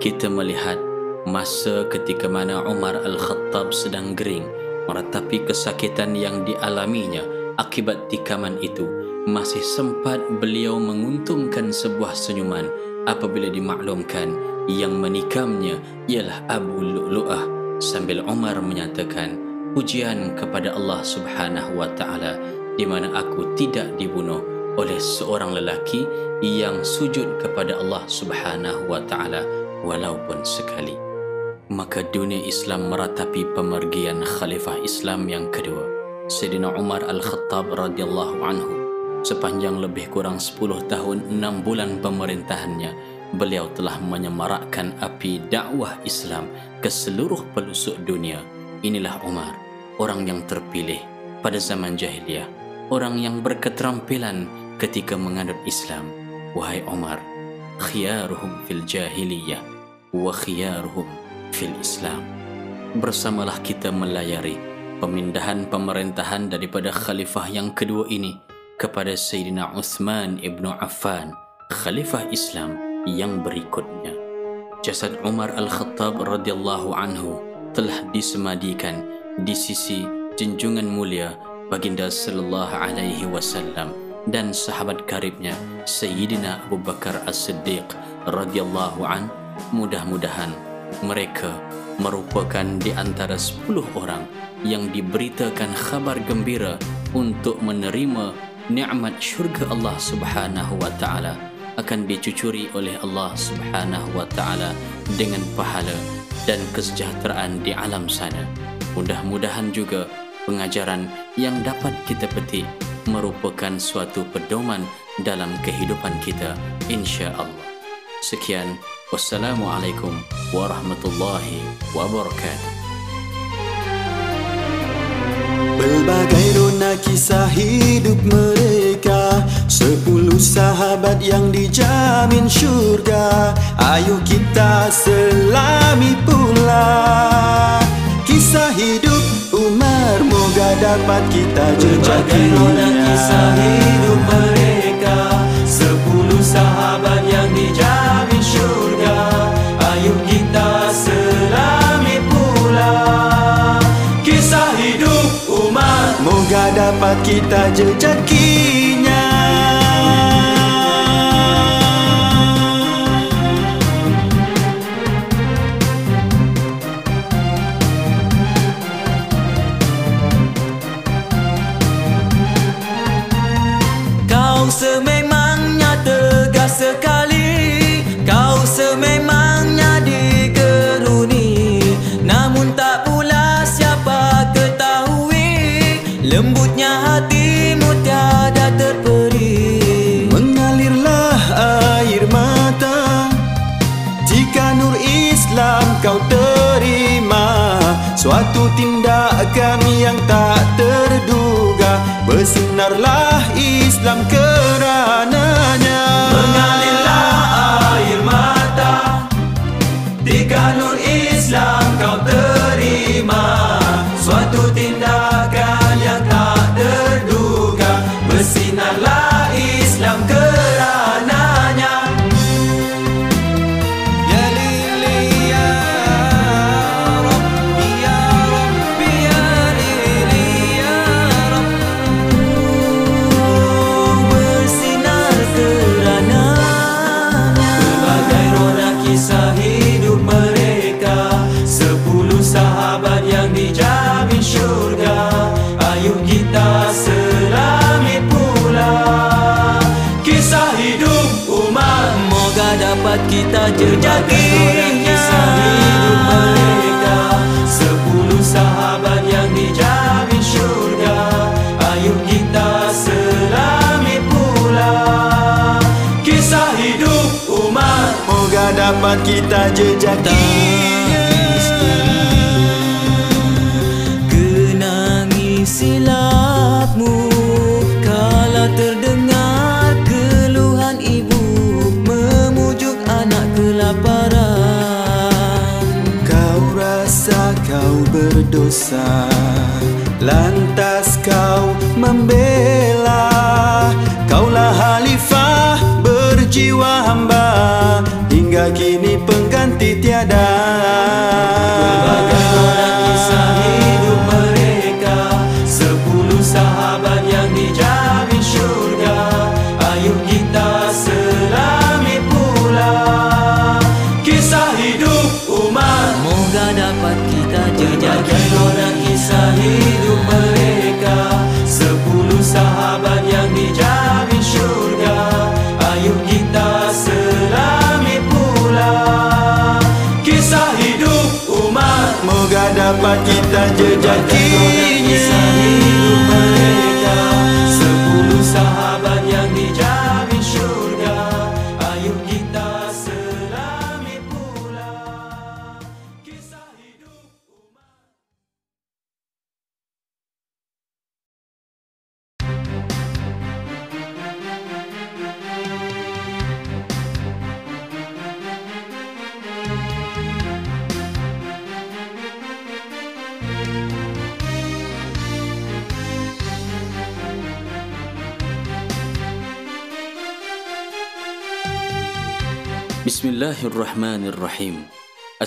kita melihat masa ketika mana Umar Al-Khattab sedang gering meratapi kesakitan yang dialaminya akibat tikaman itu masih sempat beliau menguntungkan sebuah senyuman apabila dimaklumkan yang menikamnya ialah Abu Lu'lu'ah sambil Umar menyatakan pujian kepada Allah Subhanahu wa taala di mana aku tidak dibunuh oleh seorang lelaki yang sujud kepada Allah Subhanahu wa taala walaupun sekali. Maka dunia Islam meratapi pemergian khalifah Islam yang kedua Sayyidina Umar Al-Khattab radhiyallahu anhu sepanjang lebih kurang 10 tahun 6 bulan pemerintahannya beliau telah menyemarakkan api dakwah Islam ke seluruh pelosok dunia. Inilah Umar orang yang terpilih pada zaman jahiliyah orang yang berketerampilan ketika menganut Islam. Wahai Umar khiyaruhum fil jahiliyah wa khiyaruhum fil Islam. Bersamalah kita melayari pemindahan pemerintahan daripada khalifah yang kedua ini kepada Sayyidina Uthman ibnu Affan, Khalifah Islam yang berikutnya. Jasad Umar Al-Khattab radhiyallahu anhu telah disemadikan di sisi junjungan mulia baginda sallallahu alaihi wasallam dan sahabat karibnya Sayyidina Abu Bakar As-Siddiq radhiyallahu an mudah-mudahan mereka merupakan di antara 10 orang yang diberitakan khabar gembira untuk menerima nikmat syurga Allah Subhanahu wa taala akan dicucuri oleh Allah Subhanahu wa taala dengan pahala dan kesejahteraan di alam sana. Mudah-mudahan juga pengajaran yang dapat kita petik merupakan suatu pedoman dalam kehidupan kita insya-Allah. Sekian wassalamualaikum warahmatullahi wabarakatuh. Pelbagai rona kisah hidup mereka? Sepuluh sahabat yang dijamin syurga. Ayo kita selami pula. Kisah hidup Umar Moga dapat kita Berbagai roda kisah hidup mereka? Sepuluh sahabat dapat kita jejakinya kau terima. Suatu tindakan yang tak terduga. Bersinarlah Islam kerananya. Mengalirlah air mata. Tiga nur Islam kau terima Kita jejakinya Kenangi silapmu Kala terdengar keluhan ibu Memujuk anak kelaparan. Kau rasa kau berdosa Lantas kau membela. Kaulah halifah berjiwa hamba kini pengganti tiada dapat kita jejakinya Kisah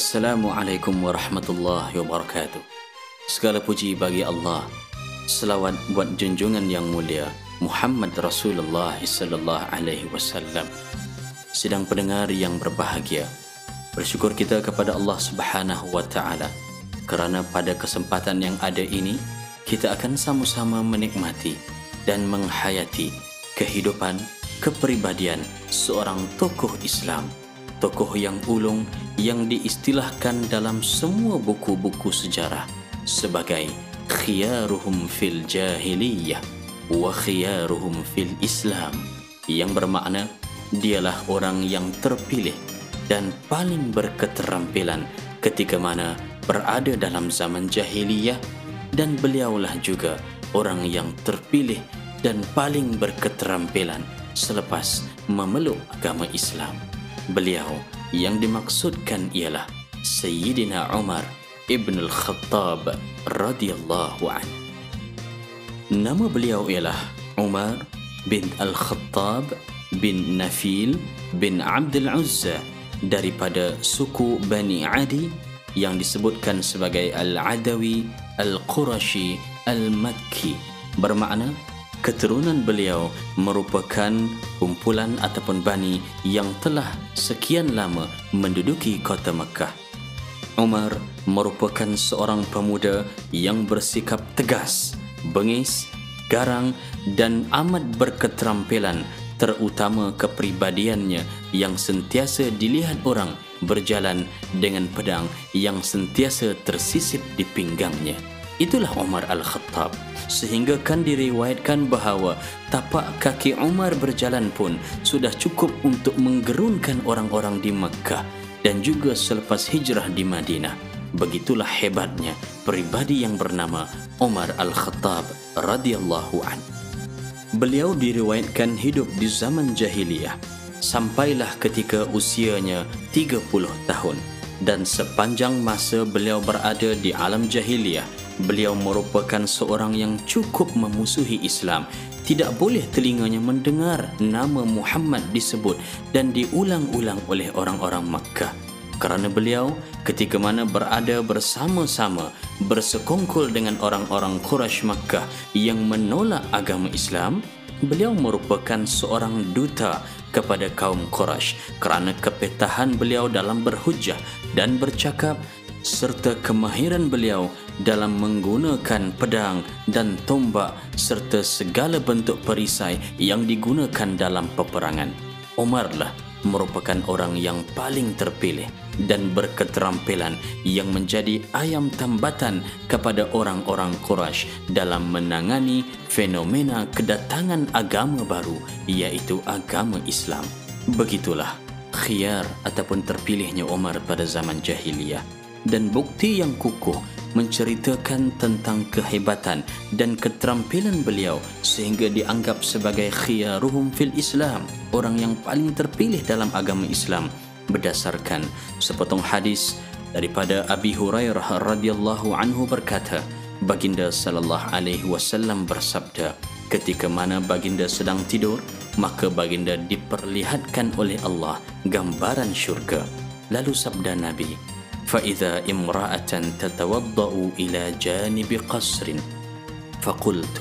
Assalamualaikum warahmatullahi wabarakatuh. Segala puji bagi Allah. Selawat buat junjungan yang mulia Muhammad Rasulullah sallallahu alaihi wasallam. Sedang pendengar yang berbahagia. Bersyukur kita kepada Allah Subhanahu wa taala kerana pada kesempatan yang ada ini kita akan sama-sama menikmati dan menghayati kehidupan kepribadian seorang tokoh Islam tokoh yang ulung yang diistilahkan dalam semua buku-buku sejarah sebagai khiyaruhum fil jahiliyah wa khiyaruhum fil islam yang bermakna dialah orang yang terpilih dan paling berketerampilan ketika mana berada dalam zaman jahiliyah dan beliaulah juga orang yang terpilih dan paling berketerampilan selepas memeluk agama Islam. Beliau yang dimaksudkan ialah Sayyidina Umar ibn al-Khattab radhiyallahu an. Nama beliau ialah Umar bin Al-Khattab bin Nafil bin Abdul Uzza daripada suku Bani Adi yang disebutkan sebagai Al-Adawi Al-Qurashi Al-Makki bermakna keturunan beliau merupakan kumpulan ataupun bani yang telah sekian lama menduduki kota Mekah. Umar merupakan seorang pemuda yang bersikap tegas, bengis, garang dan amat berketerampilan terutama kepribadiannya yang sentiasa dilihat orang berjalan dengan pedang yang sentiasa tersisip di pinggangnya. Itulah Umar Al-Khattab sehingga kan diriwayatkan bahawa tapak kaki Umar berjalan pun sudah cukup untuk menggerunkan orang-orang di Mekah dan juga selepas hijrah di Madinah. Begitulah hebatnya pribadi yang bernama Umar Al-Khattab radhiyallahu an. Beliau diriwayatkan hidup di zaman jahiliyah sampailah ketika usianya 30 tahun dan sepanjang masa beliau berada di alam jahiliyah beliau merupakan seorang yang cukup memusuhi Islam. Tidak boleh telinganya mendengar nama Muhammad disebut dan diulang-ulang oleh orang-orang Makkah. Kerana beliau ketika mana berada bersama-sama bersekongkol dengan orang-orang Quraisy Makkah yang menolak agama Islam, beliau merupakan seorang duta kepada kaum Quraisy kerana kepetahan beliau dalam berhujah dan bercakap serta kemahiran beliau dalam menggunakan pedang dan tombak serta segala bentuk perisai yang digunakan dalam peperangan. Umarlah merupakan orang yang paling terpilih dan berketerampilan yang menjadi ayam tambatan kepada orang-orang Quraisy dalam menangani fenomena kedatangan agama baru iaitu agama Islam. Begitulah khiyar ataupun terpilihnya Umar pada zaman jahiliyah dan bukti yang kukuh menceritakan tentang kehebatan dan keterampilan beliau sehingga dianggap sebagai khiyaruhum fil Islam, orang yang paling terpilih dalam agama Islam berdasarkan sepotong hadis daripada Abi Hurairah radhiyallahu anhu berkata, Baginda sallallahu alaihi wasallam bersabda, ketika mana baginda sedang tidur, maka baginda diperlihatkan oleh Allah gambaran syurga. Lalu sabda Nabi, فإذا امرأة تتوضأ إلى جانب قصر فقلت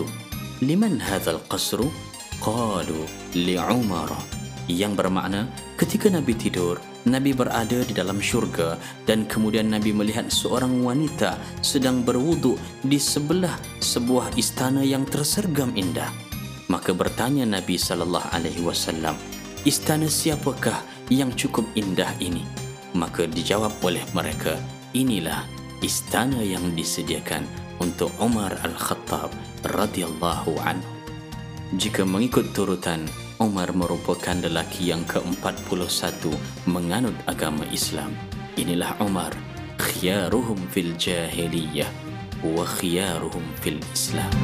لمن هذا القصر قالوا لعمر yang bermakna ketika Nabi tidur Nabi berada di dalam syurga dan kemudian Nabi melihat seorang wanita sedang berwuduk di sebelah sebuah istana yang tersergam indah maka bertanya Nabi sallallahu alaihi wasallam istana siapakah yang cukup indah ini Maka dijawab oleh mereka inilah istana yang disediakan untuk Umar Al-Khattab radhiyallahu anhu. Jika mengikut turutan Umar merupakan lelaki yang ke-41 menganut agama Islam. Inilah Umar khiyaruhum fil jahiliyah wa khiyaruhum fil Islam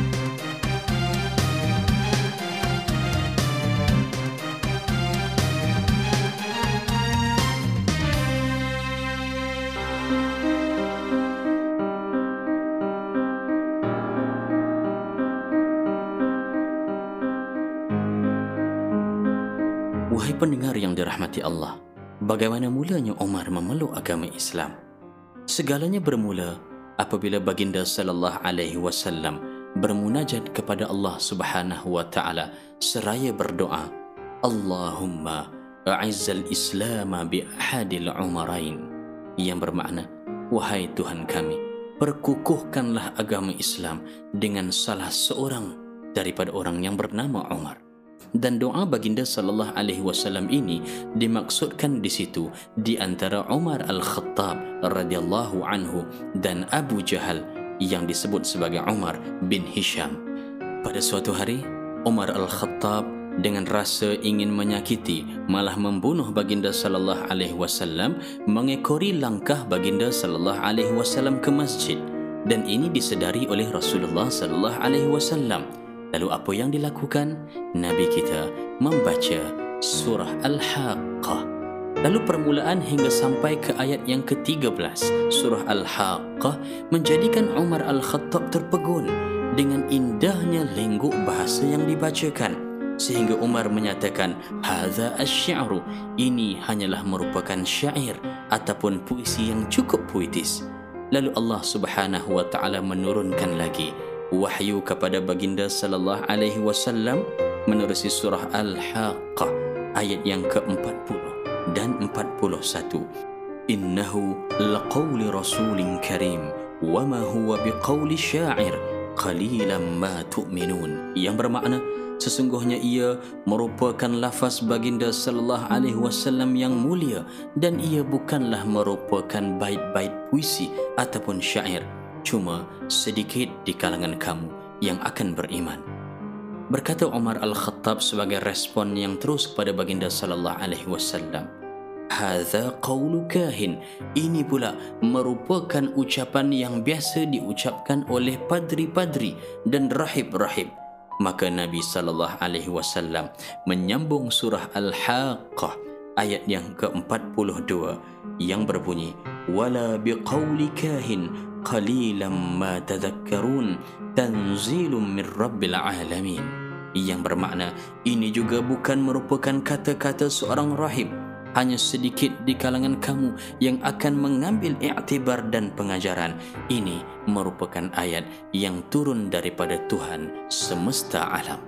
dirahmati Allah, bagaimana mulanya Umar memeluk agama Islam? Segalanya bermula apabila baginda sallallahu alaihi wasallam bermunajat kepada Allah Subhanahu wa taala seraya berdoa, Allahumma a'izzal Islam bi ahadil umarain yang bermakna wahai Tuhan kami perkukuhkanlah agama Islam dengan salah seorang daripada orang yang bernama Umar dan doa baginda sallallahu alaihi wasallam ini dimaksudkan di situ di antara Umar Al-Khattab radhiyallahu anhu dan Abu Jahal yang disebut sebagai Umar bin Hisham. Pada suatu hari, Umar Al-Khattab dengan rasa ingin menyakiti malah membunuh baginda sallallahu alaihi wasallam mengekori langkah baginda sallallahu alaihi wasallam ke masjid dan ini disedari oleh Rasulullah sallallahu alaihi wasallam Lalu apa yang dilakukan? Nabi kita membaca surah Al-Haqqah. Lalu permulaan hingga sampai ke ayat yang ke-13 surah Al-Haqqah menjadikan Umar Al-Khattab terpegun dengan indahnya lengguk bahasa yang dibacakan sehingga Umar menyatakan hadza asy-syi'ru ini hanyalah merupakan syair ataupun puisi yang cukup puitis lalu Allah Subhanahu wa taala menurunkan lagi wahyu kepada baginda sallallahu alaihi wasallam menerusi surah al-haqqah ayat yang ke-40 dan 41 innahu laqawli rasulin karim wama huwa biqawli syair qalilan ma tu'minun. Yang bermakna sesungguhnya ia merupakan lafaz baginda sallallahu alaihi wasallam yang mulia dan ia bukanlah merupakan bait-bait puisi ataupun syair cuma sedikit di kalangan kamu yang akan beriman. Berkata Umar Al-Khattab sebagai respon yang terus kepada baginda sallallahu alaihi wasallam. Hadza qawlu kahin. Ini pula merupakan ucapan yang biasa diucapkan oleh padri-padri dan rahib-rahib. Maka Nabi sallallahu alaihi wasallam menyambung surah al-haqqah ayat yang ke-42 yang berbunyi wala biqawli kahin qalilan ma tadhakkarun tanzilun min rabbil alamin yang bermakna ini juga bukan merupakan kata-kata seorang rahib hanya sedikit di kalangan kamu yang akan mengambil iktibar dan pengajaran. Ini merupakan ayat yang turun daripada Tuhan semesta alam.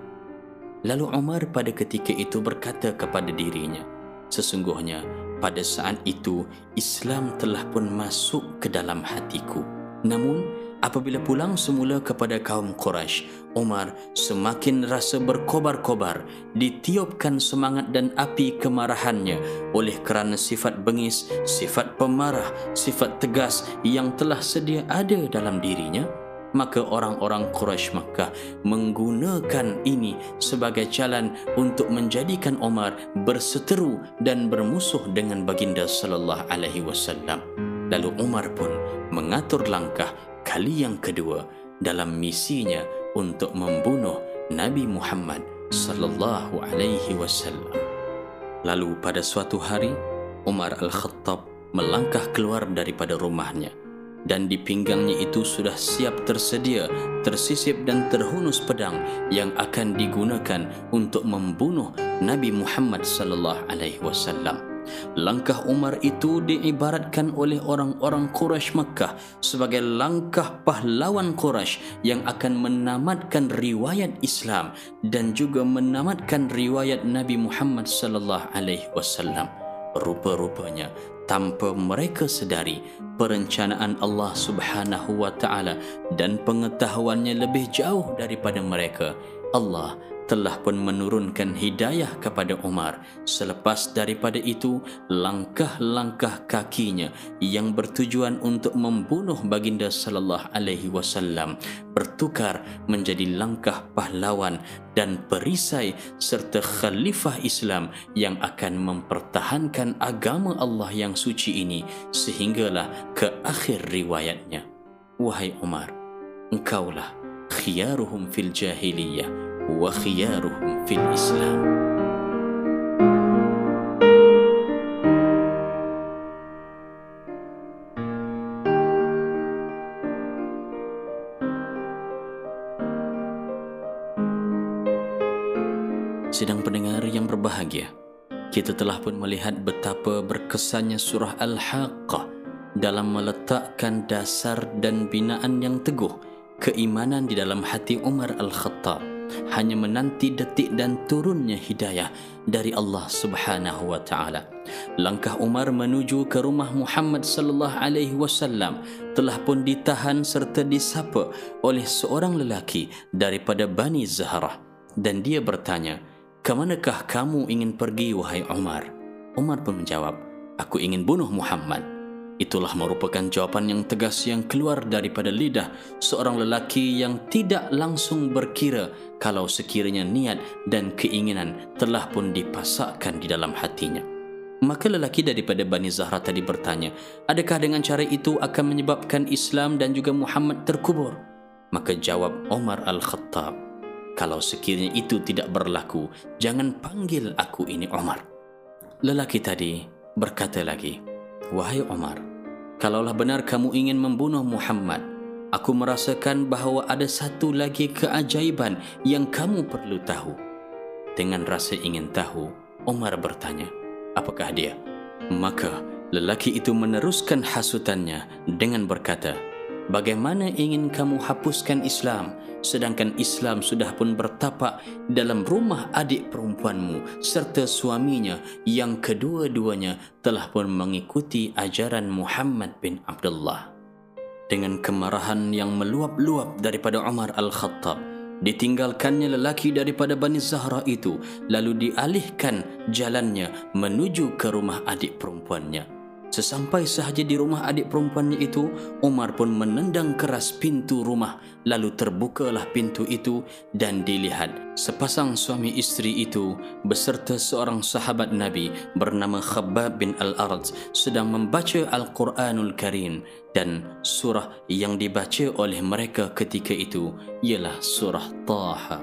Lalu Umar pada ketika itu berkata kepada dirinya, Sesungguhnya pada saat itu Islam telah pun masuk ke dalam hatiku. Namun apabila pulang semula kepada kaum Quraisy, Umar semakin rasa berkobar-kobar ditiupkan semangat dan api kemarahannya oleh kerana sifat bengis, sifat pemarah, sifat tegas yang telah sedia ada dalam dirinya. Maka orang-orang Quraisy Makkah menggunakan ini sebagai jalan untuk menjadikan Umar berseteru dan bermusuh dengan baginda sallallahu alaihi wasallam lalu Umar pun mengatur langkah kali yang kedua dalam misinya untuk membunuh Nabi Muhammad sallallahu alaihi wasallam. Lalu pada suatu hari Umar Al-Khattab melangkah keluar daripada rumahnya dan di pinggangnya itu sudah siap tersedia tersisip dan terhunus pedang yang akan digunakan untuk membunuh Nabi Muhammad sallallahu alaihi wasallam. Langkah Umar itu diibaratkan oleh orang-orang Quraisy Makkah sebagai langkah pahlawan Quraisy yang akan menamatkan riwayat Islam dan juga menamatkan riwayat Nabi Muhammad sallallahu alaihi wasallam. Rupa-rupanya tanpa mereka sedari perencanaan Allah Subhanahu wa taala dan pengetahuannya lebih jauh daripada mereka. Allah telah pun menurunkan hidayah kepada Umar. Selepas daripada itu, langkah-langkah kakinya yang bertujuan untuk membunuh baginda sallallahu alaihi wasallam bertukar menjadi langkah pahlawan dan perisai serta khalifah Islam yang akan mempertahankan agama Allah yang suci ini sehinggalah ke akhir riwayatnya. Wahai Umar, engkaulah khiyaruhum fil jahiliyah وخيارهم في الإسلام Sedang pendengar yang berbahagia, kita telah pun melihat betapa berkesannya surah Al-Haqqah dalam meletakkan dasar dan binaan yang teguh keimanan di dalam hati Umar Al-Khattab hanya menanti detik dan turunnya hidayah dari Allah Subhanahu wa taala. Langkah Umar menuju ke rumah Muhammad sallallahu alaihi wasallam telah pun ditahan serta disapa oleh seorang lelaki daripada Bani Zahra dan dia bertanya, "Ke manakah kamu ingin pergi wahai Umar?" Umar pun menjawab, "Aku ingin bunuh Muhammad." Itulah merupakan jawapan yang tegas yang keluar daripada lidah seorang lelaki yang tidak langsung berkira kalau sekiranya niat dan keinginan telah pun dipasakkan di dalam hatinya. Maka lelaki daripada Bani Zahra tadi bertanya, adakah dengan cara itu akan menyebabkan Islam dan juga Muhammad terkubur? Maka jawab Omar Al-Khattab, kalau sekiranya itu tidak berlaku, jangan panggil aku ini Omar. Lelaki tadi berkata lagi, Wahai Omar, kalaulah benar kamu ingin membunuh Muhammad, aku merasakan bahawa ada satu lagi keajaiban yang kamu perlu tahu. Dengan rasa ingin tahu, Umar bertanya, apakah dia? Maka lelaki itu meneruskan hasutannya dengan berkata, Bagaimana ingin kamu hapuskan Islam sedangkan Islam sudah pun bertapak dalam rumah adik perempuanmu serta suaminya yang kedua-duanya telah pun mengikuti ajaran Muhammad bin Abdullah. Dengan kemarahan yang meluap-luap daripada Umar Al-Khattab, ditinggalkannya lelaki daripada Bani Zahra itu lalu dialihkan jalannya menuju ke rumah adik perempuannya. Sesampai sahaja di rumah adik perempuannya itu, Umar pun menendang keras pintu rumah. Lalu terbukalah pintu itu dan dilihat sepasang suami isteri itu beserta seorang sahabat Nabi bernama Khabbab bin Al-Arad sedang membaca Al-Quranul Karim dan surah yang dibaca oleh mereka ketika itu ialah surah Taha.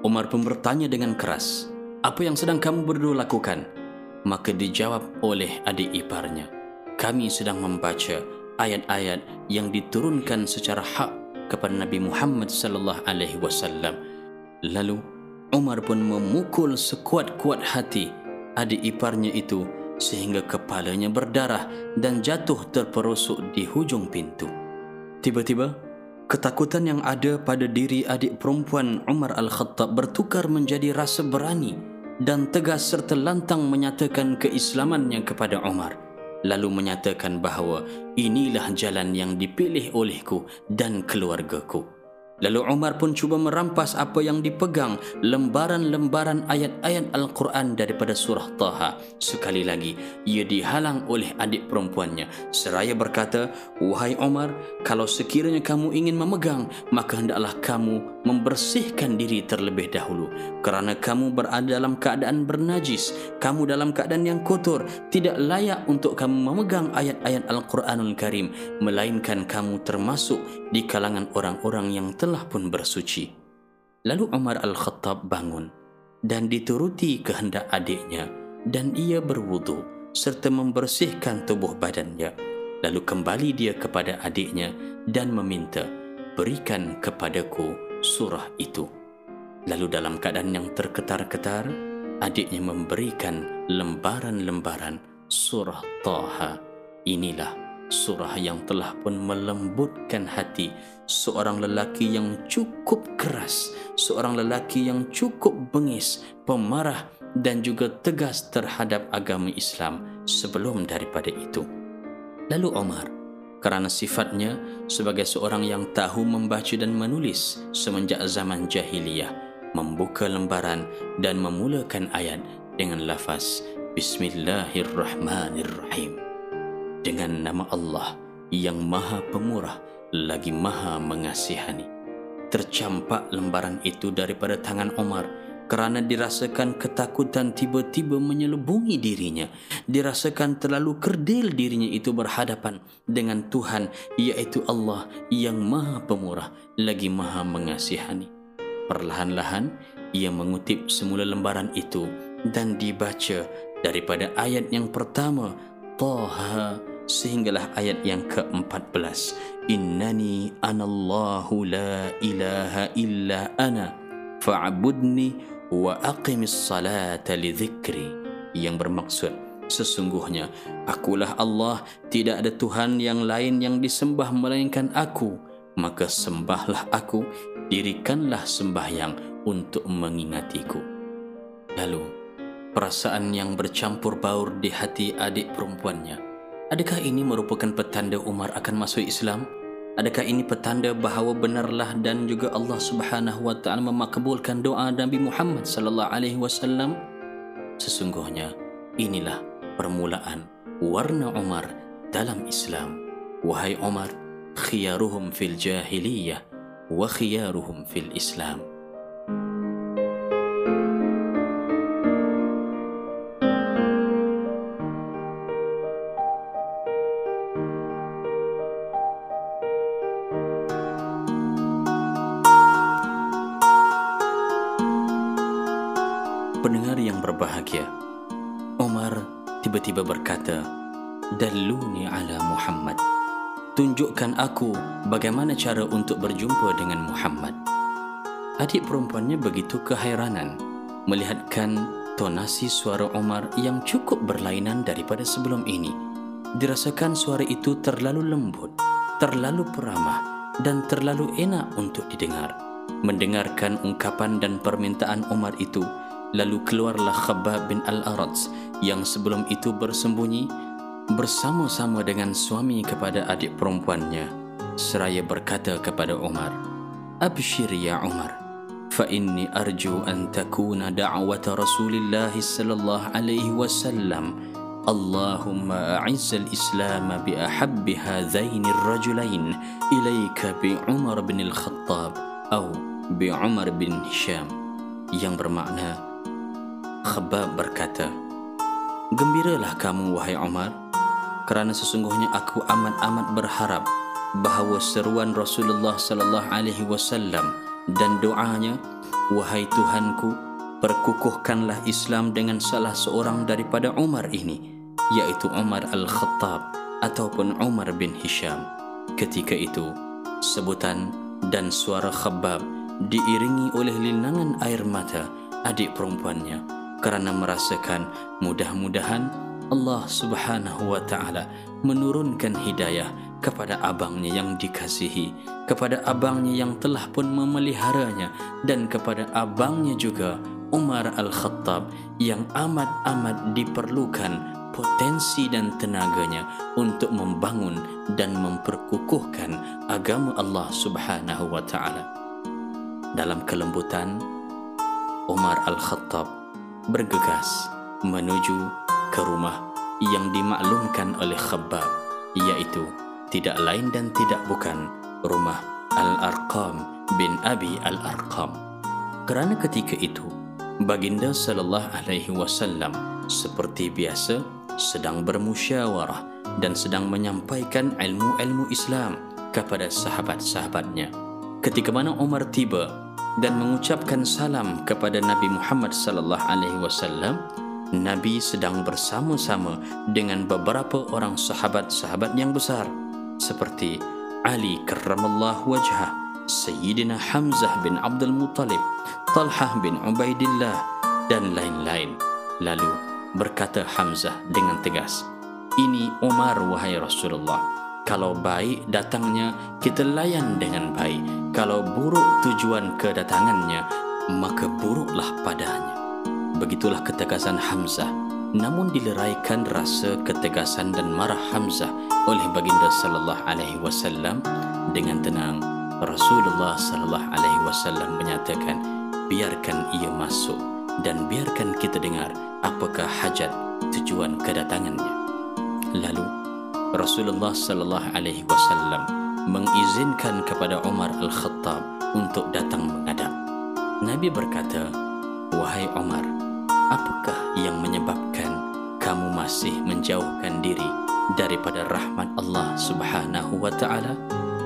Umar pun bertanya dengan keras, apa yang sedang kamu berdua lakukan? maka dijawab oleh adik iparnya kami sedang membaca ayat-ayat yang diturunkan secara hak kepada Nabi Muhammad sallallahu alaihi wasallam. Lalu Umar pun memukul sekuat-kuat hati adik iparnya itu sehingga kepalanya berdarah dan jatuh terperosok di hujung pintu. Tiba-tiba ketakutan yang ada pada diri adik perempuan Umar Al-Khattab bertukar menjadi rasa berani dan tegas serta lantang menyatakan keislamannya kepada Umar lalu menyatakan bahawa inilah jalan yang dipilih olehku dan keluargaku Lalu Umar pun cuba merampas apa yang dipegang lembaran-lembaran ayat-ayat Al-Quran daripada surah Taha. Sekali lagi, ia dihalang oleh adik perempuannya. Seraya berkata, Wahai Umar, kalau sekiranya kamu ingin memegang, maka hendaklah kamu membersihkan diri terlebih dahulu. Kerana kamu berada dalam keadaan bernajis, kamu dalam keadaan yang kotor, tidak layak untuk kamu memegang ayat-ayat Al-Quranul Karim, melainkan kamu termasuk di kalangan orang-orang yang telah pun bersuci. Lalu Umar Al-Khattab bangun dan dituruti kehendak adiknya dan ia berwudu serta membersihkan tubuh badannya. Lalu kembali dia kepada adiknya dan meminta, berikan kepadaku surah itu. Lalu dalam keadaan yang terketar-ketar, adiknya memberikan lembaran-lembaran surah Taha. Inilah surah yang telah pun melembutkan hati seorang lelaki yang cukup keras, seorang lelaki yang cukup bengis, pemarah dan juga tegas terhadap agama Islam sebelum daripada itu. Lalu Omar, kerana sifatnya sebagai seorang yang tahu membaca dan menulis semenjak zaman jahiliyah, membuka lembaran dan memulakan ayat dengan lafaz Bismillahirrahmanirrahim dengan nama Allah yang maha pemurah lagi maha mengasihani. Tercampak lembaran itu daripada tangan Omar kerana dirasakan ketakutan tiba-tiba menyelubungi dirinya. Dirasakan terlalu kerdil dirinya itu berhadapan dengan Tuhan iaitu Allah yang maha pemurah lagi maha mengasihani. Perlahan-lahan ia mengutip semula lembaran itu dan dibaca daripada ayat yang pertama Taha sehinggalah ayat yang ke-14 anallahu la ilaha illa ana fa'budni wa aqimis salata li dhikri. Yang bermaksud sesungguhnya akulah Allah tidak ada tuhan yang lain yang disembah melainkan aku. Maka sembahlah aku dirikanlah sembahyang untuk mengingatiku. Lalu perasaan yang bercampur baur di hati adik perempuannya Adakah ini merupakan petanda Umar akan masuk Islam? Adakah ini petanda bahawa benarlah dan juga Allah Subhanahu wa taala memakbulkan doa Nabi Muhammad sallallahu alaihi wasallam? Sesungguhnya inilah permulaan warna Umar dalam Islam. Wahai Umar, khiyaruhum fil jahiliyah wa khiyaruhum fil Islam. Berbahagia. Omar tiba-tiba berkata, Dalluni ala Muhammad. tunjukkan aku bagaimana cara untuk berjumpa dengan Muhammad. Adik perempuannya begitu kehairanan melihatkan tonasi suara Umar yang cukup berlainan daripada sebelum ini. Dirasakan suara itu terlalu lembut, terlalu peramah dan terlalu enak untuk didengar. Mendengarkan ungkapan dan permintaan Umar itu, Lalu keluarlah Khabbab bin Al-Arads yang sebelum itu bersembunyi bersama-sama dengan suami kepada adik perempuannya. Seraya berkata kepada Umar, Abshir ya Umar, fa inni arju an takuna da'wata Rasulillah sallallahu alaihi wasallam. Allahumma a'izz al-Islam bi ahabb hadhain ar-rajulain ilayka bi Umar bin al-Khattab aw bi Umar bin Hisham. Yang bermakna, Khabab berkata Gembiralah kamu wahai Umar kerana sesungguhnya aku amat-amat berharap bahawa seruan Rasulullah sallallahu alaihi wasallam dan doanya, Wahai Tuhanku, perkukuhkanlah Islam dengan salah seorang daripada Umar ini, yaitu Umar Al-Khattab ataupun Umar bin Hisham. Ketika itu, sebutan dan suara khabab diiringi oleh linangan air mata adik perempuannya kerana merasakan mudah-mudahan Allah Subhanahu wa taala menurunkan hidayah kepada abangnya yang dikasihi, kepada abangnya yang telah pun memeliharanya dan kepada abangnya juga Umar Al-Khattab yang amat-amat diperlukan potensi dan tenaganya untuk membangun dan memperkukuhkan agama Allah Subhanahu wa taala. Dalam kelembutan Umar Al-Khattab bergegas menuju ke rumah yang dimaklumkan oleh Khabbab iaitu tidak lain dan tidak bukan rumah Al-Arqam bin Abi Al-Arqam. Kerana ketika itu, baginda sallallahu alaihi wasallam seperti biasa sedang bermusyawarah dan sedang menyampaikan ilmu-ilmu Islam kepada sahabat-sahabatnya. Ketika mana Umar tiba dan mengucapkan salam kepada Nabi Muhammad sallallahu alaihi wasallam, Nabi sedang bersama-sama dengan beberapa orang sahabat-sahabat yang besar seperti Ali karramallahu wajhah, Sayyidina Hamzah bin Abdul Muttalib, Talhah bin Ubaidillah dan lain-lain. Lalu berkata Hamzah dengan tegas, "Ini Umar wahai Rasulullah. Kalau baik datangnya, kita layan dengan baik. Kalau buruk tujuan kedatangannya, maka buruklah padanya." Begitulah ketegasan Hamzah namun dileraikan rasa ketegasan dan marah Hamzah oleh baginda sallallahu alaihi wasallam dengan tenang Rasulullah sallallahu alaihi wasallam menyatakan biarkan ia masuk dan biarkan kita dengar apakah hajat tujuan kedatangannya lalu Rasulullah sallallahu alaihi wasallam mengizinkan kepada Umar al-Khattab untuk datang menghadap Nabi berkata wahai Umar apakah yang menyebabkan kamu masih menjauhkan diri daripada rahmat Allah Subhanahu wa taala?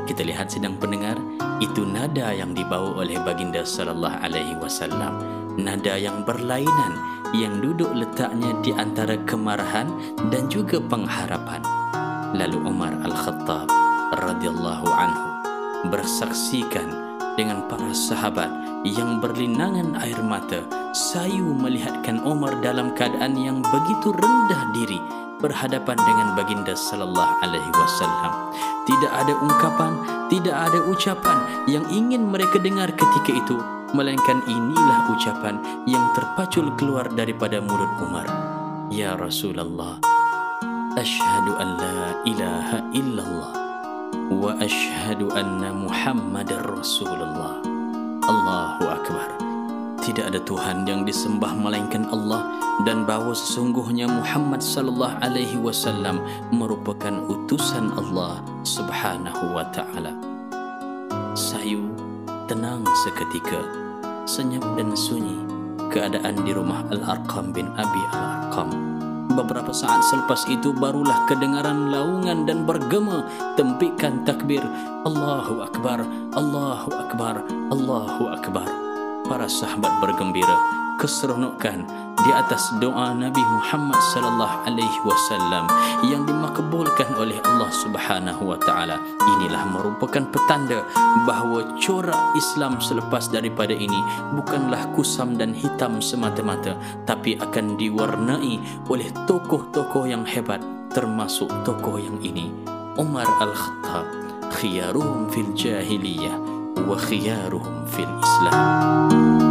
Kita lihat sedang pendengar itu nada yang dibawa oleh baginda sallallahu alaihi wasallam, nada yang berlainan yang duduk letaknya di antara kemarahan dan juga pengharapan. Lalu Umar Al-Khattab radhiyallahu anhu bersaksikan dengan para sahabat yang berlinangan air mata sayu melihatkan Umar dalam keadaan yang begitu rendah diri berhadapan dengan baginda sallallahu alaihi wasallam. Tidak ada ungkapan tidak ada ucapan yang ingin mereka dengar ketika itu melainkan inilah ucapan yang terpacul keluar daripada mulut Umar. Ya Rasulullah asyhadu an la ilaha illallah wa asyhadu anna muhammadar rasulullah Allahu Akbar. Tidak ada Tuhan yang disembah melainkan Allah dan bahawa sesungguhnya Muhammad sallallahu alaihi wasallam merupakan utusan Allah Subhanahu wa taala. Sayu tenang seketika, senyap dan sunyi keadaan di rumah Al-Arqam bin Abi Al-Arqam. Beberapa saat selepas itu barulah kedengaran laungan dan bergema tempikan takbir Allahu Akbar, Allahu Akbar, Allahu Akbar. Para sahabat bergembira keseronokan di atas doa Nabi Muhammad sallallahu alaihi wasallam yang dimakbulkan oleh Allah Subhanahu wa taala. Inilah merupakan petanda bahawa corak Islam selepas daripada ini bukanlah kusam dan hitam semata-mata tapi akan diwarnai oleh tokoh-tokoh yang hebat termasuk tokoh yang ini Umar Al-Khattab khiyaruhum fil jahiliyah wa khiyaruhum fil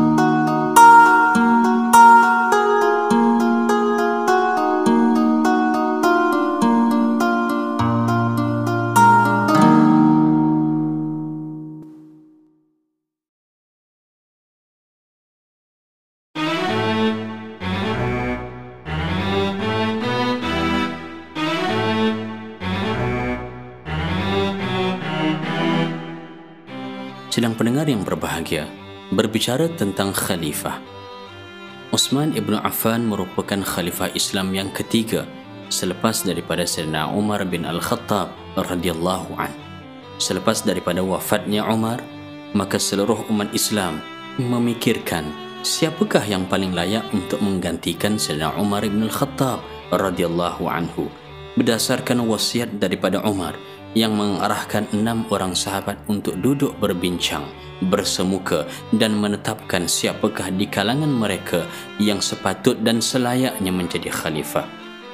Sedang pendengar yang berbahagia, berbicara tentang khalifah. Uthman ibn Affan merupakan khalifah Islam yang ketiga selepas daripada Sayyidina Umar bin Al-Khattab radhiyallahu an. Selepas daripada wafatnya Umar, maka seluruh umat Islam memikirkan siapakah yang paling layak untuk menggantikan Sayyidina Umar bin Al-Khattab radhiyallahu anhu berdasarkan wasiat daripada Umar yang mengarahkan enam orang sahabat untuk duduk berbincang bersemuka dan menetapkan siapakah di kalangan mereka yang sepatut dan selayaknya menjadi khalifah.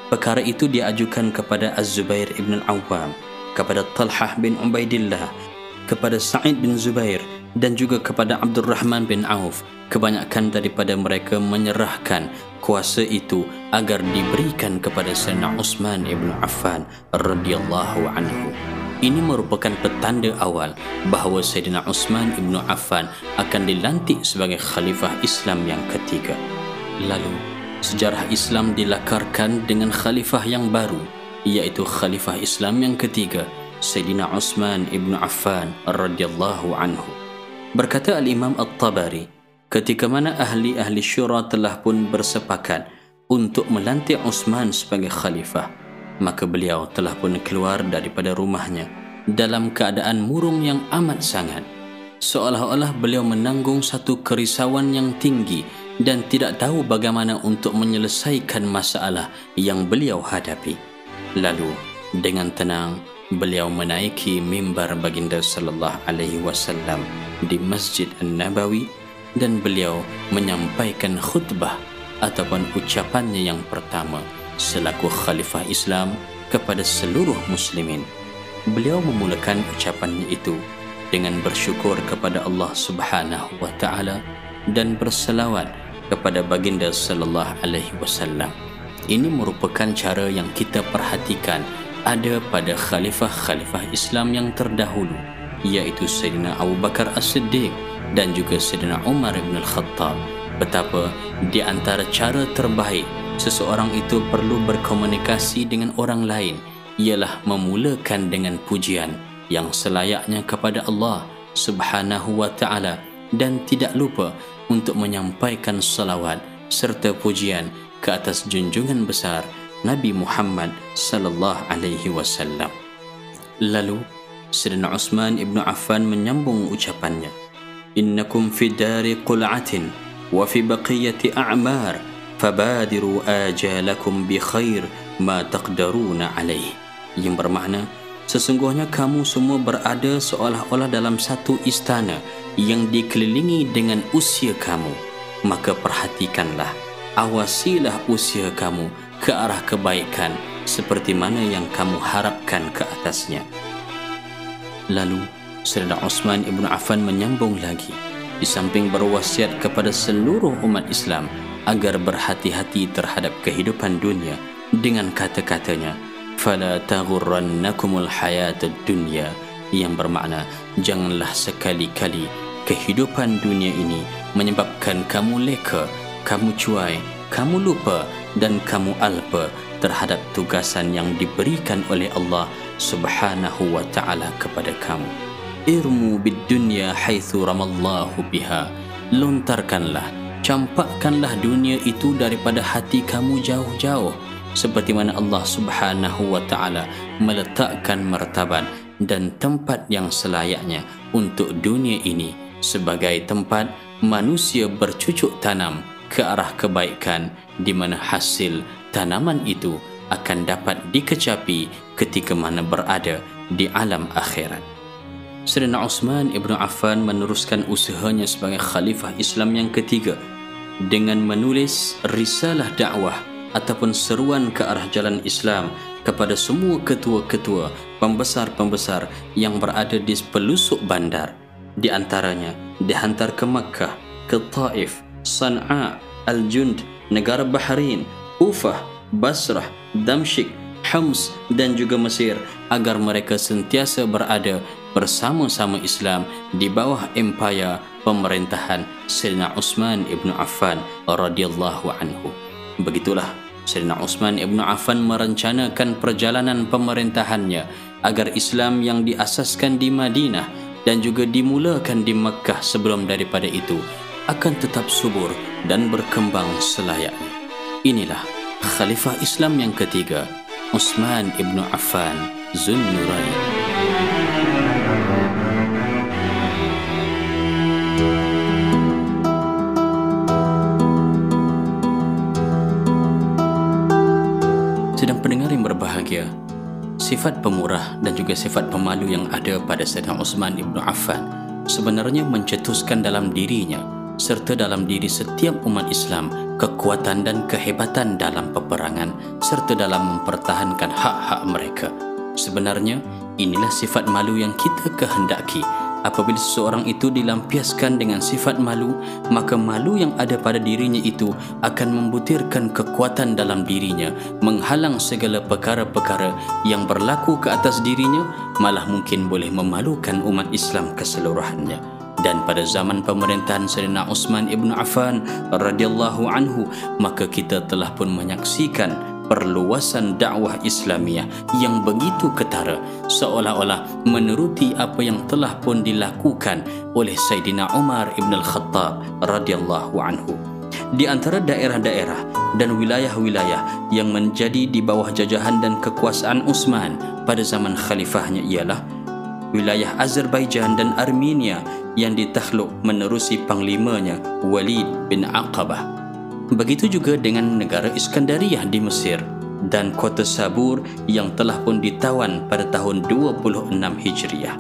Perkara itu diajukan kepada Az-Zubair ibn Al-Awwam, kepada Talhah bin Ubaidillah, kepada Sa'id bin Zubair dan juga kepada Abdul Rahman bin Auf. Kebanyakan daripada mereka menyerahkan kuasa itu agar diberikan kepada Sayyidina Uthman ibn Affan radhiyallahu anhu. Ini merupakan petanda awal bahawa Sayyidina Uthman ibn Affan akan dilantik sebagai khalifah Islam yang ketiga. Lalu, sejarah Islam dilakarkan dengan khalifah yang baru, iaitu khalifah Islam yang ketiga, Sayyidina Uthman ibn Affan radhiyallahu anhu. Berkata Al-Imam At-Tabari, ketika mana ahli-ahli syura telah pun bersepakat untuk melantik Uthman sebagai khalifah maka beliau telah pun keluar daripada rumahnya dalam keadaan murung yang amat sangat. Seolah-olah beliau menanggung satu kerisauan yang tinggi dan tidak tahu bagaimana untuk menyelesaikan masalah yang beliau hadapi. Lalu dengan tenang beliau menaiki mimbar baginda sallallahu alaihi wasallam di Masjid An-Nabawi dan beliau menyampaikan khutbah ataupun ucapannya yang pertama selaku khalifah Islam kepada seluruh muslimin. Beliau memulakan ucapannya itu dengan bersyukur kepada Allah Subhanahu wa taala dan berselawat kepada baginda sallallahu alaihi wasallam. Ini merupakan cara yang kita perhatikan ada pada khalifah-khalifah Islam yang terdahulu iaitu Sayyidina Abu Bakar As-Siddiq dan juga Sayyidina Umar bin Al-Khattab. Betapa di antara cara terbaik seseorang itu perlu berkomunikasi dengan orang lain ialah memulakan dengan pujian yang selayaknya kepada Allah Subhanahu wa taala dan tidak lupa untuk menyampaikan salawat serta pujian ke atas junjungan besar Nabi Muhammad sallallahu alaihi wasallam. Lalu Sayyidina Uthman ibn Affan menyambung ucapannya, "Innakum fi dari qul'atin wa fi baqiyati a'mar." fabadiru ajalakum bi khair ma taqdaruna alaih yang bermakna sesungguhnya kamu semua berada seolah-olah dalam satu istana yang dikelilingi dengan usia kamu maka perhatikanlah awasilah usia kamu ke arah kebaikan seperti mana yang kamu harapkan ke atasnya. Lalu Sayyidina Osman Ibn Affan menyambung lagi di samping berwasiat kepada seluruh umat Islam agar berhati-hati terhadap kehidupan dunia dengan kata-katanya fala taghurrannakumul hayatud dunya yang bermakna janganlah sekali-kali kehidupan dunia ini menyebabkan kamu leka kamu cuai kamu lupa dan kamu alpa terhadap tugasan yang diberikan oleh Allah Subhanahu wa taala kepada kamu. Irmu bid dunya haitsu ramallahu biha. Lontarkanlah campakkanlah dunia itu daripada hati kamu jauh-jauh seperti mana Allah Subhanahu wa taala meletakkan martabat dan tempat yang selayaknya untuk dunia ini sebagai tempat manusia bercucuk tanam ke arah kebaikan di mana hasil tanaman itu akan dapat dikecapi ketika mana berada di alam akhirat. Sayyidina Uthman Ibn Affan meneruskan usahanya sebagai khalifah Islam yang ketiga dengan menulis risalah dakwah ataupun seruan ke arah jalan Islam kepada semua ketua-ketua pembesar-pembesar yang berada di pelusuk bandar di antaranya dihantar ke Makkah, ke Taif, Sana'a, Al-Jund, negara Bahrain, Ufah, Basrah, Damsyik, Hams dan juga Mesir agar mereka sentiasa berada bersama-sama Islam di bawah empayar pemerintahan Sayyidina Uthman ibn Affan radhiyallahu anhu. Begitulah Sayyidina Uthman ibn Affan merencanakan perjalanan pemerintahannya agar Islam yang diasaskan di Madinah dan juga dimulakan di Mekah sebelum daripada itu akan tetap subur dan berkembang selayaknya. Inilah Khalifah Islam yang ketiga, Uthman ibn Affan Zunnurain. Sedang pendengar yang berbahagia, sifat pemurah dan juga sifat pemalu yang ada pada Sayyidina Uthman ibn Affan sebenarnya mencetuskan dalam dirinya serta dalam diri setiap umat Islam kekuatan dan kehebatan dalam peperangan serta dalam mempertahankan hak-hak mereka. Sebenarnya, inilah sifat malu yang kita kehendaki Apabila seseorang itu dilampiaskan dengan sifat malu, maka malu yang ada pada dirinya itu akan membutirkan kekuatan dalam dirinya, menghalang segala perkara-perkara yang berlaku ke atas dirinya, malah mungkin boleh memalukan umat Islam keseluruhannya. Dan pada zaman pemerintahan Sayyidina Uthman ibn Affan radhiyallahu anhu, maka kita telah pun menyaksikan perluasan dakwah Islamiah yang begitu ketara seolah-olah meneruti apa yang telah pun dilakukan oleh Sayyidina Umar ibn al-Khattab radhiyallahu anhu. Di antara daerah-daerah dan wilayah-wilayah yang menjadi di bawah jajahan dan kekuasaan Utsman pada zaman khalifahnya ialah wilayah Azerbaijan dan Armenia yang ditakluk menerusi panglimanya Walid bin Aqabah Begitu juga dengan negara Iskandariyah di Mesir dan kota Sabur yang telah pun ditawan pada tahun 26 Hijriah.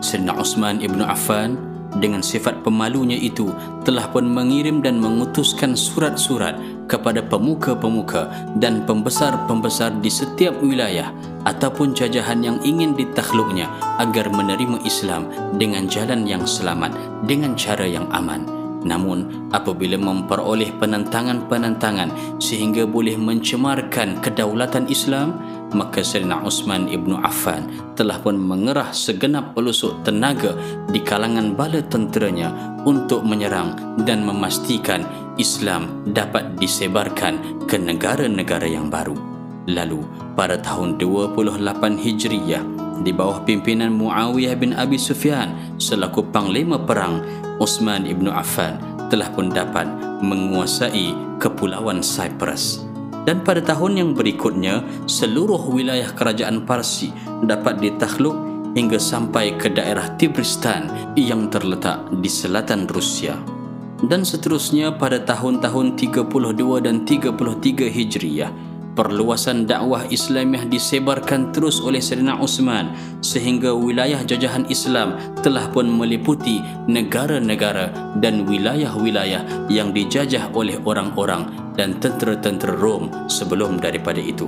Sayyidina Uthman ibn Affan dengan sifat pemalunya itu telah pun mengirim dan mengutuskan surat-surat kepada pemuka-pemuka dan pembesar-pembesar di setiap wilayah ataupun jajahan yang ingin ditakluknya agar menerima Islam dengan jalan yang selamat dengan cara yang aman. Namun apabila memperoleh penentangan-penentangan sehingga boleh mencemarkan kedaulatan Islam, maka Sayyidina Uthman ibnu Affan telah pun mengerah segenap pelusuk tenaga di kalangan bala tenteranya untuk menyerang dan memastikan Islam dapat disebarkan ke negara-negara yang baru. Lalu pada tahun 28 Hijriyah di bawah pimpinan Muawiyah bin Abi Sufyan selaku panglima perang Osman ibnu Affan telah pun dapat menguasai kepulauan Cyprus. Dan pada tahun yang berikutnya, seluruh wilayah kerajaan Parsi dapat ditakluk hingga sampai ke daerah Tibristan yang terletak di selatan Rusia. Dan seterusnya pada tahun-tahun 32 dan 33 Hijriyah, perluasan dakwah Islamiah disebarkan terus oleh Sayyidina Uthman sehingga wilayah jajahan Islam telah pun meliputi negara-negara dan wilayah-wilayah yang dijajah oleh orang-orang dan tentera-tentera Rom sebelum daripada itu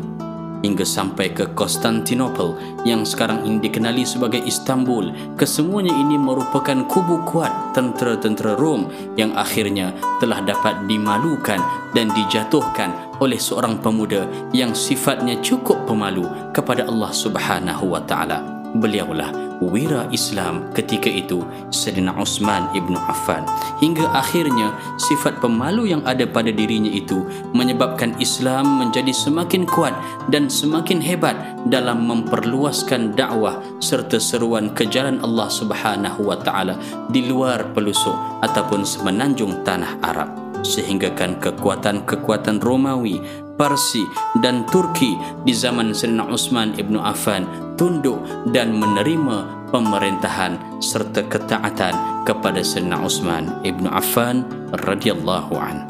hingga sampai ke Konstantinopel yang sekarang ini dikenali sebagai Istanbul. Kesemuanya ini merupakan kubu kuat tentera-tentera Rom yang akhirnya telah dapat dimalukan dan dijatuhkan oleh seorang pemuda yang sifatnya cukup pemalu kepada Allah Subhanahu wa taala beliaulah wira Islam ketika itu Sayyidina Uthman ibn Affan. Hingga akhirnya sifat pemalu yang ada pada dirinya itu menyebabkan Islam menjadi semakin kuat dan semakin hebat dalam memperluaskan dakwah serta seruan ke jalan Allah Subhanahu wa taala di luar pelusuk ataupun semenanjung tanah Arab. Sehinggakan kekuatan-kekuatan Romawi Parsi dan Turki di zaman Sayyidina Utsman ibnu Affan tunduk dan menerima pemerintahan serta ketaatan kepada Sayyidina Utsman ibnu Affan radhiyallahu an.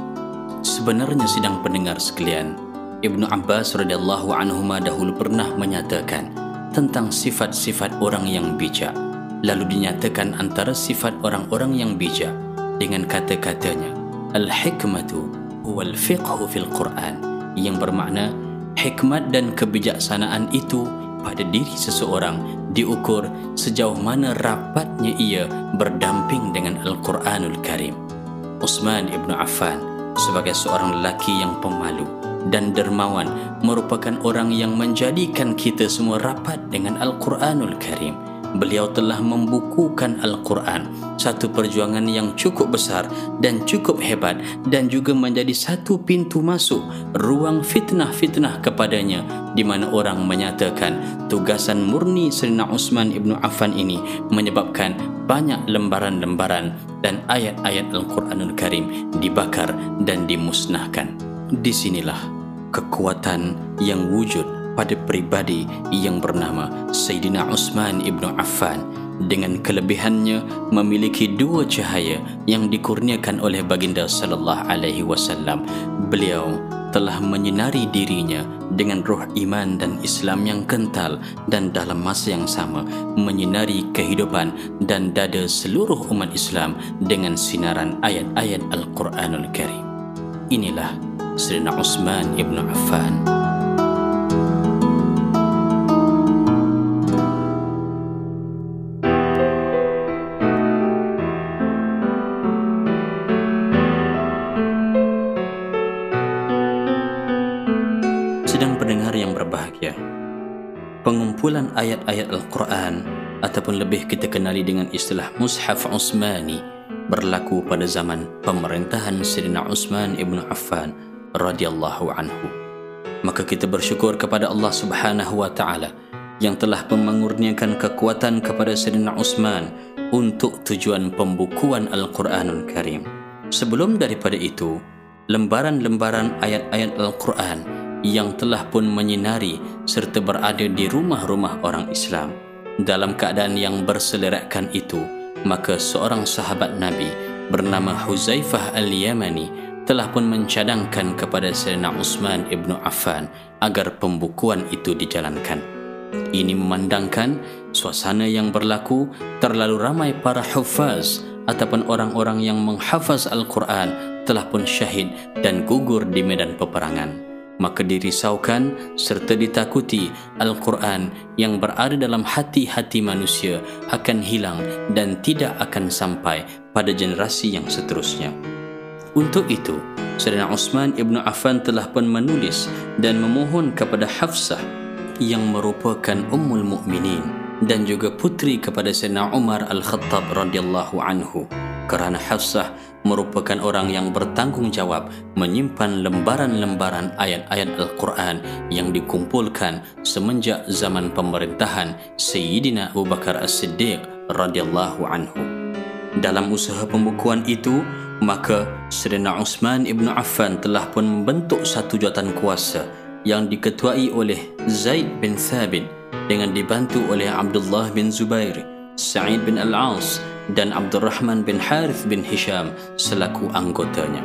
Sebenarnya sidang pendengar sekalian, Ibnu Abbas radhiyallahu anhu dahulu pernah menyatakan tentang sifat-sifat orang yang bijak. Lalu dinyatakan antara sifat orang-orang yang bijak dengan kata-katanya, al-hikmatu huwal fiqhu fil Quran yang bermakna hikmat dan kebijaksanaan itu pada diri seseorang diukur sejauh mana rapatnya ia berdamping dengan Al-Quranul Karim. Utsman ibnu Affan sebagai seorang lelaki yang pemalu dan dermawan merupakan orang yang menjadikan kita semua rapat dengan Al-Quranul Karim beliau telah membukukan Al-Quran satu perjuangan yang cukup besar dan cukup hebat dan juga menjadi satu pintu masuk ruang fitnah-fitnah kepadanya di mana orang menyatakan tugasan murni Serina Utsman ibnu Affan ini menyebabkan banyak lembaran-lembaran dan ayat-ayat Al-Quranul Karim dibakar dan dimusnahkan. Di sinilah kekuatan yang wujud pada pribadi yang bernama Sayyidina Utsman ibnu Affan dengan kelebihannya memiliki dua cahaya yang dikurniakan oleh baginda sallallahu alaihi wasallam beliau telah menyinari dirinya dengan roh iman dan Islam yang kental dan dalam masa yang sama menyinari kehidupan dan dada seluruh umat Islam dengan sinaran ayat-ayat Al-Quranul Karim. Inilah Sayyidina Utsman ibnu Affan. Pengumpulan ayat-ayat Al-Quran ataupun lebih kita kenali dengan istilah Mushaf Utsmani berlaku pada zaman pemerintahan Sayyidina Utsman ibnu Affan radhiyallahu anhu. Maka kita bersyukur kepada Allah Subhanahu wa taala yang telah mengurniakan kekuatan kepada Sayyidina Utsman untuk tujuan pembukuan Al-Quranul Karim. Sebelum daripada itu, lembaran-lembaran ayat-ayat Al-Quran yang telah pun menyinari serta berada di rumah-rumah orang Islam. Dalam keadaan yang berselerakkan itu, maka seorang sahabat Nabi bernama Huzaifah Al-Yamani telah pun mencadangkan kepada Sayyidina Utsman ibnu Affan agar pembukuan itu dijalankan. Ini memandangkan suasana yang berlaku terlalu ramai para hufaz ataupun orang-orang yang menghafaz Al-Quran telah pun syahid dan gugur di medan peperangan maka dirisaukan serta ditakuti Al-Quran yang berada dalam hati-hati manusia akan hilang dan tidak akan sampai pada generasi yang seterusnya. Untuk itu, Sayyidina Utsman ibnu Affan telah pun menulis dan memohon kepada Hafsah yang merupakan ummul mukminin dan juga putri kepada Sayyidina Umar Al-Khattab radhiyallahu anhu kerana Hafsah merupakan orang yang bertanggungjawab menyimpan lembaran-lembaran ayat-ayat Al-Quran yang dikumpulkan semenjak zaman pemerintahan Sayyidina Abu Bakar As-Siddiq radhiyallahu anhu. Dalam usaha pembukuan itu, maka Sayyidina Utsman ibnu Affan telah pun membentuk satu jawatan kuasa yang diketuai oleh Zaid bin Thabit dengan dibantu oleh Abdullah bin Zubair, Sa'id bin Al-As dan Abdul Rahman bin Harith bin Hisham selaku anggotanya.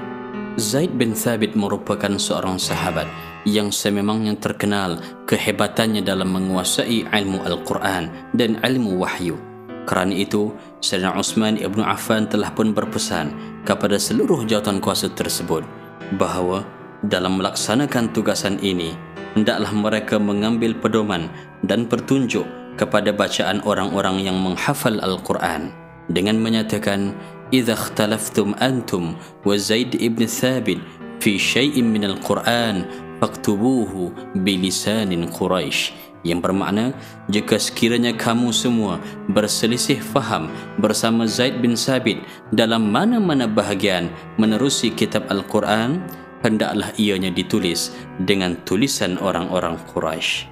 Zaid bin Thabit merupakan seorang sahabat yang sememangnya terkenal kehebatannya dalam menguasai ilmu Al-Quran dan ilmu wahyu. Kerana itu, Sayyidina Utsman ibnu Affan telah pun berpesan kepada seluruh jawatan kuasa tersebut bahawa dalam melaksanakan tugasan ini, hendaklah mereka mengambil pedoman dan pertunjuk kepada bacaan orang-orang yang menghafal Al-Quran dengan menyatakan antum wa Zaid ibn Thabit fi syai'in min al-Quran faktubuhu bilisanin Quraisy yang bermakna jika sekiranya kamu semua berselisih faham bersama Zaid bin Sabit dalam mana-mana bahagian menerusi kitab Al-Quran hendaklah ianya ditulis dengan tulisan orang-orang Quraisy.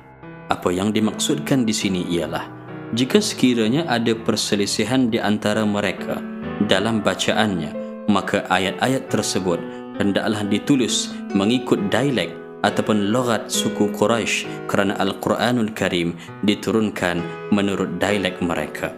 Apa yang dimaksudkan di sini ialah jika sekiranya ada perselisihan di antara mereka dalam bacaannya, maka ayat-ayat tersebut hendaklah ditulis mengikut dialek ataupun logat suku Quraisy kerana Al-Quranul Karim diturunkan menurut dialek mereka.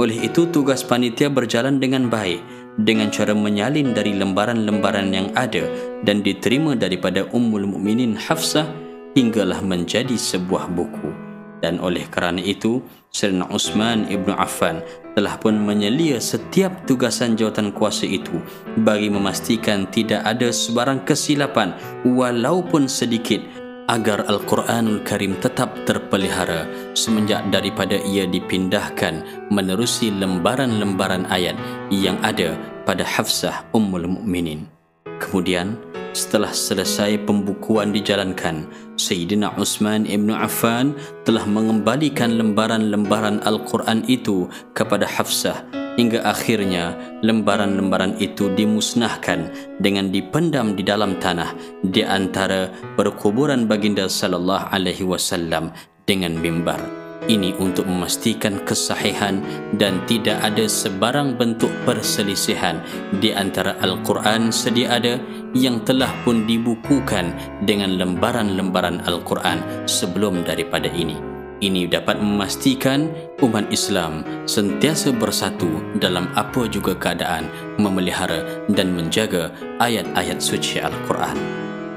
Oleh itu tugas panitia berjalan dengan baik dengan cara menyalin dari lembaran-lembaran yang ada dan diterima daripada Ummul Mukminin Hafsah hinggalah menjadi sebuah buku dan oleh kerana itu Sayyidina Uthman Ibn Affan telah pun menyelia setiap tugasan jawatan kuasa itu bagi memastikan tidak ada sebarang kesilapan walaupun sedikit agar Al-Quranul Karim tetap terpelihara semenjak daripada ia dipindahkan menerusi lembaran-lembaran ayat yang ada pada Hafsah Ummul Mukminin. Kemudian, setelah selesai pembukuan dijalankan, Sayyidina Uthman Ibn Affan telah mengembalikan lembaran-lembaran Al-Quran itu kepada Hafsah hingga akhirnya lembaran-lembaran itu dimusnahkan dengan dipendam di dalam tanah di antara perkuburan baginda sallallahu alaihi wasallam dengan mimbar. Ini untuk memastikan kesahihan dan tidak ada sebarang bentuk perselisihan di antara Al-Quran sedia ada yang telah pun dibukukan dengan lembaran-lembaran Al-Quran sebelum daripada ini. Ini dapat memastikan umat Islam sentiasa bersatu dalam apa juga keadaan memelihara dan menjaga ayat-ayat suci Al-Quran.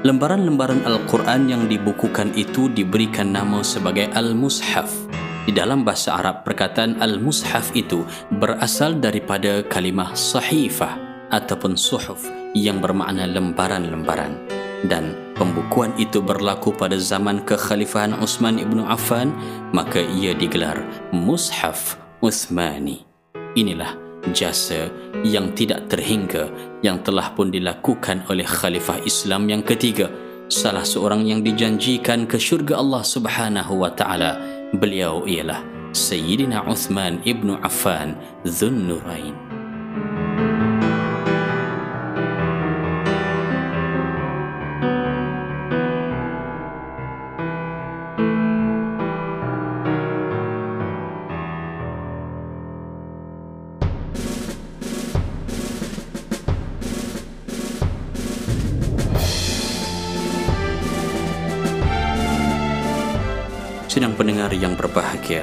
Lembaran-lembaran Al-Quran yang dibukukan itu diberikan nama sebagai Al-Mushaf. Di dalam bahasa Arab, perkataan Al-Mushaf itu berasal daripada kalimah sahifah ataupun suhuf yang bermakna lembaran-lembaran. Dan pembukuan itu berlaku pada zaman kekhalifahan Uthman ibnu Affan, maka ia digelar Mushaf Uthmani. Inilah jasa yang tidak terhingga yang telah pun dilakukan oleh khalifah Islam yang ketiga salah seorang yang dijanjikan ke syurga Allah Subhanahu wa taala beliau ialah Sayyidina Uthman ibnu Affan Dhunnurain berbahagia,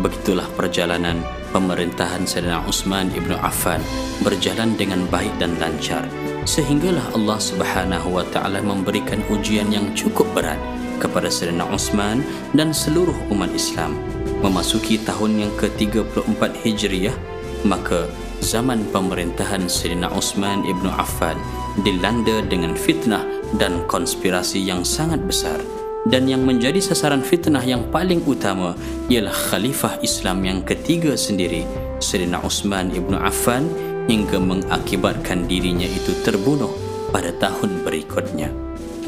begitulah perjalanan pemerintahan Sayyidina Utsman ibnu Affan berjalan dengan baik dan lancar sehinggalah Allah Subhanahu wa taala memberikan ujian yang cukup berat kepada Sayyidina Utsman dan seluruh umat Islam. Memasuki tahun yang ke-34 Hijriah maka zaman pemerintahan Sayyidina Utsman ibnu Affan dilanda dengan fitnah dan konspirasi yang sangat besar dan yang menjadi sasaran fitnah yang paling utama ialah khalifah Islam yang ketiga sendiri Sayyidina Uthman ibn Affan hingga mengakibatkan dirinya itu terbunuh pada tahun berikutnya.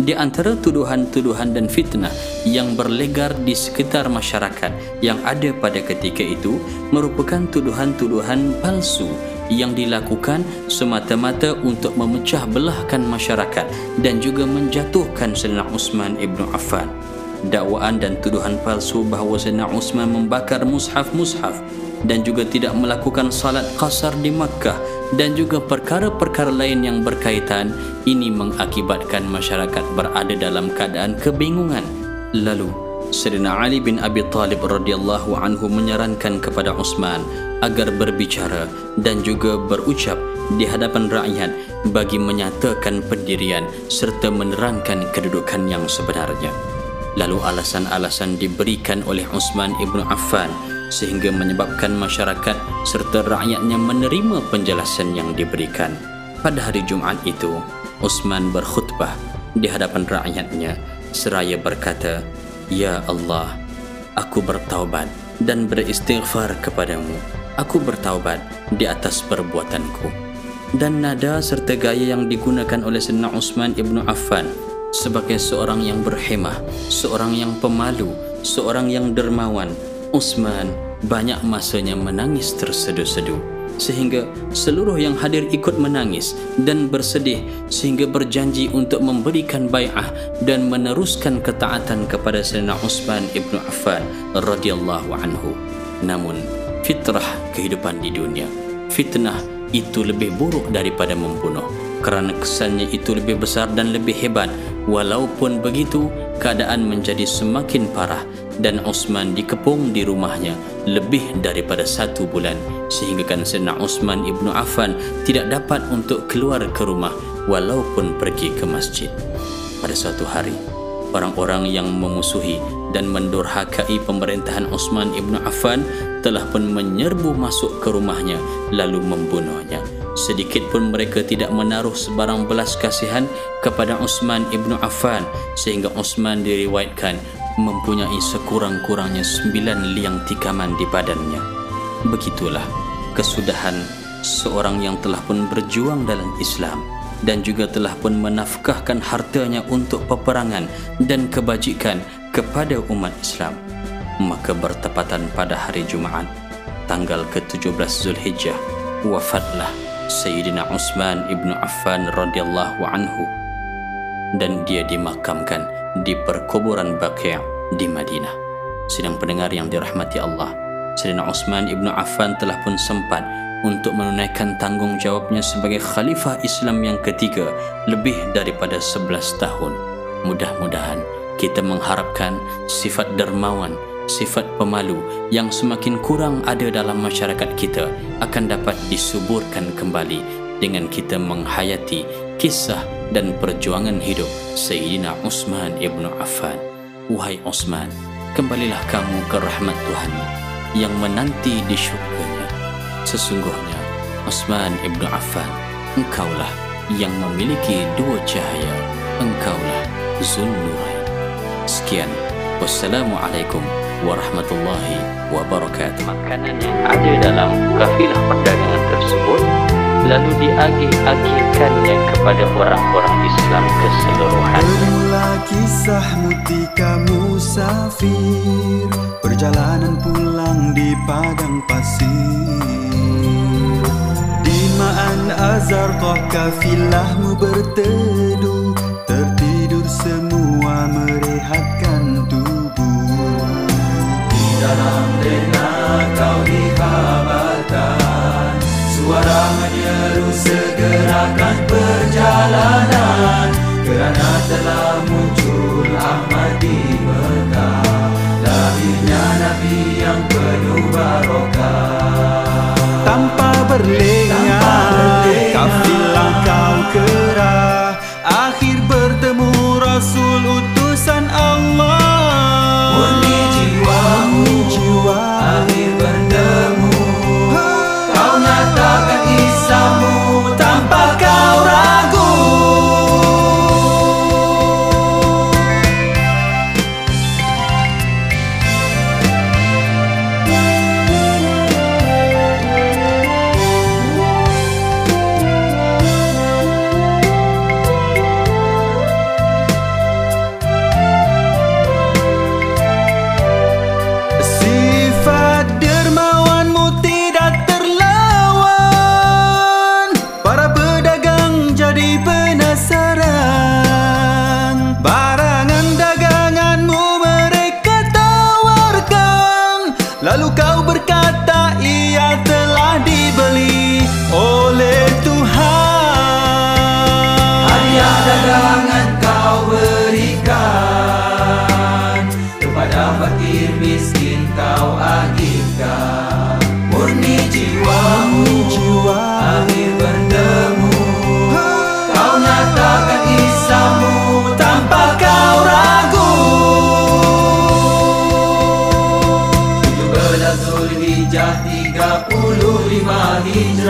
Di antara tuduhan-tuduhan dan fitnah yang berlegar di sekitar masyarakat yang ada pada ketika itu merupakan tuduhan-tuduhan palsu yang dilakukan semata-mata untuk memecah belahkan masyarakat dan juga menjatuhkan Sayyidina Uthman ibnu Affan. Dakwaan dan tuduhan palsu bahawa Sayyidina Uthman membakar mushaf-mushaf dan juga tidak melakukan salat qasar di Makkah dan juga perkara-perkara lain yang berkaitan ini mengakibatkan masyarakat berada dalam keadaan kebingungan. Lalu Sayyidina Ali bin Abi Talib radhiyallahu anhu menyarankan kepada Uthman agar berbicara dan juga berucap di hadapan rakyat bagi menyatakan pendirian serta menerangkan kedudukan yang sebenarnya. Lalu alasan-alasan diberikan oleh Utsman ibnu Affan sehingga menyebabkan masyarakat serta rakyatnya menerima penjelasan yang diberikan. Pada hari Jumaat itu, Utsman berkhutbah di hadapan rakyatnya seraya berkata, Ya Allah, aku bertaubat dan beristighfar kepadamu aku bertaubat di atas perbuatanku. Dan nada serta gaya yang digunakan oleh Sayyidina Uthman ibnu Affan sebagai seorang yang berhemah, seorang yang pemalu, seorang yang dermawan, Uthman banyak masanya menangis terseduh-seduh sehingga seluruh yang hadir ikut menangis dan bersedih sehingga berjanji untuk memberikan bai'ah dan meneruskan ketaatan kepada Sayyidina Uthman ibnu Affan radhiyallahu anhu. Namun fitrah kehidupan di dunia. Fitnah itu lebih buruk daripada membunuh kerana kesannya itu lebih besar dan lebih hebat. Walaupun begitu keadaan menjadi semakin parah dan Osman dikepung di rumahnya lebih daripada satu bulan sehingga kan Sayyidina Osman ibnu Affan tidak dapat untuk keluar ke rumah walaupun pergi ke masjid. Pada suatu hari orang-orang yang memusuhi dan mendurhakai pemerintahan Osman ibnu Affan telah pun menyerbu masuk ke rumahnya lalu membunuhnya. Sedikit pun mereka tidak menaruh sebarang belas kasihan kepada Osman ibnu Affan sehingga Osman diriwayatkan mempunyai sekurang-kurangnya sembilan liang tikaman di badannya. Begitulah kesudahan seorang yang telah pun berjuang dalam Islam dan juga telah pun menafkahkan hartanya untuk peperangan dan kebajikan kepada umat Islam maka bertepatan pada hari Jumaat tanggal ke-17 Zulhijjah wafatlah Sayyidina Utsman ibnu Affan radhiyallahu anhu dan dia dimakamkan di perkuburan Baqi' di Madinah. Sedang pendengar yang dirahmati Allah, Sayyidina Utsman ibnu Affan telah pun sempat untuk menunaikan tanggungjawabnya sebagai khalifah Islam yang ketiga lebih daripada 11 tahun. Mudah-mudahan kita mengharapkan sifat dermawan, sifat pemalu yang semakin kurang ada dalam masyarakat kita akan dapat disuburkan kembali dengan kita menghayati kisah dan perjuangan hidup Sayyidina Utsman ibnu Affan. Wahai Utsman, kembalilah kamu ke rahmat Tuhan yang menanti di syurganya. Sesungguhnya Osman Ibn Affan Engkaulah yang memiliki dua cahaya Engkaulah Zulnurain Sekian. Wassalamualaikum warahmatullahi wabarakatuh. Makanan yang ada dalam kafilah perdagangan tersebut Lalu diagih-agihkannya kepada orang-orang Islam keseluruhan. Bermula kisah mutika musafir Perjalanan pulang di padang pasir. Ma'an azar kafilahmu berteduh Tertidur semua merehatkan tubuh. Di dalam lena kau dikabarkan Suara menyeru segerakan perjalanan. Kerana telah muncul Ahmad di Mekah. Lahirnya Nabi yang penuh barokah. Tanpa berlengah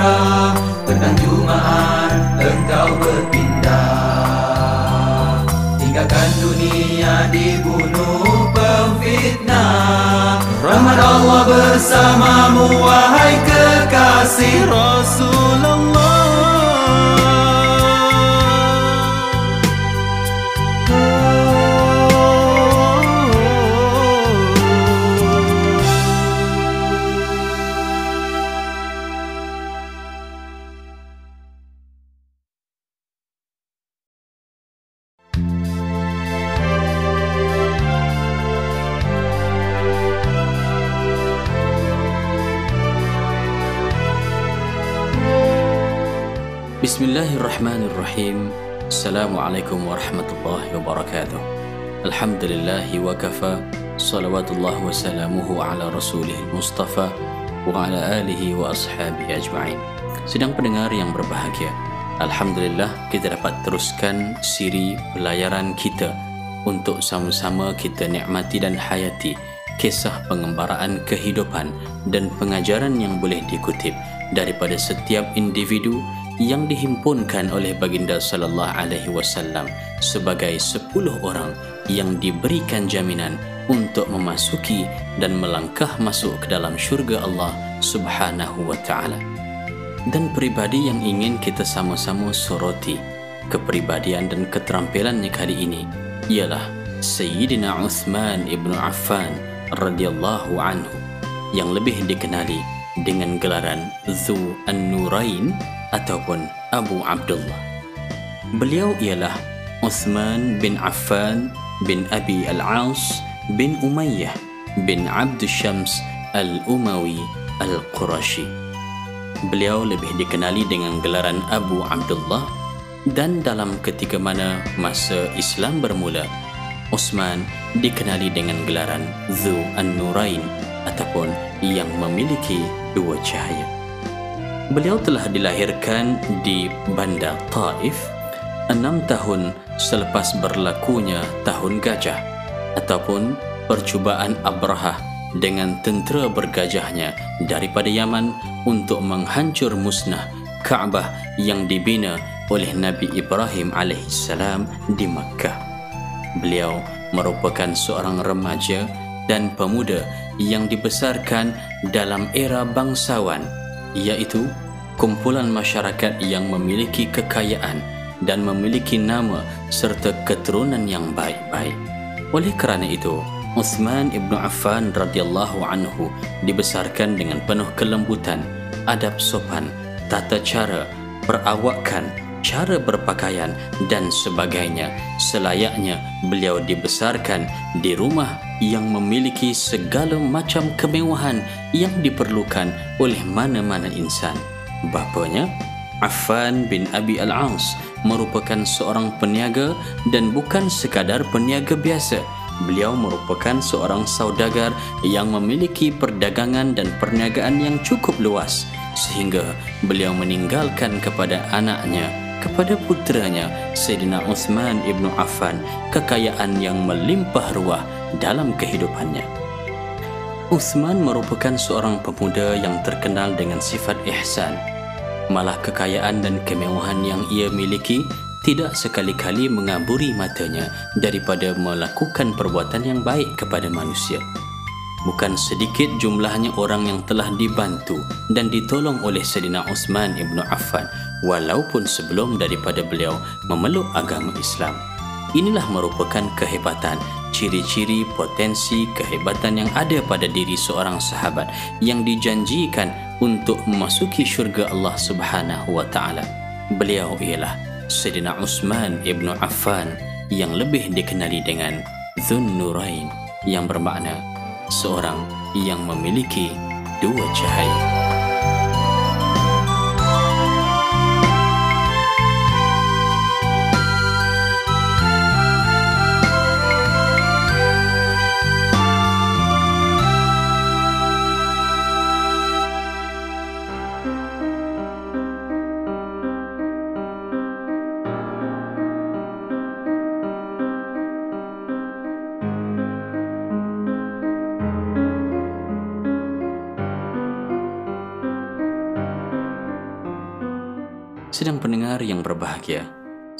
Hijrah Petang Jumaat engkau berpindah. Tinggalkan dunia dibunuh pemfitnah. Rahmat Allah bersamamu wahai kekasih Rasulullah Wa salamuhu ala rasulihil mustafa wa ala alihi wa ashabihi ajma'in. Sedang pendengar yang berbahagia. Alhamdulillah kita dapat teruskan siri pelayaran kita untuk sama-sama kita nikmati dan hayati kisah pengembaraan kehidupan dan pengajaran yang boleh dikutip daripada setiap individu yang dihimpunkan oleh baginda sallallahu alaihi wasallam sebagai 10 orang yang diberikan jaminan untuk memasuki dan melangkah masuk ke dalam syurga Allah Subhanahu wa taala. Dan pribadi yang ingin kita sama-sama soroti kepribadian dan keterampilannya kali ini ialah Sayyidina Uthman ibnu Affan radhiyallahu anhu yang lebih dikenali dengan gelaran Zu An-Nurain ataupun Abu Abdullah. Beliau ialah Uthman bin Affan bin Abi Al-As bin Umayyah bin Abd Shams Al-Umawi Al-Qurashi. Beliau lebih dikenali dengan gelaran Abu Abdullah dan dalam ketika mana masa Islam bermula, Uthman dikenali dengan gelaran Zu An-Nurain ataupun yang memiliki dua cahaya. Beliau telah dilahirkan di Bandar Taif enam tahun selepas berlakunya Tahun Gajah ataupun percubaan Abraha dengan tentera bergajahnya daripada Yaman untuk menghancur musnah Kaabah yang dibina oleh Nabi Ibrahim alaihissalam di Makkah. Beliau merupakan seorang remaja dan pemuda yang dibesarkan dalam era bangsawan iaitu kumpulan masyarakat yang memiliki kekayaan dan memiliki nama serta keturunan yang baik-baik. Oleh kerana itu, Uthman ibnu Affan radhiyallahu anhu dibesarkan dengan penuh kelembutan, adab sopan, tata cara, perawakan, cara berpakaian dan sebagainya. Selayaknya beliau dibesarkan di rumah yang memiliki segala macam kemewahan yang diperlukan oleh mana-mana insan. Bapanya, Affan bin Abi Al-As merupakan seorang peniaga dan bukan sekadar peniaga biasa. Beliau merupakan seorang saudagar yang memiliki perdagangan dan perniagaan yang cukup luas sehingga beliau meninggalkan kepada anaknya kepada putranya Sayyidina Uthman ibnu Affan kekayaan yang melimpah ruah dalam kehidupannya. Uthman merupakan seorang pemuda yang terkenal dengan sifat ihsan. Malah kekayaan dan kemewahan yang ia miliki tidak sekali-kali mengaburi matanya daripada melakukan perbuatan yang baik kepada manusia. Bukan sedikit jumlahnya orang yang telah dibantu dan ditolong oleh Sayyidina Uthman ibnu Affan walaupun sebelum daripada beliau memeluk agama Islam. Inilah merupakan kehebatan ciri-ciri potensi kehebatan yang ada pada diri seorang sahabat yang dijanjikan untuk memasuki syurga Allah Subhanahu wa taala. Beliau ialah Sayyidina Utsman ibnu Affan yang lebih dikenali dengan Dzun Nurain yang bermakna seorang yang memiliki dua cahaya. Yang berbahagia,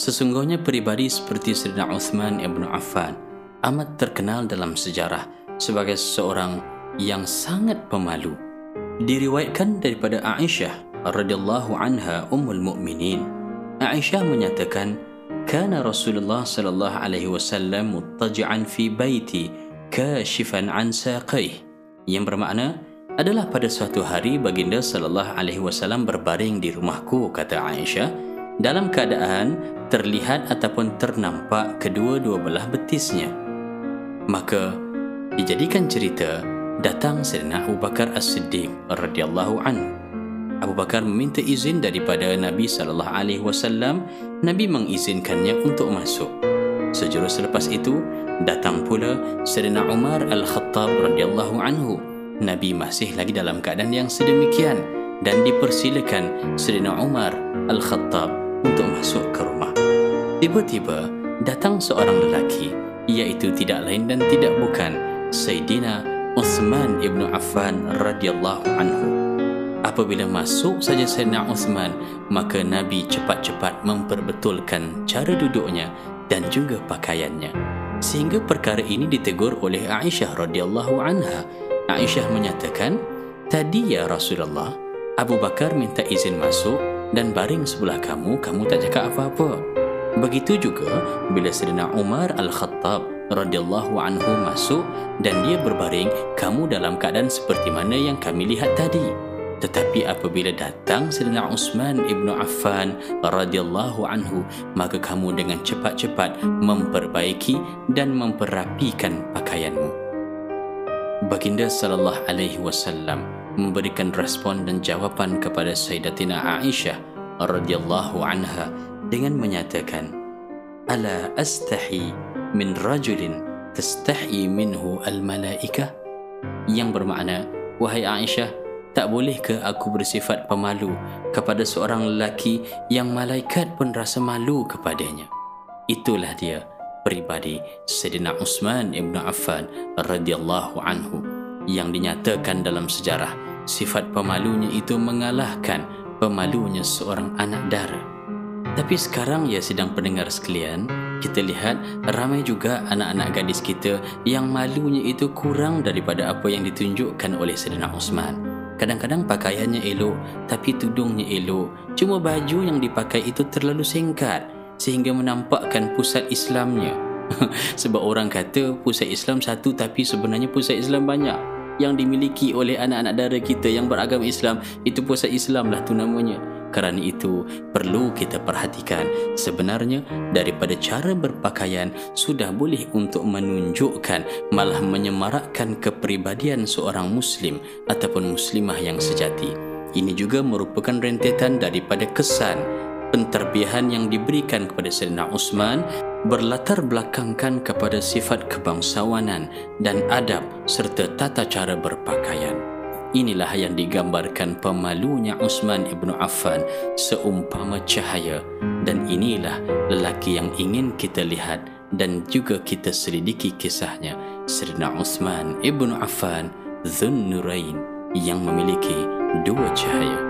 sesungguhnya pribadi seperti Sayyidina Uthman ibn Affan amat terkenal dalam sejarah sebagai seorang yang sangat pemalu. Diriwayatkan daripada Aisyah radhiyallahu anha ummul mukminin. Aisyah menyatakan, "Kana Rasulullah sallallahu alaihi wasallam muttaji'an fi baiti kashifan an saqayh." Yang bermakna, adalah pada suatu hari baginda sallallahu alaihi wasallam berbaring di rumahku kata Aisyah dalam keadaan terlihat ataupun ternampak kedua-dua belah betisnya maka dijadikan cerita datang Sayyidina Abu Bakar As-Siddiq radhiyallahu anhu Abu Bakar meminta izin daripada Nabi sallallahu alaihi wasallam, Nabi mengizinkannya untuk masuk. Sejurus selepas itu, datang pula Sayyidina Umar Al-Khattab radhiyallahu anhu. Nabi masih lagi dalam keadaan yang sedemikian dan dipersilakan Sayyidina Umar Al-Khattab untuk masuk ke rumah. Tiba-tiba datang seorang lelaki iaitu tidak lain dan tidak bukan Sayyidina Uthman ibnu Affan radhiyallahu anhu. Apabila masuk saja Sayyidina Uthman, maka Nabi cepat-cepat memperbetulkan cara duduknya dan juga pakaiannya. Sehingga perkara ini ditegur oleh Aisyah radhiyallahu anha. Aisyah menyatakan, "Tadi ya Rasulullah, Abu Bakar minta izin masuk dan baring sebelah kamu, kamu tak cakap apa-apa." Begitu juga bila Sayyidina Umar Al-Khattab radhiyallahu anhu masuk dan dia berbaring, kamu dalam keadaan seperti mana yang kami lihat tadi. Tetapi apabila datang Sayyidina Uthman ibnu Affan radhiyallahu anhu, maka kamu dengan cepat-cepat memperbaiki dan memperapikan pakaianmu. Baginda sallallahu alaihi wasallam memberikan respon dan jawapan kepada Sayyidatina Aisyah radhiyallahu anha dengan menyatakan, "Ala astahi min rajulin tastahi minhu al-malaikah?" Yang bermakna, wahai Aisyah, tak boleh ke aku bersifat pemalu kepada seorang lelaki yang malaikat pun rasa malu kepadanya? Itulah dia pribadi Sayyidina Uthman ibn Affan radhiyallahu anhu yang dinyatakan dalam sejarah sifat pemalunya itu mengalahkan pemalunya seorang anak dara. Tapi sekarang ya sidang pendengar sekalian, kita lihat ramai juga anak-anak gadis kita yang malunya itu kurang daripada apa yang ditunjukkan oleh Sayyidina Uthman. Kadang-kadang pakaiannya elok tapi tudungnya elok. Cuma baju yang dipakai itu terlalu singkat sehingga menampakkan pusat Islamnya. Sebab orang kata pusat Islam satu tapi sebenarnya pusat Islam banyak. Yang dimiliki oleh anak-anak dara kita yang beragama Islam itu pusat Islam lah tu namanya. Kerana itu perlu kita perhatikan sebenarnya daripada cara berpakaian sudah boleh untuk menunjukkan malah menyemarakkan kepribadian seorang muslim ataupun muslimah yang sejati. Ini juga merupakan rentetan daripada kesan penterbihan yang diberikan kepada Sayyidina Uthman berlatar belakangkan kepada sifat kebangsawanan dan adab serta tata cara berpakaian. Inilah yang digambarkan pemalunya Uthman ibnu Affan seumpama cahaya dan inilah lelaki yang ingin kita lihat dan juga kita selidiki kisahnya Sayyidina Uthman ibnu Affan Dhun Nurain yang memiliki dua cahaya.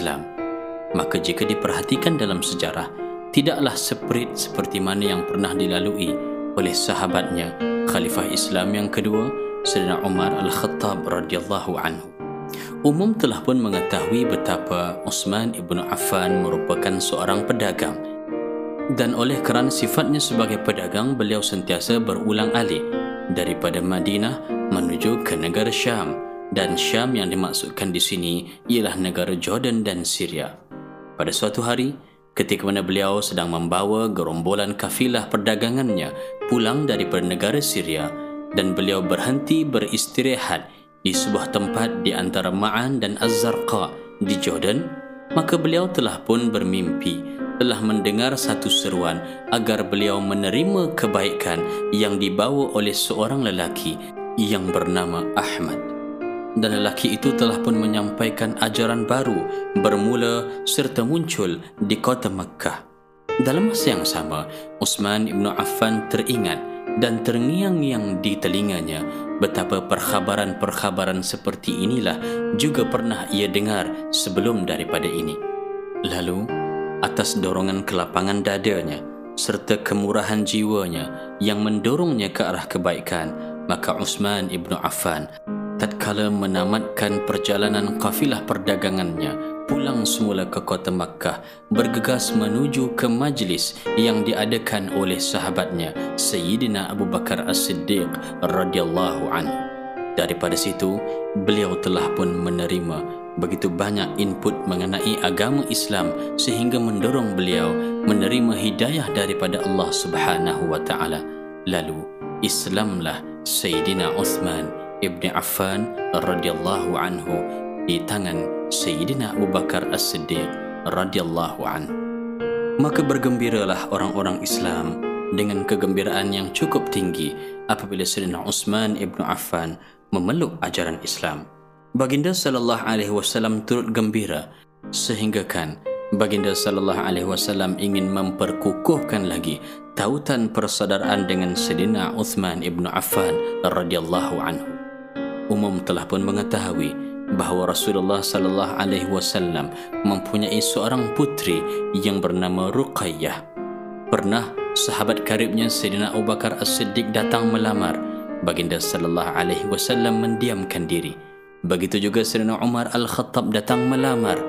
Islam? Maka jika diperhatikan dalam sejarah, tidaklah seperit seperti mana yang pernah dilalui oleh sahabatnya Khalifah Islam yang kedua, Sayyidina Umar Al-Khattab radhiyallahu anhu. Umum telah pun mengetahui betapa Uthman ibnu Affan merupakan seorang pedagang dan oleh kerana sifatnya sebagai pedagang beliau sentiasa berulang alik daripada Madinah menuju ke negara Syam dan Syam yang dimaksudkan di sini ialah negara Jordan dan Syria. Pada suatu hari, ketika mana beliau sedang membawa gerombolan kafilah perdagangannya pulang daripada negara Syria dan beliau berhenti beristirahat di sebuah tempat di antara Ma'an dan Az-Zarqa di Jordan, maka beliau telah pun bermimpi telah mendengar satu seruan agar beliau menerima kebaikan yang dibawa oleh seorang lelaki yang bernama Ahmad. Dan lelaki itu telah pun menyampaikan ajaran baru bermula serta muncul di kota Makkah. Dalam masa yang sama, Uthman ibn Affan teringat dan terngiang-ngiang di telinganya betapa perkhabaran-perkhabaran seperti inilah juga pernah ia dengar sebelum daripada ini. Lalu, atas dorongan kelapangan dadanya serta kemurahan jiwanya yang mendorongnya ke arah kebaikan maka Uthman ibnu Affan tatkala menamatkan perjalanan kafilah perdagangannya pulang semula ke kota Makkah bergegas menuju ke majlis yang diadakan oleh sahabatnya Sayyidina Abu Bakar As-Siddiq radhiyallahu anhu. Daripada situ beliau telah pun menerima begitu banyak input mengenai agama Islam sehingga mendorong beliau menerima hidayah daripada Allah Subhanahu wa taala. Lalu Islamlah Sayyidina Uthman Ibn Affan radhiyallahu anhu di tangan Sayyidina Abu Bakar As-Siddiq radhiyallahu anhu. Maka bergembiralah orang-orang Islam dengan kegembiraan yang cukup tinggi apabila Sayyidina Utsman Ibn Affan memeluk ajaran Islam. Baginda sallallahu alaihi wasallam turut gembira sehingga kan Baginda sallallahu alaihi wasallam ingin memperkukuhkan lagi tautan persaudaraan dengan Sayyidina Uthman ibn Affan radhiyallahu anhu umum telah pun mengetahui bahawa Rasulullah sallallahu alaihi wasallam mempunyai seorang putri yang bernama Ruqayyah. Pernah sahabat karibnya Sayyidina Abu Bakar As-Siddiq datang melamar, baginda sallallahu alaihi wasallam mendiamkan diri. Begitu juga Sayyidina Umar Al-Khattab datang melamar,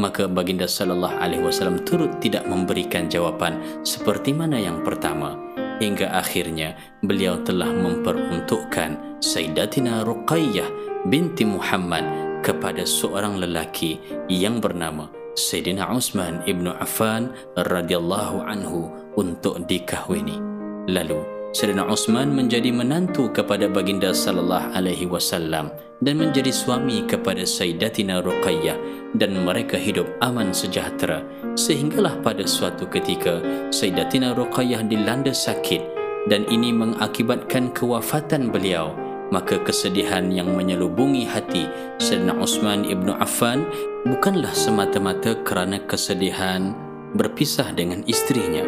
maka baginda sallallahu alaihi wasallam turut tidak memberikan jawapan seperti mana yang pertama hingga akhirnya beliau telah memperuntukkan Sayyidatina Ruqayyah binti Muhammad kepada seorang lelaki yang bernama Sayyidina Utsman ibnu Affan radhiyallahu anhu untuk dikahwini. Lalu Sayyidina Utsman menjadi menantu kepada baginda sallallahu alaihi wasallam dan menjadi suami kepada Sayyidatina Ruqayyah dan mereka hidup aman sejahtera. Sehinggalah pada suatu ketika Sayyidatina Ruqayyah dilanda sakit dan ini mengakibatkan kewafatan beliau. Maka kesedihan yang menyelubungi hati Sayyidina Utsman ibnu Affan bukanlah semata-mata kerana kesedihan berpisah dengan istrinya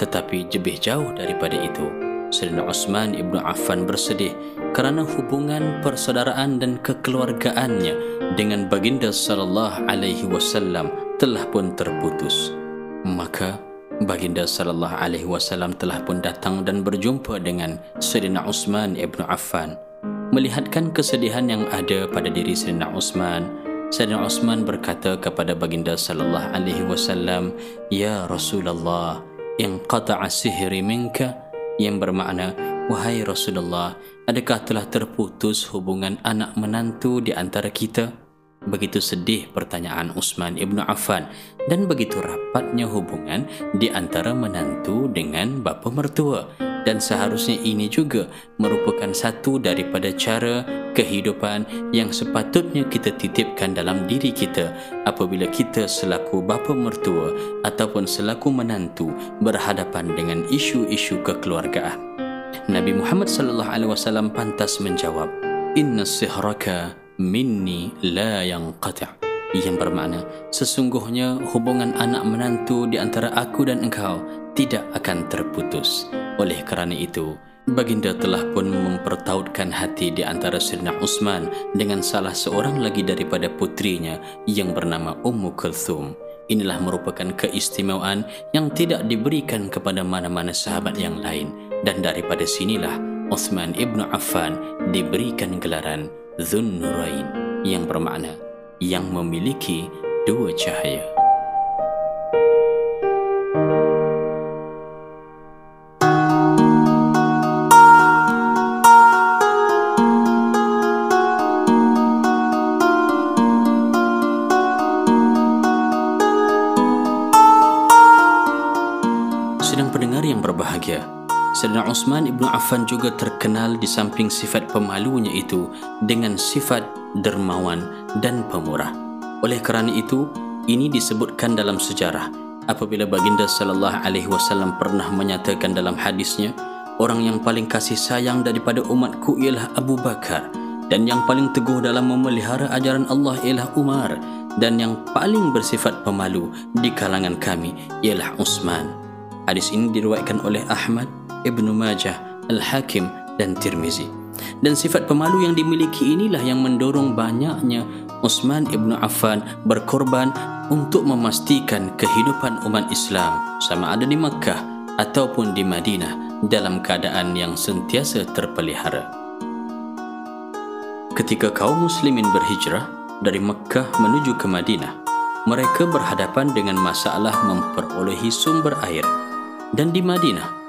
tetapi lebih jauh daripada itu Sayyidina Utsman ibnu Affan bersedih kerana hubungan persaudaraan dan kekeluargaannya dengan baginda sallallahu alaihi wasallam telah pun terputus. Maka baginda sallallahu alaihi wasallam telah pun datang dan berjumpa dengan Sayyidina Utsman ibnu Affan. Melihatkan kesedihan yang ada pada diri Sayyidina Utsman, Sayyidina Utsman berkata kepada baginda sallallahu alaihi wasallam, "Ya Rasulullah, in qata'a sihri minka?" Yang bermakna wahai Rasulullah adakah telah terputus hubungan anak menantu di antara kita begitu sedih pertanyaan Utsman ibnu Affan dan begitu rapatnya hubungan di antara menantu dengan bapa mertua dan seharusnya ini juga merupakan satu daripada cara kehidupan yang sepatutnya kita titipkan dalam diri kita apabila kita selaku bapa mertua ataupun selaku menantu berhadapan dengan isu-isu kekeluargaan. Nabi Muhammad sallallahu alaihi wasallam pantas menjawab, "Inna sihraka minni la yanqati'." Yang bermakna, sesungguhnya hubungan anak menantu di antara aku dan engkau tidak akan terputus. Oleh kerana itu, Baginda telah pun mempertautkan hati di antara Sirna Usman dengan salah seorang lagi daripada putrinya yang bernama Ummu Kulthum. Inilah merupakan keistimewaan yang tidak diberikan kepada mana-mana sahabat yang lain dan daripada sinilah Uthman ibnu Affan diberikan gelaran Dhun Nurain yang bermakna yang memiliki dua cahaya. Sayyidina Utsman ibnu Affan juga terkenal di samping sifat pemalunya itu dengan sifat dermawan dan pemurah. Oleh kerana itu, ini disebutkan dalam sejarah apabila baginda sallallahu alaihi wasallam pernah menyatakan dalam hadisnya, orang yang paling kasih sayang daripada umatku ialah Abu Bakar dan yang paling teguh dalam memelihara ajaran Allah ialah Umar dan yang paling bersifat pemalu di kalangan kami ialah Utsman. Hadis ini diriwayatkan oleh Ahmad Ibnu Majah, Al-Hakim dan Tirmizi. Dan sifat pemalu yang dimiliki inilah yang mendorong banyaknya Utsman Ibnu Affan berkorban untuk memastikan kehidupan umat Islam sama ada di Makkah ataupun di Madinah dalam keadaan yang sentiasa terpelihara. Ketika kaum muslimin berhijrah dari Mekah menuju ke Madinah, mereka berhadapan dengan masalah memperolehi sumber air. Dan di Madinah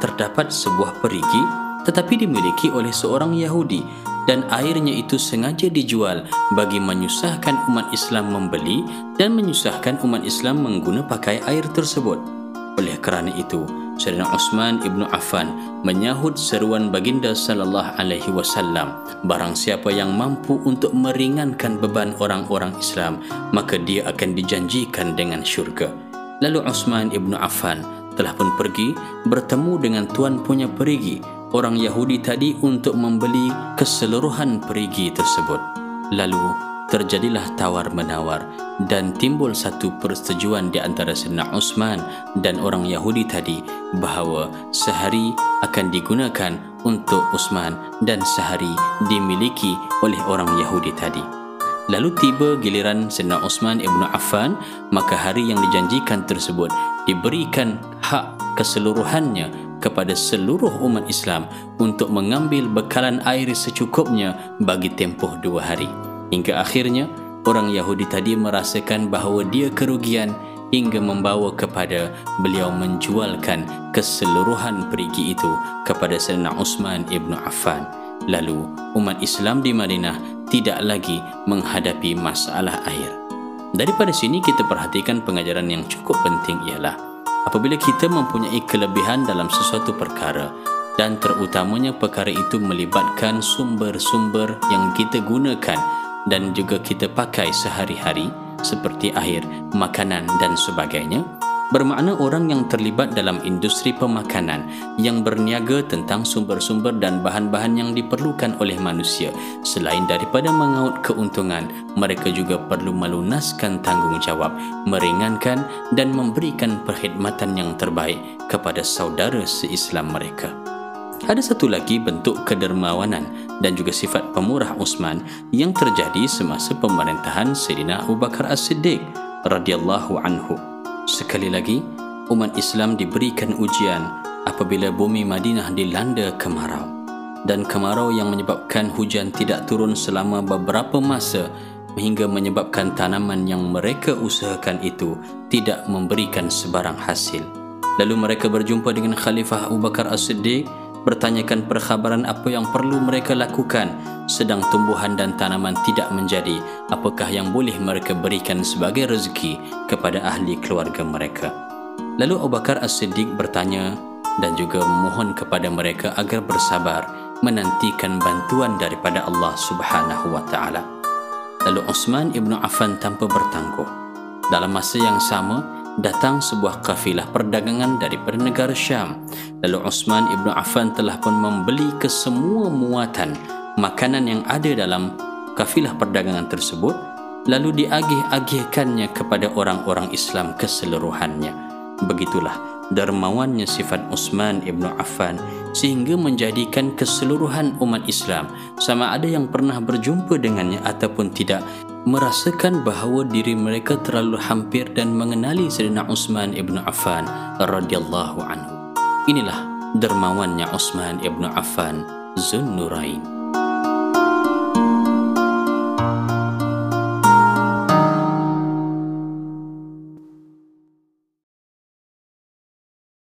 terdapat sebuah perigi tetapi dimiliki oleh seorang Yahudi dan airnya itu sengaja dijual bagi menyusahkan umat Islam membeli dan menyusahkan umat Islam mengguna pakai air tersebut. Oleh kerana itu, Sayyidina Uthman ibnu Affan menyahut seruan baginda sallallahu alaihi wasallam barang siapa yang mampu untuk meringankan beban orang-orang Islam maka dia akan dijanjikan dengan syurga lalu Uthman ibnu Affan telah pun pergi bertemu dengan tuan punya perigi orang Yahudi tadi untuk membeli keseluruhan perigi tersebut lalu terjadilah tawar-menawar dan timbul satu persetujuan di antara Sayyidina Utsman dan orang Yahudi tadi bahawa sehari akan digunakan untuk Utsman dan sehari dimiliki oleh orang Yahudi tadi. Lalu tiba giliran Sayyidina Utsman ibnu Affan, maka hari yang dijanjikan tersebut diberikan hak keseluruhannya kepada seluruh umat Islam untuk mengambil bekalan air secukupnya bagi tempoh dua hari. Hingga akhirnya orang Yahudi tadi merasakan bahawa dia kerugian hingga membawa kepada beliau menjualkan keseluruhan perigi itu kepada Sayyidina Uthman ibnu Affan. Lalu umat Islam di Madinah tidak lagi menghadapi masalah air. Daripada sini kita perhatikan pengajaran yang cukup penting ialah apabila kita mempunyai kelebihan dalam sesuatu perkara dan terutamanya perkara itu melibatkan sumber-sumber yang kita gunakan dan juga kita pakai sehari-hari seperti air, makanan dan sebagainya bermakna orang yang terlibat dalam industri pemakanan yang berniaga tentang sumber-sumber dan bahan-bahan yang diperlukan oleh manusia selain daripada mengaut keuntungan mereka juga perlu melunaskan tanggungjawab meringankan dan memberikan perkhidmatan yang terbaik kepada saudara seislam mereka ada satu lagi bentuk kedermawanan dan juga sifat pemurah Utsman yang terjadi semasa pemerintahan Sayyidina Abu Bakar As-Siddiq radhiyallahu anhu. Sekali lagi, umat Islam diberikan ujian apabila bumi Madinah dilanda kemarau dan kemarau yang menyebabkan hujan tidak turun selama beberapa masa hingga menyebabkan tanaman yang mereka usahakan itu tidak memberikan sebarang hasil. Lalu mereka berjumpa dengan Khalifah Abu Bakar As-Siddiq bertanyakan perkhabaran apa yang perlu mereka lakukan sedang tumbuhan dan tanaman tidak menjadi apakah yang boleh mereka berikan sebagai rezeki kepada ahli keluarga mereka? Lalu Abu Bakar As-Siddiq bertanya dan juga memohon kepada mereka agar bersabar menantikan bantuan daripada Allah Subhanahu wa taala. Lalu Utsman ibnu Affan tanpa bertangguh. Dalam masa yang sama datang sebuah kafilah perdagangan daripada negara Syam. Lalu Uthman ibnu Affan telah pun membeli kesemua muatan makanan yang ada dalam kafilah perdagangan tersebut lalu diagih-agihkannya kepada orang-orang Islam keseluruhannya. Begitulah dermawannya sifat Uthman ibnu Affan sehingga menjadikan keseluruhan umat Islam sama ada yang pernah berjumpa dengannya ataupun tidak merasakan bahawa diri mereka terlalu hampir dan mengenali Sayyidina Utsman ibn Affan radhiyallahu anhu. Inilah dermawannya Utsman ibn Affan Zunnurain.